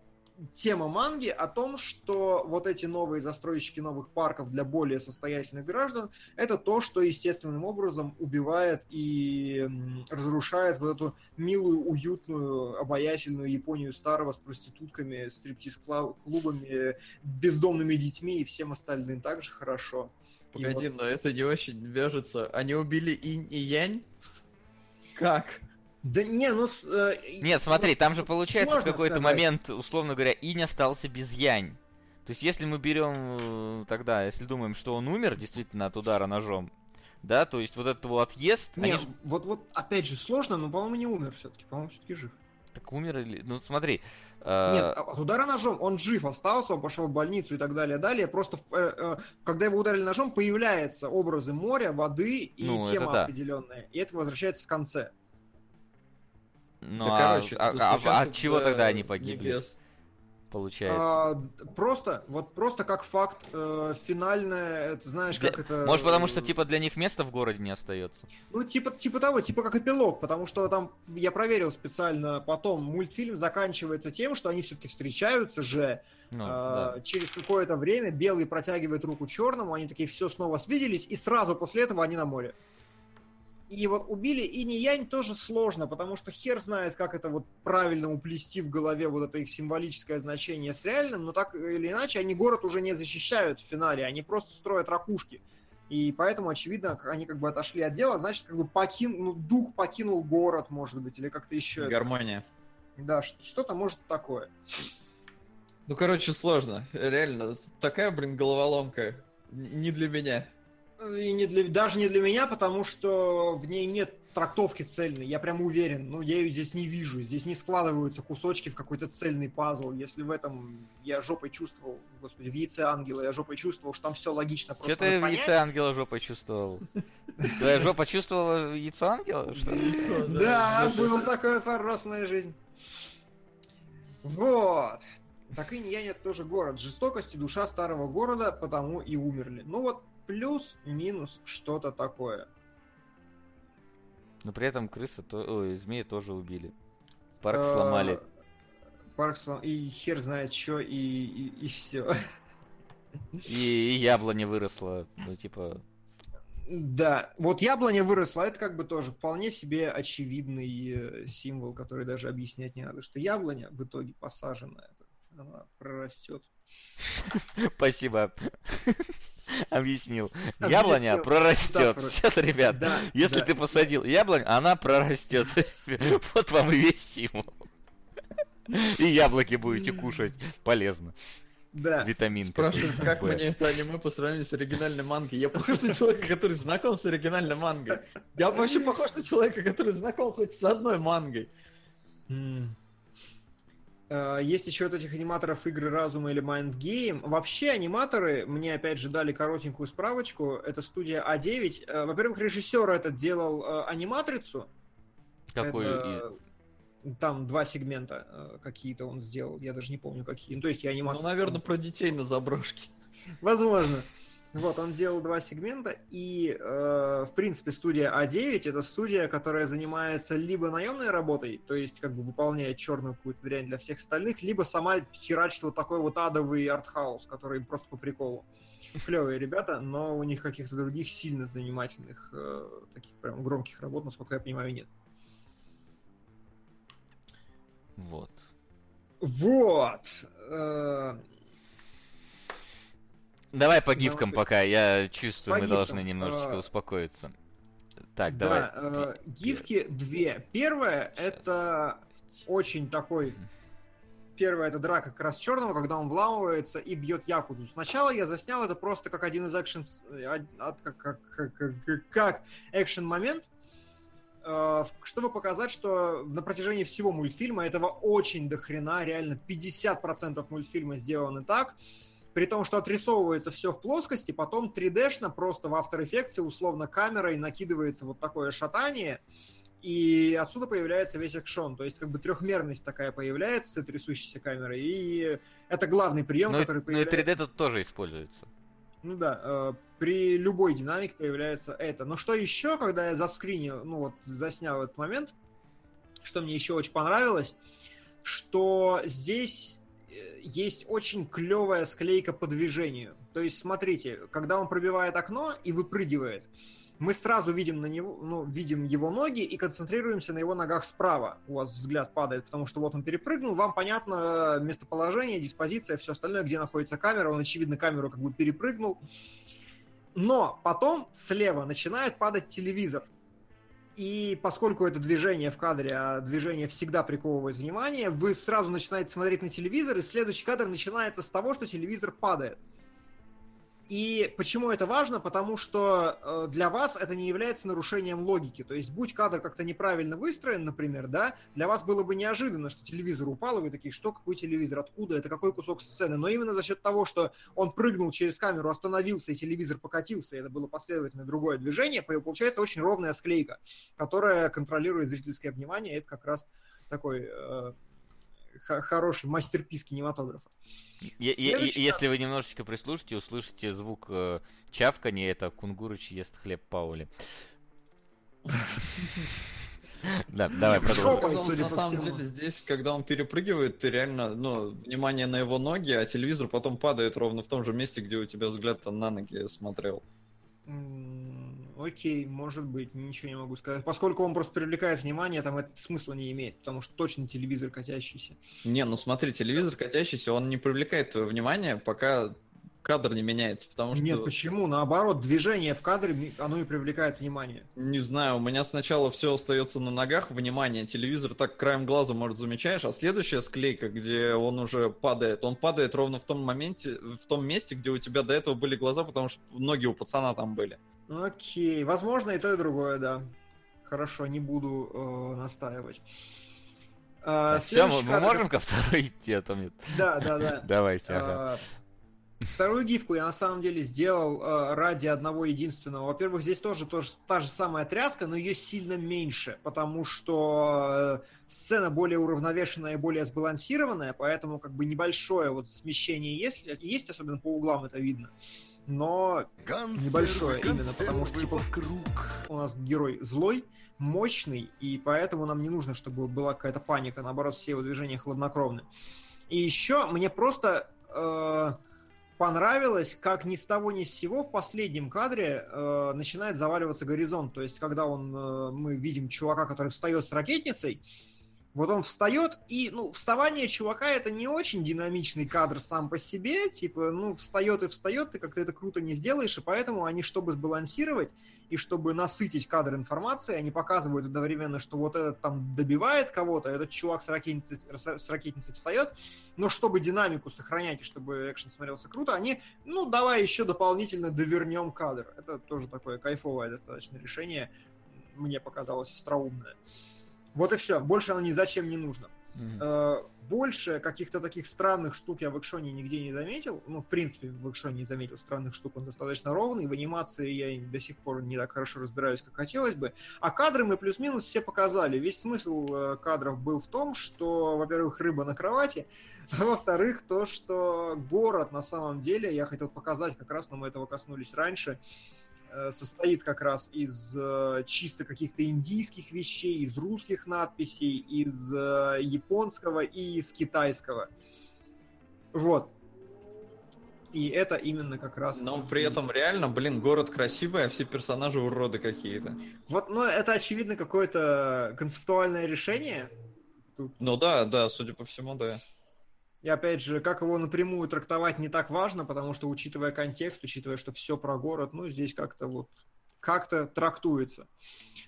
тема манги о том, что вот эти новые застройщики новых парков для более состоятельных граждан, это то, что естественным образом убивает и разрушает вот эту милую, уютную, обаятельную Японию старого с проститутками, стриптиз-клубами, бездомными детьми и всем остальным также хорошо. И Погоди, вот- но это не очень вяжется. Они убили инь и янь? Как? Да не, ну... э, Нет, смотри, там же получается в какой-то сказать. момент, условно говоря, Инь остался без Янь. То есть, если мы берем э, тогда, если думаем, что он умер действительно от удара ножом, да, то есть вот этот его отъезд, Не, они вот, вот, опять же, сложно, но, по-моему, не умер все-таки. По-моему, все-таки жив. так умер или... Ну, смотри, э, Нет, а от удара ножом он жив остался, он пошел в больницу и так далее. Далее просто, э, э, когда его ударили ножом, появляются образы моря, воды и Ну, тема да. определенная. И это возвращается в конце. Ну, Да, а, короче, а- а- совершенно от чего тогда они погибли, небес. получается? А, просто, вот просто как факт э, финальное, это знаешь, Для- как это... Может, потому что, типа, для них места в городе не остается? Ну, типа, типа того, типа как эпилог, потому что там, я проверил специально потом, мультфильм заканчивается тем, что они все-таки встречаются же, Ну, А, да. Через какое-то время белый протягивает руку черному, они такие все снова свиделись, и сразу после этого они на море. И вот убили и Янь тоже сложно, потому что хер знает, как это вот правильно уплести в голове вот это их символическое значение с реальным, но так или иначе они город уже не защищают в финале, они просто строят ракушки. И поэтому, очевидно, они как бы отошли от дела, значит, как бы покин... ну, дух покинул город, может быть, или как-то еще. Гармония. Да, что-то может такое. Ну, короче, сложно. Реально, такая, блин, головоломка. Н- Не для меня. И не для, даже не для меня, потому что в ней нет трактовки цельной. Я прям уверен. Ну, я ее здесь не вижу. Здесь не складываются кусочки в какой-то цельный пазл. Если в этом я жопой чувствовал, господи, в яйце ангела я жопой чувствовал, что там все логично. Просто ты в понять. яйце ангела жопой чувствовал? Твоя жопа чувствовала яйцо ангела? Что? Да, было такое пару раз в моей жизни. Вот. Так и я нет тоже город. Жестокость и душа старого города, потому и умерли. Ну вот плюс-минус что-то такое. Но при этом крыса, то... ой, змеи тоже убили. Парк Э, сломали. Парк слом... И хер знает что, и, и, все. И, и яблоня выросла. Ну, типа, Да, вот яблоня выросла, это как бы тоже вполне себе очевидный э, символ, который даже объяснять не надо, что яблоня в итоге посаженная, она прорастет. спасибо. Объяснил. Объяснил. Яблоня прорастет. Да, Все, ребят. Да, Если да. ты посадил яблонь, она прорастет. Вот вам и весь символ. И яблоки будете кушать. Полезно. Да. Витамин. Спрашивают, как Б. мне это аниме по сравнению с оригинальной мангой. Я похож на человека, который знаком с оригинальной мангой. Я вообще похож на человека, который знаком хоть с одной мангой. Э, Есть еще от этих аниматоров игры разума или Mind Game. Вообще аниматоры мне опять же дали коротенькую справочку. Это студия А9. Э, Во-первых, режиссер этот делал э, аниматрицу. Какой Это, Там два сегмента какие-то он сделал. Я даже не помню какие. Ну, то есть я Ну, аниматрицу. наверное, про детей на заброшке. Возможно. Вот, он делал два сегмента, и, э, в принципе, студия А9 это студия, которая занимается либо наемной работой, то есть как бы выполняет черную какую-то дрянь для всех остальных, либо сама херачит вот такой вот адовый артхаус, который просто по приколу. Клевые ребята, но у них каких-то других сильно занимательных, э, таких прям громких работ, насколько я понимаю, нет. Вот. Вот! Э, Давай по гифкам Давай. пока. Я чувствую, По мы гифкам. должны немножечко А, успокоиться. Так, да, давай. э, гифки две. Первая Щас. это очень такой Первая это драка как раз черного, когда он вламывается и бьет Якудзу. Сначала я заснял это просто как один из экшен... э, как, как, как, как- экшен момент, э, чтобы показать, что на протяжении всего мультфильма этого очень дохрена, реально 50% мультфильма сделаны так, при том, что отрисовывается все в плоскости, потом 3D-шно просто в After Effects условно камерой накидывается вот такое шатание, и отсюда появляется весь экшон. То есть как бы трехмерность такая появляется с трясущейся камерой, и это главный прием, Ну, и- который ну и появляется. 3D тут тоже используется. Ну да, э, при любой динамике появляется это. Но что еще, когда я заскринил, ну вот заснял этот момент, что мне еще очень понравилось, что здесь есть очень клевая склейка по движению. То есть, смотрите, когда он пробивает окно и выпрыгивает, мы сразу видим на него, ну, видим его ноги и концентрируемся на его ногах справа. У вас взгляд падает, потому что вот он перепрыгнул, вам понятно местоположение, диспозиция, все остальное, где находится камера, он, очевидно, камеру как бы перепрыгнул. Но потом слева начинает падать телевизор. И поскольку это движение в кадре, а движение всегда приковывает внимание, вы сразу начинаете смотреть на телевизор, и следующий кадр начинается с того, что телевизор падает. И почему это важно? Потому что э, для вас это не является нарушением логики. То есть, будь кадр как-то неправильно выстроен, например, да, для вас было бы неожиданно, что телевизор упал, и вы такие, что, какой телевизор, откуда, это какой кусок сцены. Но именно за счет того, что он прыгнул через камеру, остановился, и телевизор покатился, и это было последовательно другое движение, по- получается очень ровная склейка, которая контролирует зрительское внимание. и Это как раз такой э, хороший мастерпис кинематографа. Е- Следующий- Если вы немножечко прислушаете, услышите звук э, чавканья, это Кунгурыч ест хлеб Паули. Да, давай продолжим. На самом деле здесь, когда он перепрыгивает, ты реально, ну, внимание на его ноги, а телевизор потом падает ровно в том же месте, где у тебя взгляд на ноги смотрел. Окей, может быть, ничего не могу сказать. Поскольку он просто привлекает внимание, там это смысла не имеет, потому что точно телевизор катящийся. Не, ну смотри, телевизор катящийся, он не привлекает твое внимание, пока кадр не меняется, потому что... Нет, почему? Наоборот, движение в кадре, оно и привлекает внимание. Не знаю, у меня сначала все остается на ногах, внимание, телевизор так краем глаза, может, замечаешь, а следующая склейка, где он уже падает, он падает ровно в том моменте, в том месте, где у тебя до этого были глаза, потому что ноги у пацана там были. Окей, возможно и то, и другое, да. Хорошо, не буду э, настаивать. А, Все, мы мы можем ко второй идти, а то мне... Да, да, да. Давайте, ага. А, Вторую гифку я на самом деле сделал э, ради одного единственного. Во-первых, здесь тоже, тоже та же самая тряска, но ее сильно меньше, потому что э, сцена более уравновешенная и более сбалансированная, поэтому как бы небольшое вот смещение есть, есть особенно по углам это видно. Но Небольшое именно, потому что, типа, вокруг. у нас герой злой, мощный, и поэтому нам не нужно, чтобы была какая-то паника, наоборот, все его движения хладнокровны. И еще мне просто э, понравилось, как ни с того ни с сего в последнем кадре э, начинает заваливаться горизонт. То есть, когда он, э, мы видим чувака, который встает с ракетницей, вот он встает, и, ну, вставание чувака это не очень динамичный кадр сам по себе, типа, ну, встает и встает, ты как-то это круто не сделаешь, и поэтому они, чтобы сбалансировать и чтобы насытить кадр информацией, они показывают одновременно, что вот этот там добивает кого-то, этот чувак с ракетницей, с ракетницей встает, но чтобы динамику сохранять и чтобы экшен смотрелся круто, они, ну, давай еще дополнительно довернем кадр. Это тоже такое кайфовое достаточно решение, мне показалось остроумное. Вот и все. Больше оно ни зачем не нужно. Э, Больше каких-то таких странных штук я в экшоне нигде не заметил. Ну, в принципе, в экшоне не заметил странных штук. Он достаточно ровный. В анимации я до сих пор не так хорошо разбираюсь, как хотелось бы. А кадры мы плюс-минус все показали. Весь смысл э, кадров был в том, что, во-первых, рыба на кровати, а во-вторых, то, что город на самом деле, я хотел показать, как раз но мы этого коснулись раньше, состоит как раз из э, чисто каких-то индийских вещей, из русских надписей, из э, японского и из китайского. Вот. И это именно как раз... Но при этом реально, блин, город красивый, а все персонажи уроды какие-то. Вот, ну, это, очевидно, какое-то концептуальное решение. Ну да, да, судя по всему, да. И опять же, как его напрямую трактовать не так важно, потому что, учитывая контекст, учитывая, что все про город, ну, здесь как-то вот как-то трактуется.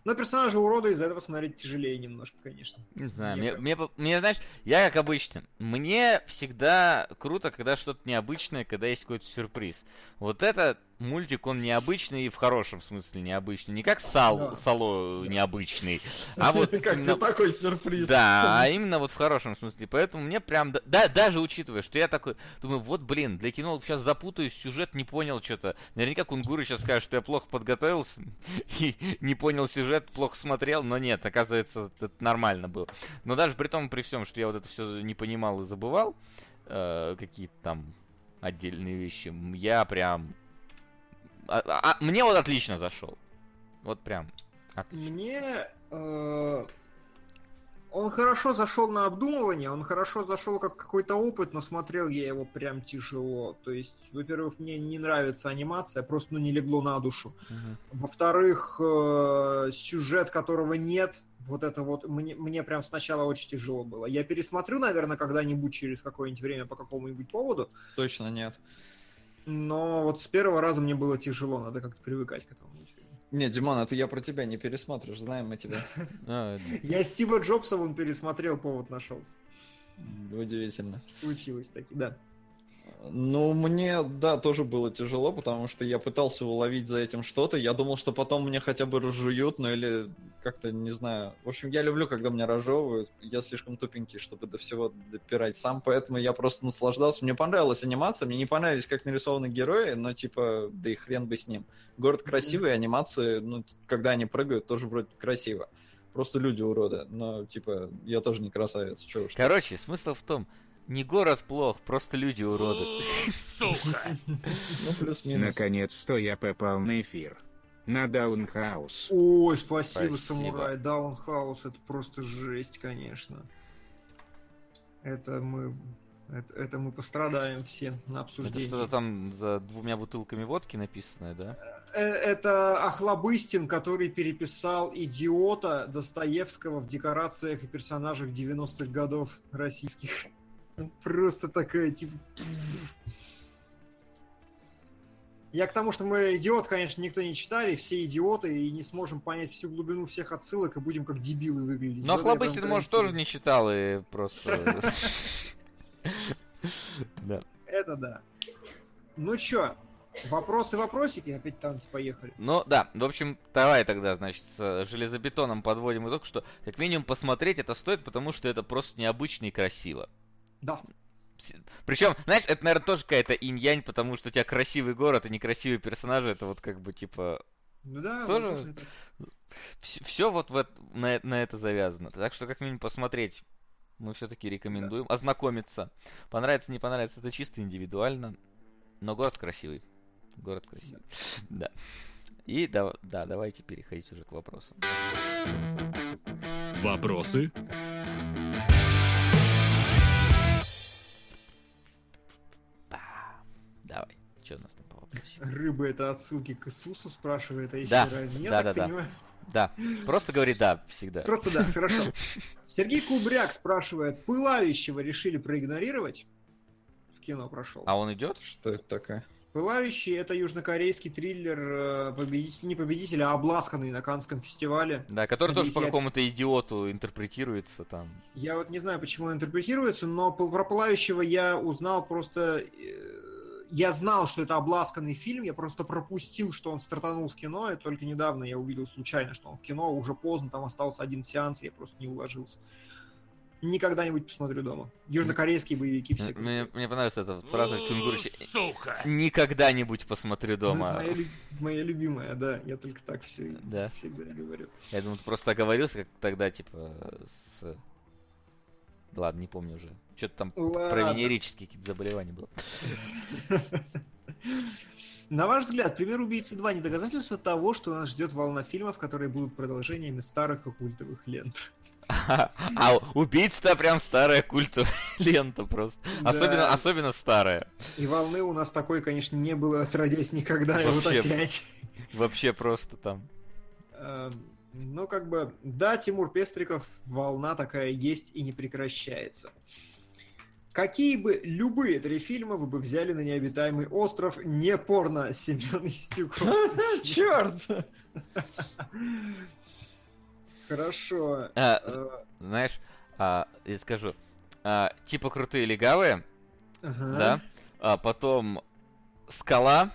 Но персонажи урода из-за этого смотреть тяжелее немножко, конечно. Не знаю, Мне мне, мне, мне, знаешь, я как обычно, мне всегда круто, когда что-то необычное, когда есть какой-то сюрприз. Вот этот мультик, он необычный и в хорошем смысле необычный. Не как Сал, Да. Сало необычный, а вот Как именно- такой сюрприз? Да, а именно вот в хорошем смысле. Поэтому мне прям, да- да, даже учитывая, что я такой, думаю, вот, блин, для кино сейчас запутаюсь, сюжет не понял что-то. Наверняка Кунгуры сейчас скажет, что я плохо подготовился и не понял сюжет, плохо смотрел, но нет, оказывается, это нормально было. Но даже при том, при всем, что я вот это все не понимал и забывал, э, какие-то там отдельные вещи, я прям... а- а- мне вот отлично зашел. Вот прям отлично. Мне э, он хорошо зашел на обдумывание, он хорошо зашел как какой-то опыт, но смотрел я его прям тяжело. То есть, во-первых, мне не нравится анимация, просто ну, не легло на душу. Мгм. Во-вторых, э, сюжет, которого нет, вот это вот мне, мне прям сначала очень тяжело было. Я пересмотрю, наверное, когда-нибудь через какое-нибудь время по какому-нибудь поводу, Точно нет. Но вот с первого раза мне было тяжело, надо как-то привыкать к этому мультфильму. Не, Димон, это я про тебя не пересмотришь, знаем мы тебя. А, Я Стива Джобса вон пересмотрел, повод нашелся. Удивительно. Случилось таки, да. Ну, мне, да, тоже было тяжело, потому что я пытался уловить за этим что-то. Я думал, что потом мне хотя бы разжуют, ну или как-то, не знаю. В общем, я люблю, когда меня разжевывают. Я слишком тупенький, чтобы до всего допирать сам, поэтому я просто наслаждался. Мне понравилась анимация, мне не понравились, как нарисованы герои, но типа, да и хрен бы с ним. Город красивый, анимации, ну, когда они прыгают, тоже вроде красиво. Просто люди уроды, но, типа, я тоже не красавец, чё уж. Короче, смысл в том, не город плох, просто люди уроды. Сука! Ну, плюс-минус. Наконец-то я попал на эфир. На Даунхаус. Ой, спасибо, Спасибо. самурай. Даунхаус, это просто жесть, конечно. Это мы... Это, это мы пострадаем все на Это обсуждении. что-то там за двумя бутылками водки написанное, да? Э, Это Охлобыстин, который переписал идиота Достоевского в декорациях и персонажах 90-х годов российских. Просто такая, типа... Я к тому, что мы идиот, конечно, никто не читали, все идиоты, и не сможем понять всю глубину всех отсылок, и будем как дебилы выглядеть. Но Вот Хлобыстин, может, тоже не читал и просто... Да. Это да. Ну чё, вопросы-вопросики, опять танки поехали. Ну да, в общем, давай тогда, значит, с железобетоном подводим итог, что как минимум посмотреть это стоит, потому что это просто необычно и красиво. Да. Причем, знаешь, это, наверное, тоже какая-то инь-янь, потому что у тебя красивый город и некрасивые персонажи, это вот как бы, типа, Ну да, Тоже- так. все, вот в эт- на, на это завязано. Так что, как минимум, посмотреть мы все-таки рекомендуем. Ознакомиться. Понравится, не понравится, это чисто индивидуально. Но город красивый. Город красивый. Да. И да, да, давайте переходить уже к вопросам. Вопросы? Что у нас там по вопросу? Рыба это отсылки к Иисусу спрашивает, а еще Да. Я да, так да, да. понимаю. Да. Просто говори да всегда. Просто да, хорошо. Сергей Кубряк спрашивает, Пылающего решили проигнорировать? В кино прошел. А он идет? Что это такое? Пылающий это южнокорейский триллер, э, победитель, не победитель, а обласканный на Канском фестивале. Да, который тоже по какому-то идиоту интерпретируется там. Я вот не знаю, почему он интерпретируется, но про Пылающего я узнал просто... Я знал, что это обласканный фильм, я просто пропустил, что он стартанул в кино, и только недавно я увидел случайно, что он в кино, уже поздно, там остался один сеанс, я просто не уложился. Никогда-нибудь посмотрю дома. Южнокорейские боевики все. Мне, мне понравилась эта фраза Кенгурыча. Сука! Никогда-нибудь посмотрю дома. моя, лю- моя любимая, да, я только так все Да. всегда говорю. Я думаю, ты просто оговорился, как тогда, типа, с... Ладно, не помню уже. Что-то там про Ладно. венерические какие-то заболевания было. На ваш взгляд, пример «Убийцы 2» не доказательство того, что нас ждет волна фильмов, которые будут продолжениями старых и культовых лент. А убийца прям старая культовая лента просто. Да. Особенно, особенно старая. И волны у нас такой, конечно, не было отродясь никогда, и вот Вообще. опять. Вообще просто там. Эм, Ну, как бы, да, Тимур Пестриков, волна такая есть и не прекращается. Какие бы любые три фильма вы бы взяли на необитаемый остров, не порно, Семен Истюков? Черт! Хорошо. А, Э, знаешь, а, я скажу. а, типа крутые легавые, да? А потом скала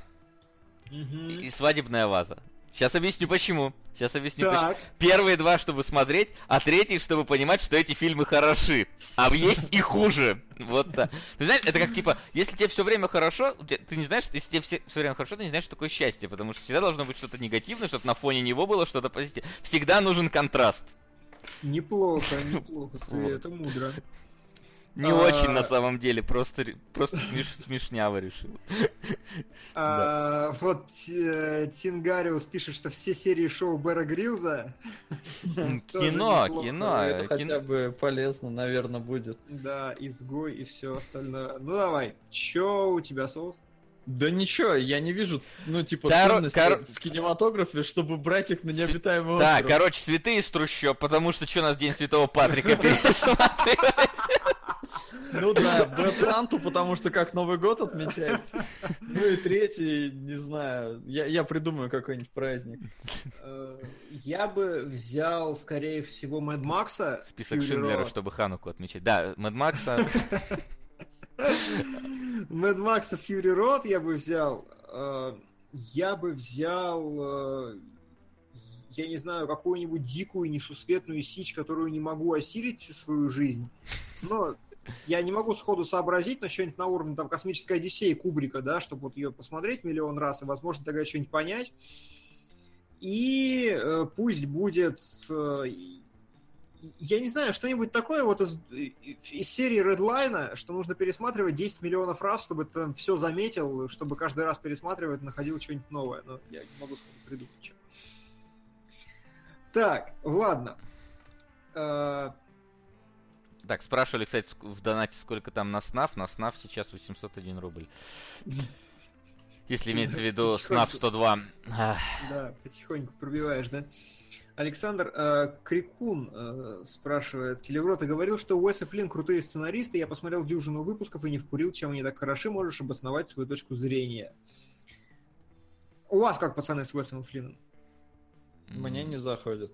и свадебная ваза. Сейчас объясню почему. Сейчас объясню. Так, Первые два, чтобы смотреть, а третий, чтобы понимать, что эти фильмы хороши. А есть и хуже. Вот да. Ты знаешь, это как типа, если тебе все время хорошо, ты не знаешь, если тебе все, время хорошо, ты не знаешь, что такое счастье, потому что всегда должно быть что-то негативное, чтобы на фоне него было что-то позитивное. Всегда нужен контраст. неплохо, неплохо, Вот. это мудро. Не А. очень на самом деле, просто, просто смеш- смешняво решил. А, Вот э, Тингариус пишет, что все серии шоу Бэра Грилза. Кино, кино, Это э, хотя кино. бы полезно, наверное, будет. Да, изгой и все остальное. Ну давай, чё у тебя соус? Да ничего, я не вижу, ну, типа, Коро- ценности кор- в кинематографе, чтобы брать их на необитаемый Да, остров. короче, святые из трущоб, потому что что нас День Святого Патрика пересматривать? Ну да, Бэт Санту, потому что как Новый год отмечать. Ну и третий, не знаю, я, я придумаю какой-нибудь праздник. Э, Я бы взял, скорее всего, Мэд Макса. Список Шиндлера, чтобы Хануку отмечать. Да, Мэд Макса. Мэд Макса Фьюри Род я бы взял. Э, Я бы взял, э, я не знаю, какую-нибудь дикую несусветную сичь, которую не могу осилить всю свою жизнь. Но я не могу сходу сообразить, но что-нибудь на уровне там космической Одиссеи Кубрика, да, чтобы вот ее посмотреть миллион раз и, возможно, тогда что-нибудь понять. И э, пусть будет э, я не знаю, что-нибудь такое вот из, из серии Redline, что нужно пересматривать 10 миллионов раз, чтобы ты там все заметил, чтобы каждый раз пересматривать, находил что-нибудь новое. Но я не могу придумать что. Так, ладно. Э, Так, спрашивали, кстати, в донате, сколько там на СНАФ. На СНАФ сейчас 801 рубль. Если имеется в виду СНАФ 102. Ах, Да, потихоньку пробиваешь, да? Александр э, Крикун э, спрашивает, Келевро, ты говорил, что Уэс и Флинн крутые сценаристы, я посмотрел дюжину выпусков и не вкурил, чем они так хороши, можешь обосновать свою точку зрения. У вас как, пацаны, с Уэсом и Флинном? Мне не заходит.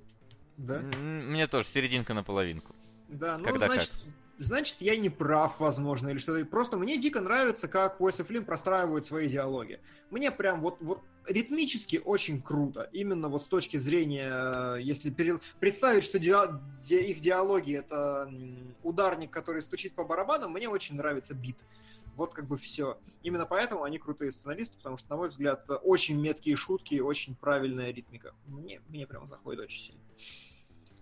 Да? Мне тоже серединка на половинку. Да, ну, Когда значит, значит, я не прав, возможно, или что-то. Просто мне дико нравится, как Уэс и Флинн простраивают свои диалоги. Мне прям вот, вот ритмически очень круто. Именно вот с точки зрения, э, если пере- представить, что диа- ди- их диалоги это ударник, который стучит по барабанам, мне очень нравится бит. Вот как бы все. Именно поэтому они крутые сценаристы, потому что, на мой взгляд, очень меткие шутки и очень правильная ритмика. Мне, мне прям заходит очень сильно.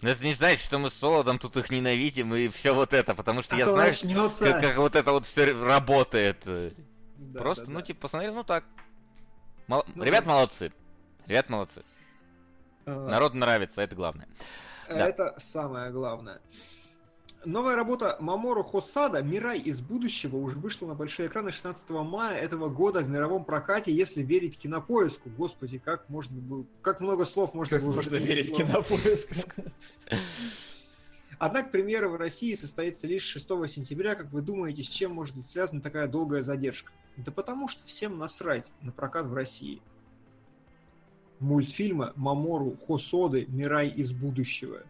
Но это не значит, что мы с Солодом тут их ненавидим и все вот это, потому что А я знаю, как, как вот это вот все работает. Да, Просто, да, ну, да. типа, посмотрел, ну так. Мол- Ну, Ребят да. молодцы. Ребят молодцы. А, Народу нравится, это главное. да. Это самое главное. Новая работа Мамору Хосада «Мирай из будущего» уже вышла на большие экраны 16 мая этого года в мировом прокате, если верить кинопоиску. Господи, как можно было... Как много слов можно Как было можно верить словом. кинопоиску? Однако премьера в России состоится лишь 6 сентября. Как вы думаете, с чем может быть связана такая долгая задержка? Да потому что всем насрать на прокат в России. Мультфильма Мамору Хосоды «Мирай из будущего».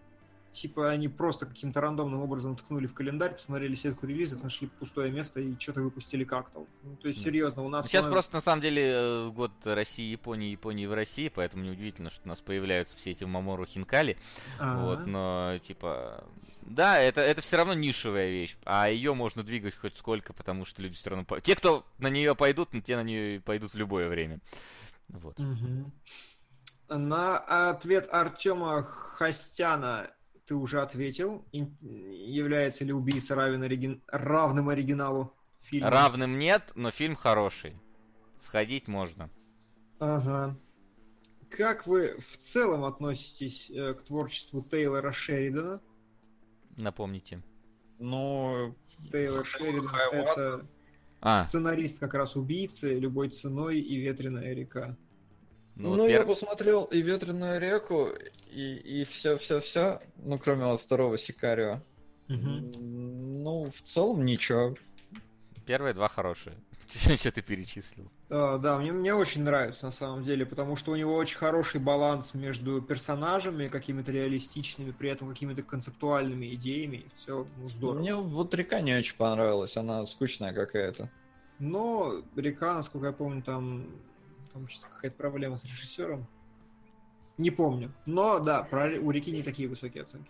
Типа они просто каким-то рандомным образом ткнули в календарь, посмотрели сетку релизов, нашли пустое место и что-то выпустили как-то. Ну, то есть, серьезно, у нас... Сейчас на- просто, на самом деле, э, год России, Японии, Японии в России, поэтому неудивительно, что у нас появляются все эти Мамору Хинкали. А, Вот, но, типа... Да, это, это все равно нишевая вещь, а ее можно двигать хоть сколько, потому что люди все равно... Те, кто на нее пойдут, те на нее пойдут в любое время. Вот. Мгм. На ответ Артема Хостяна ты уже ответил. Является ли убийца равен оригин- равным оригиналу фильма? Равным нет, но фильм хороший. Сходить можно. Ага. Как вы в целом относитесь э, к творчеству Тейлора Шеридана? Напомните. Ну, Тейлор Шеридан это А, сценарист как раз убийцы, любой ценой и ветреная река. Ну, ну, вот я посмотрел и ветреную реку, и, и все, все, все, ну, кроме вот второго Сикарио. М, Ну, в целом ничего. первые два хорошие. Что ты перечислил? А, да, мне, мне очень нравится на самом деле, потому что у него очень хороший баланс между персонажами, какими-то реалистичными, при этом какими-то концептуальными идеями. И в целом, ну, здорово. Мне вот река не очень понравилась, она скучная какая-то. Но река, насколько я помню, там, там что-то какая-то проблема с режиссером. Не помню. Но да, про, у реки не такие высокие оценки.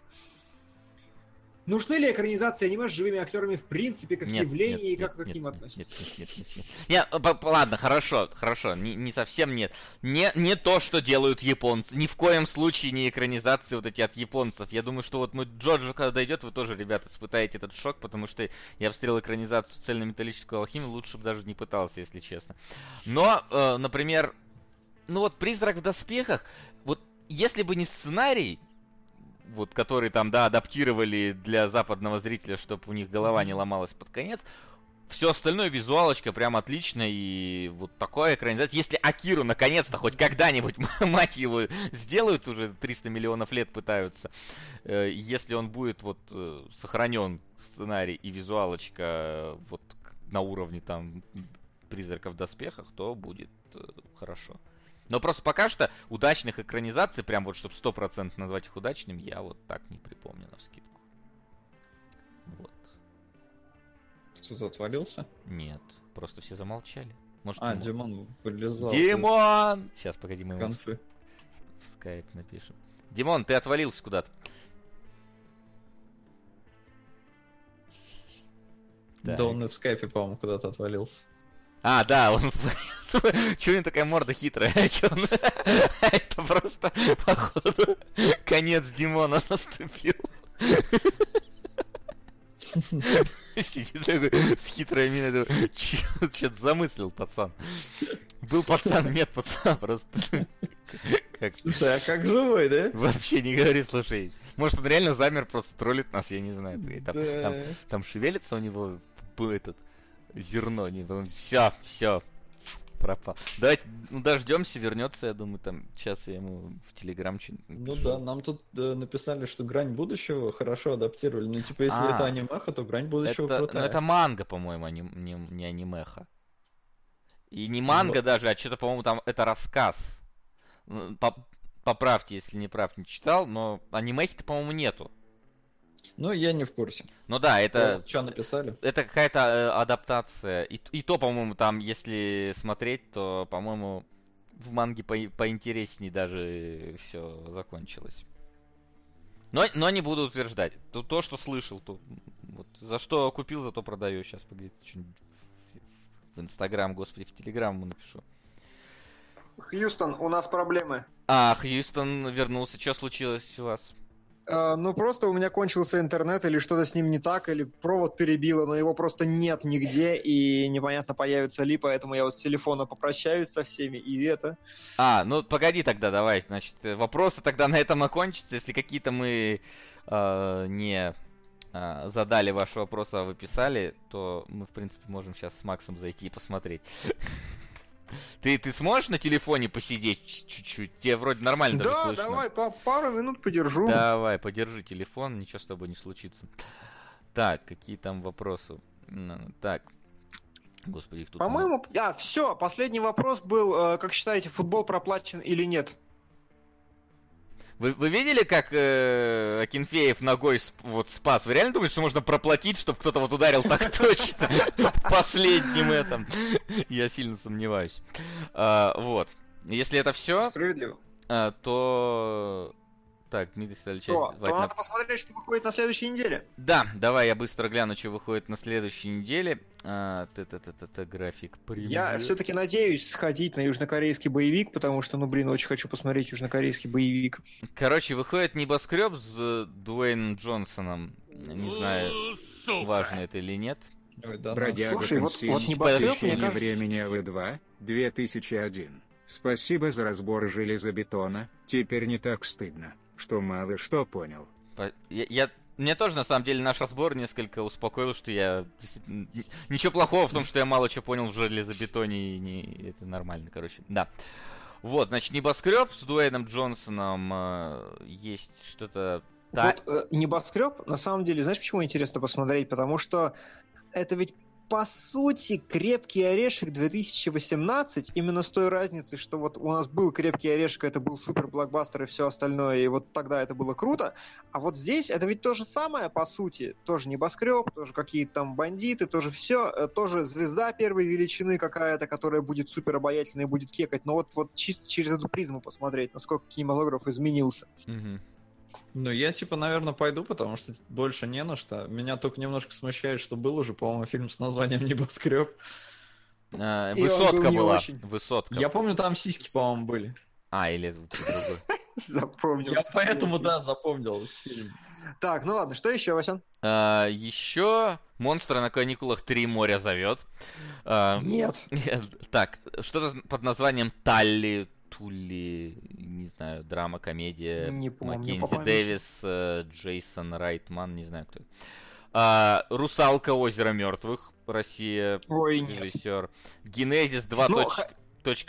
Нужны ли экранизации аниме с живыми актерами в принципе как Нет, явление нет, и нет, как вы к нет, ним нет, относитесь? Нет, нет, нет, нет, нет. Не, по- по- ладно, хорошо, хорошо, не, не совсем нет. Не, не то, что делают японцы. Ни в коем случае не экранизации вот эти от японцев. Я думаю, что вот мы Джоджо, когда дойдет, вы тоже, ребята, испытаете этот шок, потому что я обстрел экранизацию цельнометаллическую алхимию, лучше бы даже не пытался, если честно. Но, э, например, ну вот «Призрак в доспехах», вот если бы не сценарий, вот который там, да, адаптировали для западного зрителя, чтобы у них голова не ломалась под конец, все остальное визуалочка прям отлично и вот такое экранизация. Если Акиру наконец-то хоть когда-нибудь, мать его, сделают, уже 300 миллионов лет пытаются, э, если он будет вот э, сохранен сценарий и визуалочка э, вот на уровне там призраков в доспехах, то будет хорошо. Но просто пока что удачных экранизаций, прям вот чтобы 100% назвать их удачными, я вот так не припомню на вскидку. Вот. Кто-то отвалился? Нет, просто все замолчали. Может, А, Димон? Димон вылезал. Димон! Сейчас, погоди, мы ему в в скайп напишем. Димон, ты отвалился куда-то. Да Так. он и в скайпе, по-моему, куда-то отвалился. А, да, он... Чего у него такая морда хитрая? Это просто, походу, конец Димона наступил. Сидит такой с хитрой миной, думаю, что-то замыслил пацан. Был пацан, нет пацана, просто... Как... Слушай, а как живой, да? Вообще не говори, слушай. Может, он реально замер, просто троллит нас, я не знаю. Там, Да. там- там шевелится у него этот зерно. Не, все, все, пропал. Давайте ну, дождемся, вернется, я думаю, там сейчас я ему в Телеграм что Ну да, нам тут э, написали, что грань будущего хорошо адаптировали. Ну, типа, если А. это анимеха, то грань будущего Это, ну, крутая. это манга, по-моему, а не, не, не анимеха. И не манга Вот. даже, а что-то, по-моему, там это рассказ. Ну, по- Поправьте, если не прав, не читал, но анимехи-то, по-моему, нету. Ну, я не в курсе. Ну да, это... Что написали? Это какая-то э, адаптация. И, и то, по-моему, там, если смотреть, то, по-моему, в манге по поинтереснее даже все закончилось. Но, но не буду утверждать. То, то что слышал, то вот за что купил, зато продаю. Сейчас что-нибудь в Инстаграм, господи, в Телеграм ему напишу. Хьюстон, у нас проблемы. А, Хьюстон вернулся. Что случилось у вас? Э, ну, просто у меня кончился интернет, или что-то с ним не так, или провод перебило, но его просто нет нигде, и непонятно, появится ли, поэтому я вот с телефона попрощаюсь со всеми, и это... А, ну погоди тогда, давай, значит, вопросы тогда на этом окончатся, если какие-то мы э, не э, задали ваши вопросы, а вы писали, то мы, в принципе, можем сейчас с Максом зайти и посмотреть. Ты, ты сможешь на телефоне посидеть чуть-чуть? Тебе вроде нормально даже Да, слышно. давай, по- пару минут подержу. Давай, подержи телефон, ничего с тобой не случится. Так, какие там вопросы? Так. Господи, их тут... По-моему, а, все, последний вопрос был, э, как считаете, футбол проплачен или нет? Вы, вы видели, как э, Акинфеев ногой сп- вот спас? Вы реально думаете, что можно проплатить, чтобы кто-то вот ударил так точно в последнем этом? Я сильно сомневаюсь. А, Вот. Если это все, Справедливо. то... Так, Дмитрий То, давайте то на- надо посмотреть, что выходит на следующей неделе. Да, давай я быстро гляну, что выходит на следующей неделе. А, Т-т-т-т-т, график Я превью. все-таки надеюсь сходить на южнокорейский боевик, потому что, ну, блин, очень хочу посмотреть южнокорейский боевик. Короче, выходит небоскреб с Дуэйном Джонсоном. Не знаю, Сука. важно это или нет. Ой, да, Бродяга Слушай, вот- вот небоскреб, мне кажется- времени АВ2, 2001. Спасибо за разбор железобетона, теперь не так стыдно, что мало что понял. По- Я, я- мне тоже, на самом деле, наш разбор несколько успокоил, что я... Ничего плохого в том, что я мало чего понял в железобетоне, и не... это нормально, короче. Да. Вот, значит, небоскреб с Дуэйном Джонсоном э, есть что-то... та- Вот э, небоскреб, на самом деле, знаешь, почему интересно посмотреть? Потому что это ведь по сути крепкий орешек 2018, именно с той разницей, что вот у нас был крепкий орешек, это был супер блокбастер и все остальное, и вот тогда это было круто. А вот здесь это ведь то же самое, по сути. Тоже небоскреб, тоже какие-то там бандиты, тоже все, тоже звезда первой величины какая-то, которая будет супер обаятельной и будет кекать. Но вот, вот чисто через эту призму посмотреть, насколько кинематограф изменился. Мгм. Ну, я, типа, наверное, пойду, потому что больше не на что. Меня только немножко смущает, что был уже, по-моему, фильм с названием «Небоскреб». Он Высотка был была. очень. Высотка. Я помню, там сиськи, по-моему, были. А, или это другой. Запомнил. Я поэтому, да, запомнил фильм. Так, ну ладно, что еще, Васян? А, еще монстра на каникулах Три моря зовет. А, Нет. Так, что-то под названием Талли, Тули, не знаю, драма, комедия. Не помню, по Маккензи памяти. Дэвис, э, Джейсон Райтман, не знаю кто. А, Русалка озера мертвых, Россия, Ой, нет. режиссер. Генезис 2.0,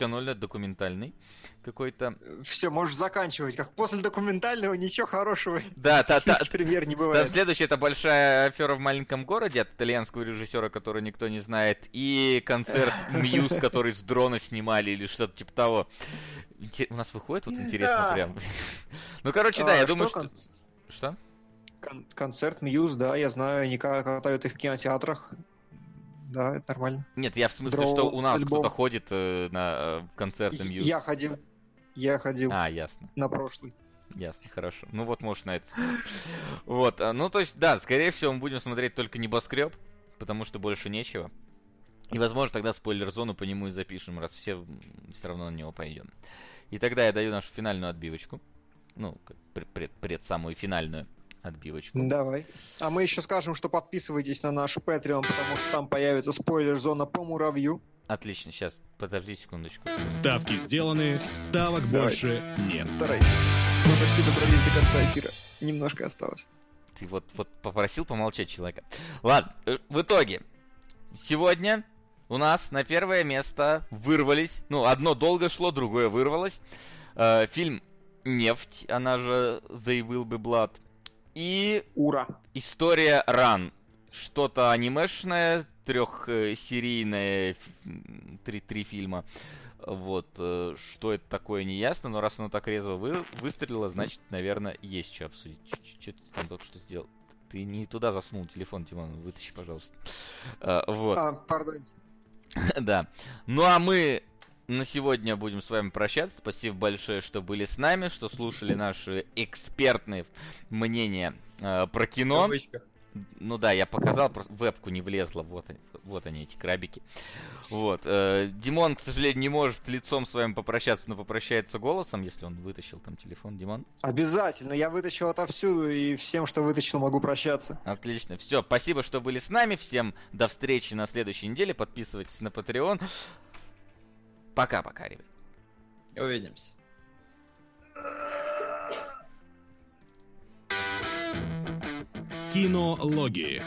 Ну, документальный какой-то. Все, можешь заканчивать. Как после документального ничего хорошего. Да, та, Сиськи премьер не бывает. следующее это большая афера в маленьком городе от итальянского режиссера, который никто не знает, и концерт Мьюз, который с дрона снимали или что-то типа того. У нас выходит вот интересно Да. прям. Ну, короче, да, А, я думаю, что... Что? кон- Концерт Мьюз, да, я знаю, они ка- катают их в кинотеатрах. Да, это нормально. Нет, я в смысле, Дроу что у нас кто-то ходит э, на э, концерты Мьюз. Я ходил. Я ходил А, ясно. на прошлый. Ясно, хорошо. Ну вот, может, на это. Вот, а, ну то есть, да, скорее всего, мы будем смотреть только небоскреб, потому что больше нечего. И, возможно, тогда спойлер-зону по нему и запишем, раз все все равно на него пойдем. И тогда я даю нашу финальную отбивочку. Ну, пред- пред самую финальную отбивочку. Давай. А мы еще скажем, что подписывайтесь на наш Patreon, потому что там появится спойлер-зона по муравью. Отлично, сейчас, подожди секундочку. Ставки сделаны, ставок Давай. больше нет. Старайся. Мы почти добрались до конца эфира. Немножко осталось. Ты вот, вот попросил помолчать человека. Ладно, э, в итоге, сегодня у нас на первое место вырвались, ну, одно долго шло, другое вырвалось. Э, фильм «Нефть», она же «They Will Be Blood», и Ура. история «Ран». Что-то анимешное, трехсерийное, три, три фильма. Вот, э, что это такое, не ясно, но раз оно так резво вы, выстрелило, значит, наверное, есть что обсудить. Что ты там только что сделал? Ты не туда засунул телефон, Тимон, вытащи, пожалуйста. Э, Вот. А, пардон. Да. Ну а мы на сегодня будем с вами прощаться. Спасибо большое, что были с нами, что слушали наши экспертные мнения э, про В кино. кавычках. Ну да, я показал, просто вебку не влезло. Вот, они- вот они, эти крабики. Вот. э, Димон, к сожалению, не может лицом с вами попрощаться, но попрощается голосом, если он вытащил там телефон. Димон? Обязательно, я вытащил отовсюду, и всем, что вытащил, могу прощаться. Отлично. Все, спасибо, что были с нами. Всем до встречи на следующей неделе. Подписывайтесь на Patreon. Пока-пока, ребят. Увидимся. Кинологии.